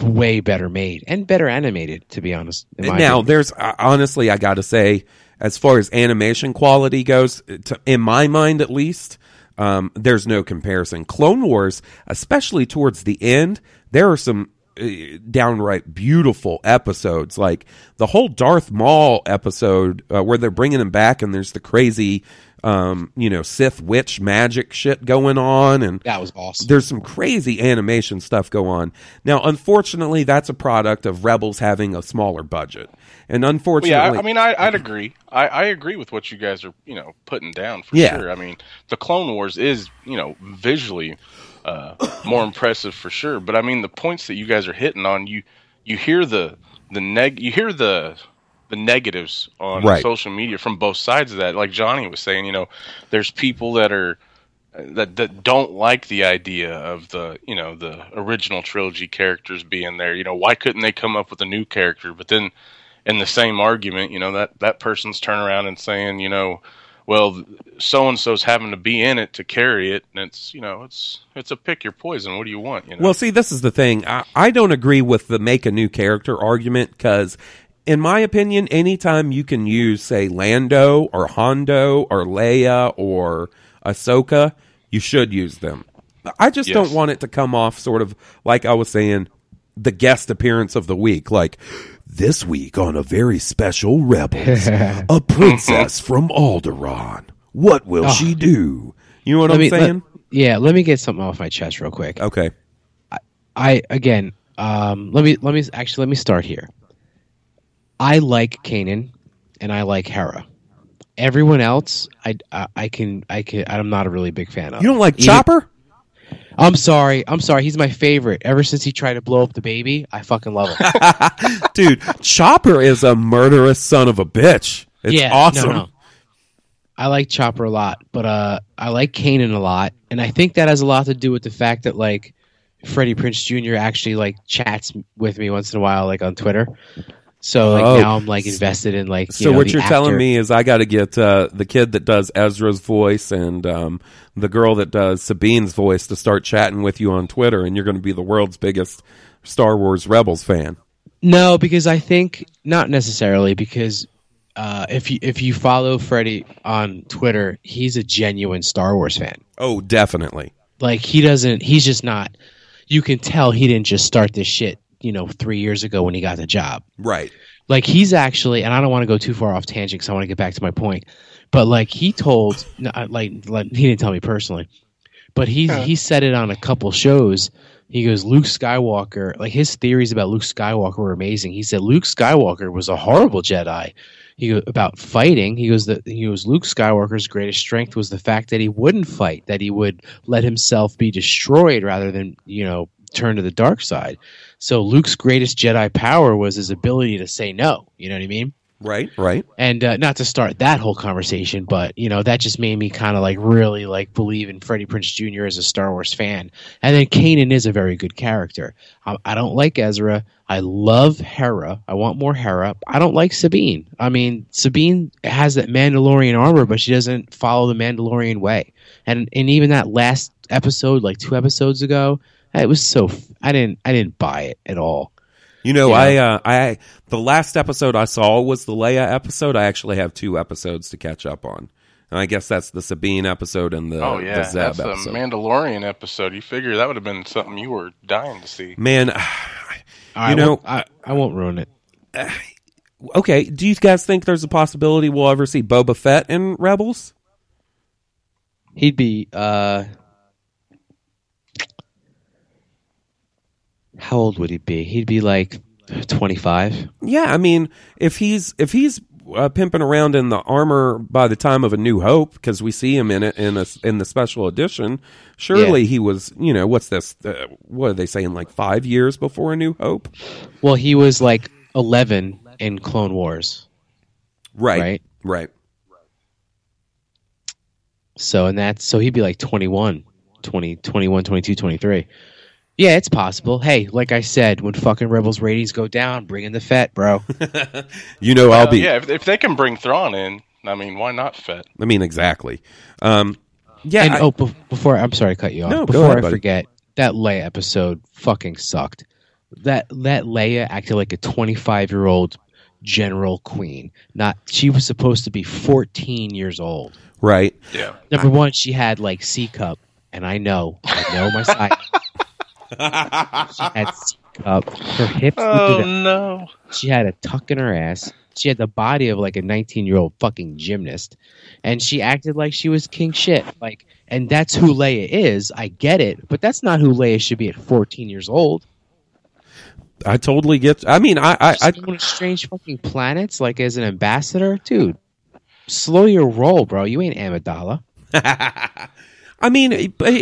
D: way better made and better animated, to be honest.
B: now
D: opinion.
B: there's uh, honestly i gotta say as far as animation quality goes to, in my mind at least um, there's no comparison clone wars especially towards the end there are some uh, downright beautiful episodes. Like the whole Darth Maul episode uh, where they're bringing him back, and there's the crazy, um, you know, Sith witch magic shit going on, and
D: That was awesome.
B: there's some crazy animation stuff go on. Now, unfortunately, that's a product of Rebels having a smaller budget, and
E: Well,
B: unfortunately,
E: yeah, I, I mean, I, I'd agree. I, I agree with what you guys are, you know, putting down for
B: Yeah.
E: sure. I mean, the Clone Wars is, you know, visually uh, more impressive for sure. But I mean, the points that you guys are hitting on, you you hear the the neg, you hear the the negatives on
B: Right.
E: social media from both sides of that. Like Johnny was saying, you know, there's people that are that that don't like the idea of the you know the original trilogy characters being there. You know, why couldn't they come up with a new character? But then in the same argument, you know that that person's turning around and saying, you know, well, so and so's having to be in it to carry it, and it's you know it's it's a pick your poison. What do you want? You know?
B: Well, see, this is the thing. I, I don't agree with the make a new character argument because, in my opinion, anytime you can use, say, Lando or Hondo or Leia or Ahsoka, you should use them. I just
E: Yes.
B: don't want it to come off sort of like I was saying, the guest appearance of the week. Like, this week on a very special Rebels, a princess from Alderaan. What will she do? You know what
D: Let
B: I'm
D: me- let-
B: saying?
D: yeah, let me get something off my chest real quick.
B: okay.
D: I again, um, let me let me actually let me start here. I like Kanan, and I like Hera. Everyone else, I, I I can I can I'm not a really big fan of.
B: You don't like
D: Even-
B: Chopper?
D: I'm sorry. I'm sorry. He's my favorite. Ever since he tried to blow up the baby, I fucking love him.
B: Dude, Chopper is a murderous son of a bitch. It's
D: yeah,
B: awesome.
D: No, no. I like Chopper a lot, but uh, I like Kanan a lot, and I think that has a lot to do with the fact that like Freddie Prinze Jr. actually like chats with me once in a while, like on Twitter. So like
B: Oh.
D: now I'm like invested in like.
B: So
D: know,
B: what
D: the
B: you're telling me is I got to get uh, the kid that does Ezra's voice and um, the girl that does Sabine's voice to start chatting with you on Twitter, and you're going to be the world's biggest Star Wars Rebels fan.
D: No, because I think not necessarily because uh, if you if you follow Freddie on Twitter, he's a genuine Star Wars fan.
B: Oh, definitely.
D: Like he doesn't. He's just not. You can tell he didn't just start this shit. You know, three years ago when he got the job.
B: Right.
D: Like he's actually, and I don't want to go too far off tangent because I want to get back to my point. But like he told, like, like he didn't tell me personally, but he he said it on a couple shows. He goes, Luke Skywalker, like his theories about Luke Skywalker were amazing. He said Luke Skywalker was a horrible Jedi. He goes about fighting. He goes that he goes Luke Skywalker's greatest strength was the fact that he wouldn't fight, that he would let himself be destroyed rather than you know turn to the dark side. So Luke's greatest Jedi power was his ability to say no. You know what I mean?
B: Right. Right.
D: and uh, not to start that whole conversation, but you know that just made me kind of like really like believe in Freddie Prinze Jr. as a Star Wars fan. And then Kanan is a very good character. I, I don't like Ezra. I love Hera. I want more Hera. I don't like Sabine. I mean, Sabine has that Mandalorian armor, but she doesn't follow the Mandalorian way. And and even that last episode, like two episodes ago, it was so f- I didn't I didn't buy it at all.
B: You know,
D: Yeah.
B: I, uh, I, the last episode I saw was the Leia episode. I actually have two episodes to catch up on. And I guess that's the Sabine episode and the,
E: oh yeah,
B: the Zeb
E: that's
B: episode.
E: a Mandalorian episode. You figure that would have been something you were dying to see.
B: Man,
D: All
B: You
D: right,
B: know-
D: well, I, I won't ruin it.
B: okay. Do you guys think there's a possibility we'll ever see Boba Fett in Rebels?
D: He'd be uh How old would he be? He'd be like 25.
B: Yeah, I mean, if he's if he's uh, pimping around in the armor by the time of A New Hope, because we see him in it in a, in the special edition, surely he was. You know, what's this? Uh, what are they saying? Like five years before A New Hope,
D: Well, he was like 11 in Clone Wars.
B: right?
D: Right.
B: Right.
D: So, and that's so he'd be like 21, 20, 21, 22, 23. Yeah, it's possible. Hey, like I said, when fucking Rebels ratings go down, bring in the Fett, bro.
B: You know, I'll
E: Uh,
B: be.
E: yeah, if, if they can bring Thrawn in, I mean, why not Fett?
B: I mean, exactly. Um, yeah.
D: and
B: I-
D: oh, be- before I'm sorry to cut you off.
B: No, go
D: before
B: ahead,
D: I
B: buddy.
D: forget, that Leia episode fucking sucked. That that Leia acted like a 25 year old general queen. Not she was supposed to be 14 years old.
B: right.
E: Yeah.
D: Number one, she had like C cup, and I know, I know my side. she had. Her hips.
E: Oh no!
D: She had a tuck in her ass. She had the body of like a 19 year old fucking gymnast, and she acted like she was king shit. Like, and that's who Leia is. I get it, but that's not who Leia should be at 14 years old.
B: I totally get. I mean, I, I, I
D: going strange fucking planets, like as an ambassador, dude. Slow your roll, bro. You ain't Amidala.
B: I mean, but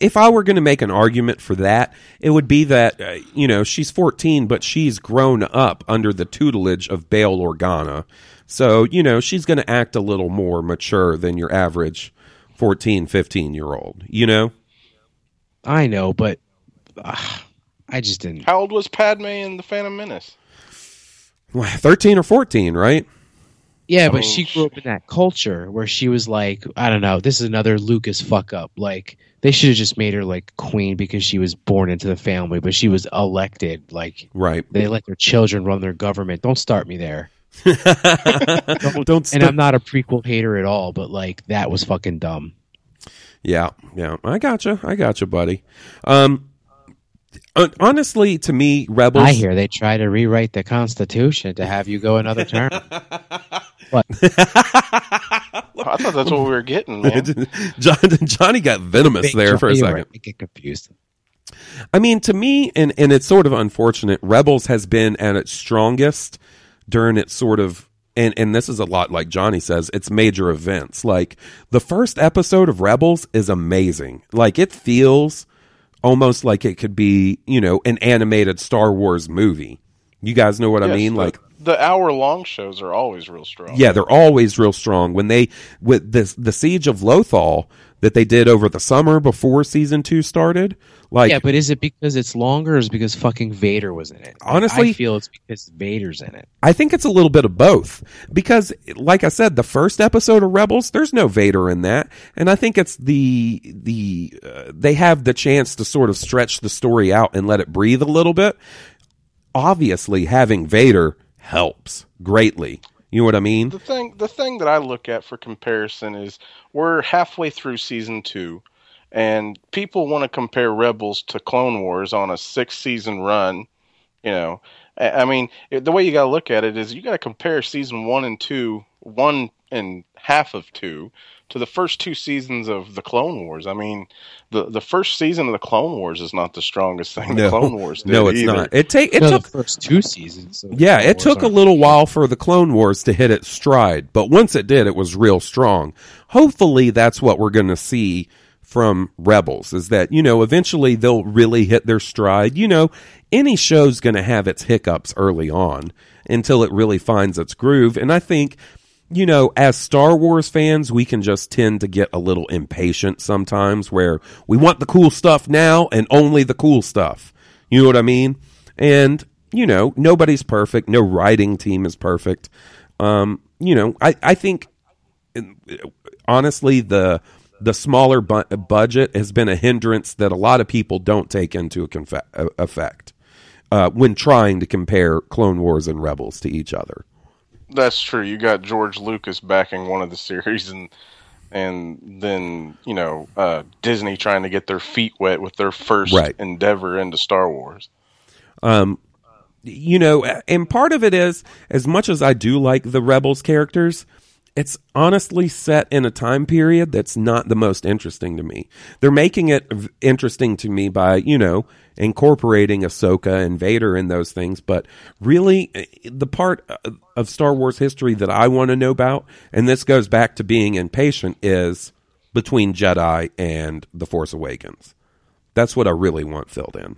B: if I were going to make an argument for that, it would be that uh, you know she's 14, but she's grown up under the tutelage of Bail Organa, so you know she's going to act a little more mature than your average 14, 15 year old. You know,
D: I know, but uh, I just didn't.
E: How old was Padme in the Phantom Menace?
B: 13 or 14, right?
D: Yeah,
E: I
D: but
E: mean,
D: she grew up in that culture where she was like, I don't know, this is another Lucas fuck up. Like they should have just made her like queen because she was born into the family, but she was elected. Like
B: Right.
D: they let their children run their government. Don't start me there.
B: Don't.
D: And
B: st-
D: I'm not a prequel hater at all, but like that was fucking dumb.
B: Yeah, yeah. I gotcha. I gotcha, buddy. Um, honestly, to me, Rebels.
D: I hear they try to rewrite the Constitution to have you go another term.
E: Oh, I thought that's what we were getting, man.
B: John, Johnny got venomous there for a second.
D: right, I get confused.
B: I mean, to me, and and it's sort of unfortunate. Rebels has been at its strongest during its sort of, and and this is a lot like Johnny says, its major events. Like the first episode of Rebels is amazing. Like it feels almost like it could be, you know, an animated Star Wars movie. You guys know what I mean?
E: the,
B: Like
E: the hour long shows are always real strong.
B: yeah, they're always real strong. When they with this the siege of Lothal that they did over the summer before season two started, like
D: yeah, but is it because it's longer or is it because fucking Vader was in it? Like,
B: Honestly-
D: I feel it's because Vader's in it.
B: I think it's a little bit of both because, like I said, the first episode of Rebels, there's no Vader in that, and I think it's the the uh, they have the chance to sort of stretch the story out and let it breathe a little bit. Obviously, having Vader helps greatly. You know what I mean?
E: The thing, the thing that I look at for comparison is we're halfway through season two, and people want to compare Rebels to Clone Wars on a six season run. You know, I I mean, the way you got to look at it is you got to compare season one and two, one and half of two, to the first two seasons of the Clone Wars. I mean, the the first season of the Clone Wars is not the strongest thing the Clone Wars did
B: no, it's
E: either.
B: not. It take it
D: no,
B: took
D: the first two seasons.
B: Yeah, it
D: Wars
B: took a
D: aren't-
B: little while for the Clone Wars to hit its stride, but once it did, it was real strong. Hopefully, that's what we're going to see from Rebels is that, you know, eventually they'll really hit their stride. You know, any show's going to have its hiccups early on until it really finds its groove. And I think, you know, as Star Wars fans, we can just tend to get a little impatient sometimes where we want the cool stuff now and only the cool stuff. You know what I mean? And, you know, nobody's perfect. No writing team is perfect. Um, you know, I, I think honestly the the smaller bu- budget has been a hindrance that a lot of people don't take into confe- effect uh, when trying to compare Clone Wars and Rebels to each other.
E: That's true. You got George Lucas backing one of the series, and and then you know uh, Disney trying to get their feet wet with their first
B: Right.
E: endeavor into Star Wars.
B: you know, and part of it is as much as I do like the Rebels characters, it's honestly set in a time period that's not the most interesting to me. They're making it interesting to me by, you know, incorporating Ahsoka and Vader and those things, but really eh, the part uh, of Star Wars history that I want to know about, and this goes back to being impatient, is between Jedi and The Force Awakens. That's what I really want filled in.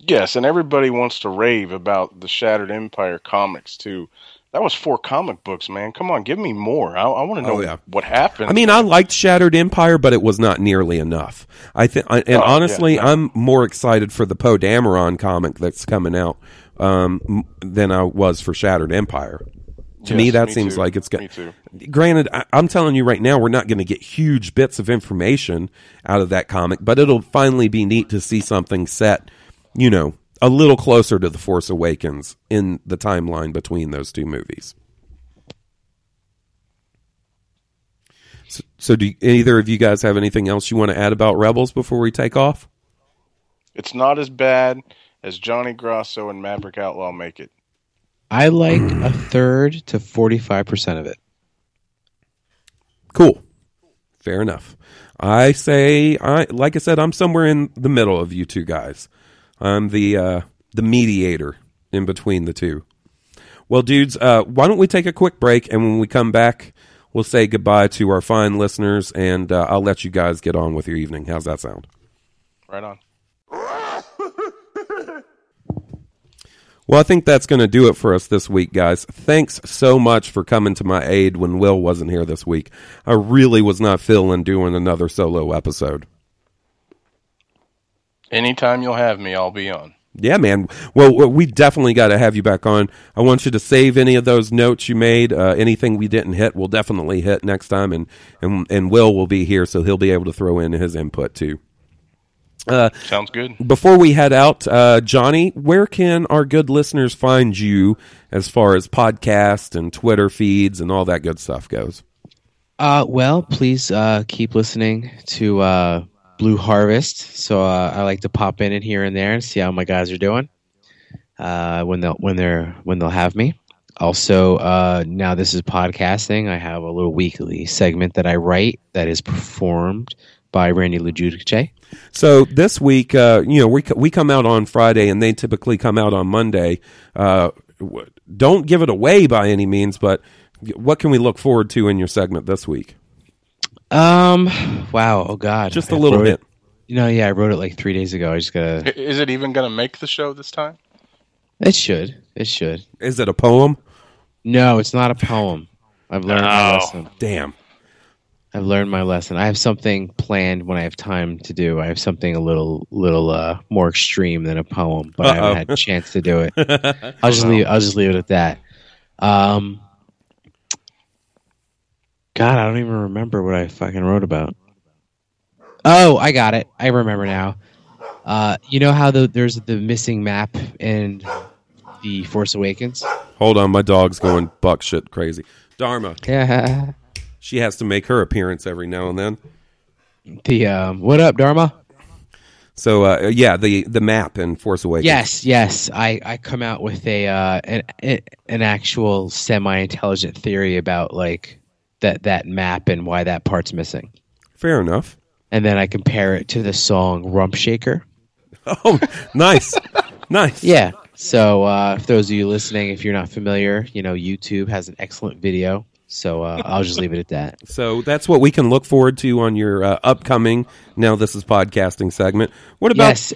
E: Yes, and everybody wants to rave about the Shattered Empire comics too. That was four comic books, man. Come on, give me more. I, I want to know
B: Oh, yeah.
E: what happened.
B: I mean, I liked Shattered Empire, but it was not nearly enough. I think, and
E: Oh,
B: honestly,
E: yeah, no.
B: I'm more excited for the Poe Dameron comic that's coming out um, than I was for Shattered Empire. To me, that
E: me
B: seems
E: too.
B: like it's
E: too.
B: Granted, I, I'm telling you right now, we're not going to get huge bits of information out of that comic, but it'll finally be neat to see something set, you know, a little closer to the Force Awakens in the timeline between those two movies. So, so do either of you guys have anything else you want to add about Rebels before we take off?
E: it's not as bad as Johnny Grosso and Maverick Outlaw make it.
D: I like a third to forty-five percent of it.
B: Cool. Fair enough. I say, I like I said, I'm somewhere in the middle of you two guys. I'm the uh, the mediator in between the two. Well, dudes, uh, why don't we take a quick break, and when we come back, we'll say goodbye to our fine listeners, and uh, I'll let you guys get on with your evening. How's that sound?
E: Right on.
B: Well, I think that's going to do it for us this week, guys. Thanks so much for coming to my aid when Will wasn't here this week. I really was not feeling doing another solo episode.
E: Anytime you'll have me, I'll be on.
B: Yeah, man. Well, we definitely got to have you back on. I want you to save any of those notes you made. Uh, anything we didn't hit, we'll definitely hit next time, and and and Will will be here, so he'll be able to throw in his input too. Uh,
E: Sounds good.
B: before we head out, uh, Johnny, where can our good listeners find you as far as podcast and Twitter feeds and all that good stuff goes?
D: Uh, well, please uh, keep listening to uh, Blue Harvest. So uh, I like to pop in and here and there and see how my guys are doing uh, when they'll when they're when they'll have me. Also, uh, now this is podcasting. I have a little weekly segment that I write that is performed by Randy Lujudice.
B: So this week, uh, you know, we we come out on Friday, and they typically come out on Monday. Uh, don't give it away by any means, but what can we look forward to in your segment this week?
D: Um, wow, oh god,
B: Just a
D: I
B: little bit.
D: It, you know, yeah, I wrote it like three days ago. I just gotta.
E: Is it even going to make the show this time?
D: It should. It should.
B: Is it a poem?
D: No, it's not a poem. I've learned my lesson.
B: Damn.
D: I've learned my lesson. I have something planned when I have time to do. I have something a little, little uh, more extreme than a poem, but I
B: Uh-oh.
D: haven't had a chance to do it. I'll just leave. I'll just leave it at that. Um, God, I don't even remember what I fucking wrote about. Oh, I got it. I remember now. Uh, you know how the, there's the missing map in the Force Awakens?
B: Hold on, my dog's going buck shit crazy. Dharma,
D: Yeah.
B: she has to make her appearance every now and then.
D: The um, what up, Dharma?
B: So uh, yeah, the the map in Force Awakens.
D: Yes, yes. I, I come out with a uh, an an actual semi intelligent theory about like that that map and why that part's missing,
B: fair enough.
D: and then I compare it to the song Rump Shaker.
B: Oh, nice, nice.
D: Yeah. So uh, for those of you listening, if you're not familiar, you know YouTube has an excellent video. So uh, I'll just leave it at that.
B: So that's what we can look forward to on your uh, upcoming. Now this is podcasting segment. What about?
D: yes,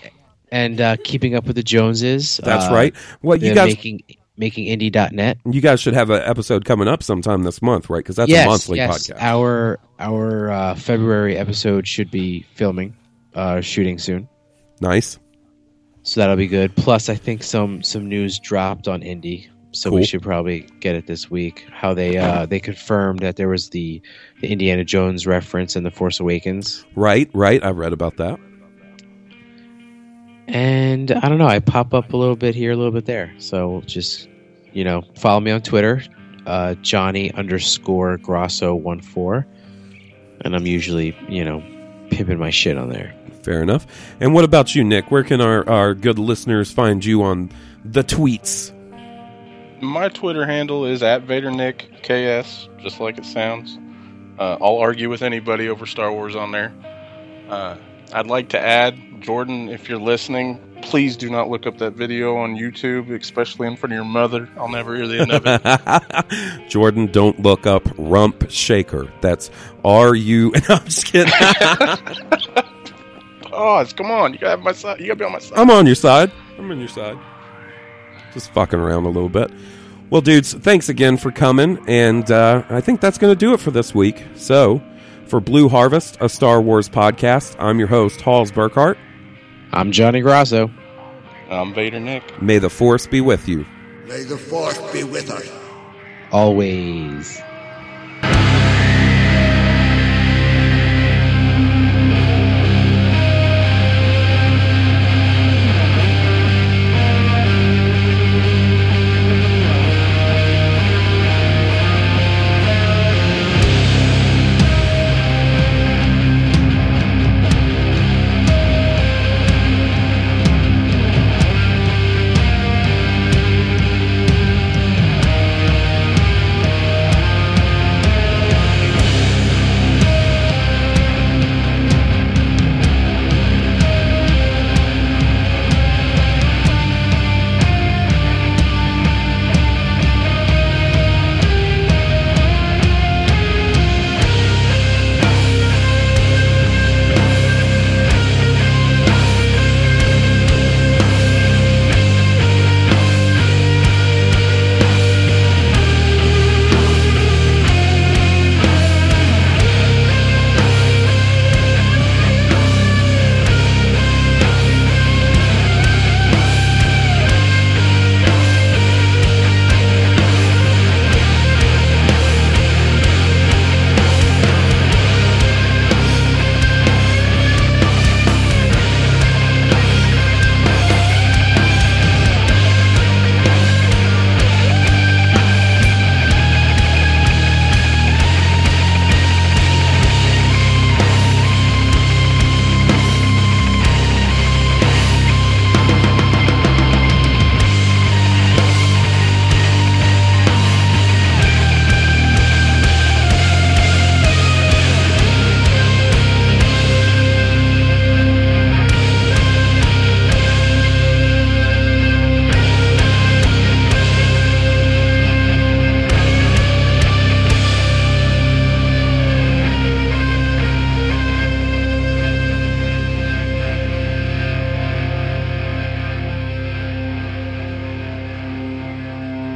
D: and uh, keeping up with the Joneses.
B: That's
D: uh,
B: right. Well, you guys,
D: making making indie.net.
B: you guys should have an episode coming up sometime this month, right? Because that's
D: yes,
B: a monthly
D: yes.
B: podcast.
D: Our our uh, February episode should be filming, uh, shooting soon,
B: nice.
D: so that'll be good. Plus, I think some some news dropped on Indy, so
B: Cool.
D: we should probably get it this week. How they uh, they confirmed that there was the the Indiana Jones reference in the Force Awakens,
B: Right, right. I read about that.
D: and I don't know. I pop up a little bit here, a little bit there. So just you know, follow me on Twitter, uh, Johnny underscore Grosso one four, and I'm usually you know pimping my shit on there.
B: Fair enough. And what about you, Nick? Where can our, our good listeners find you on the tweets?
E: My Twitter handle is at VaderNickKS, just like it sounds. Uh, I'll argue with anybody over Star Wars on there. Uh, I'd like to add, Jordan, if you're listening, please do not look up that video on YouTube, especially in front of your mother. I'll never hear the end of it.
B: Jordan, don't look up Rump Shaker. That's R U. No, I'm just kidding.
E: oh, come on, you gotta have my side. You gotta be on my side.
B: I'm on your side. I'm on your side. Just fucking around a little bit. Well, dudes, thanks again for coming, and uh, I think that's going to do it for this week. So, for Blue Harvest, a Star Wars podcast, I'm your host, Halls Burkhart.
D: I'm Johnny Grosso.
E: I'm Vader Nick.
B: May the Force be with you.
F: May the force be with us.
D: Always.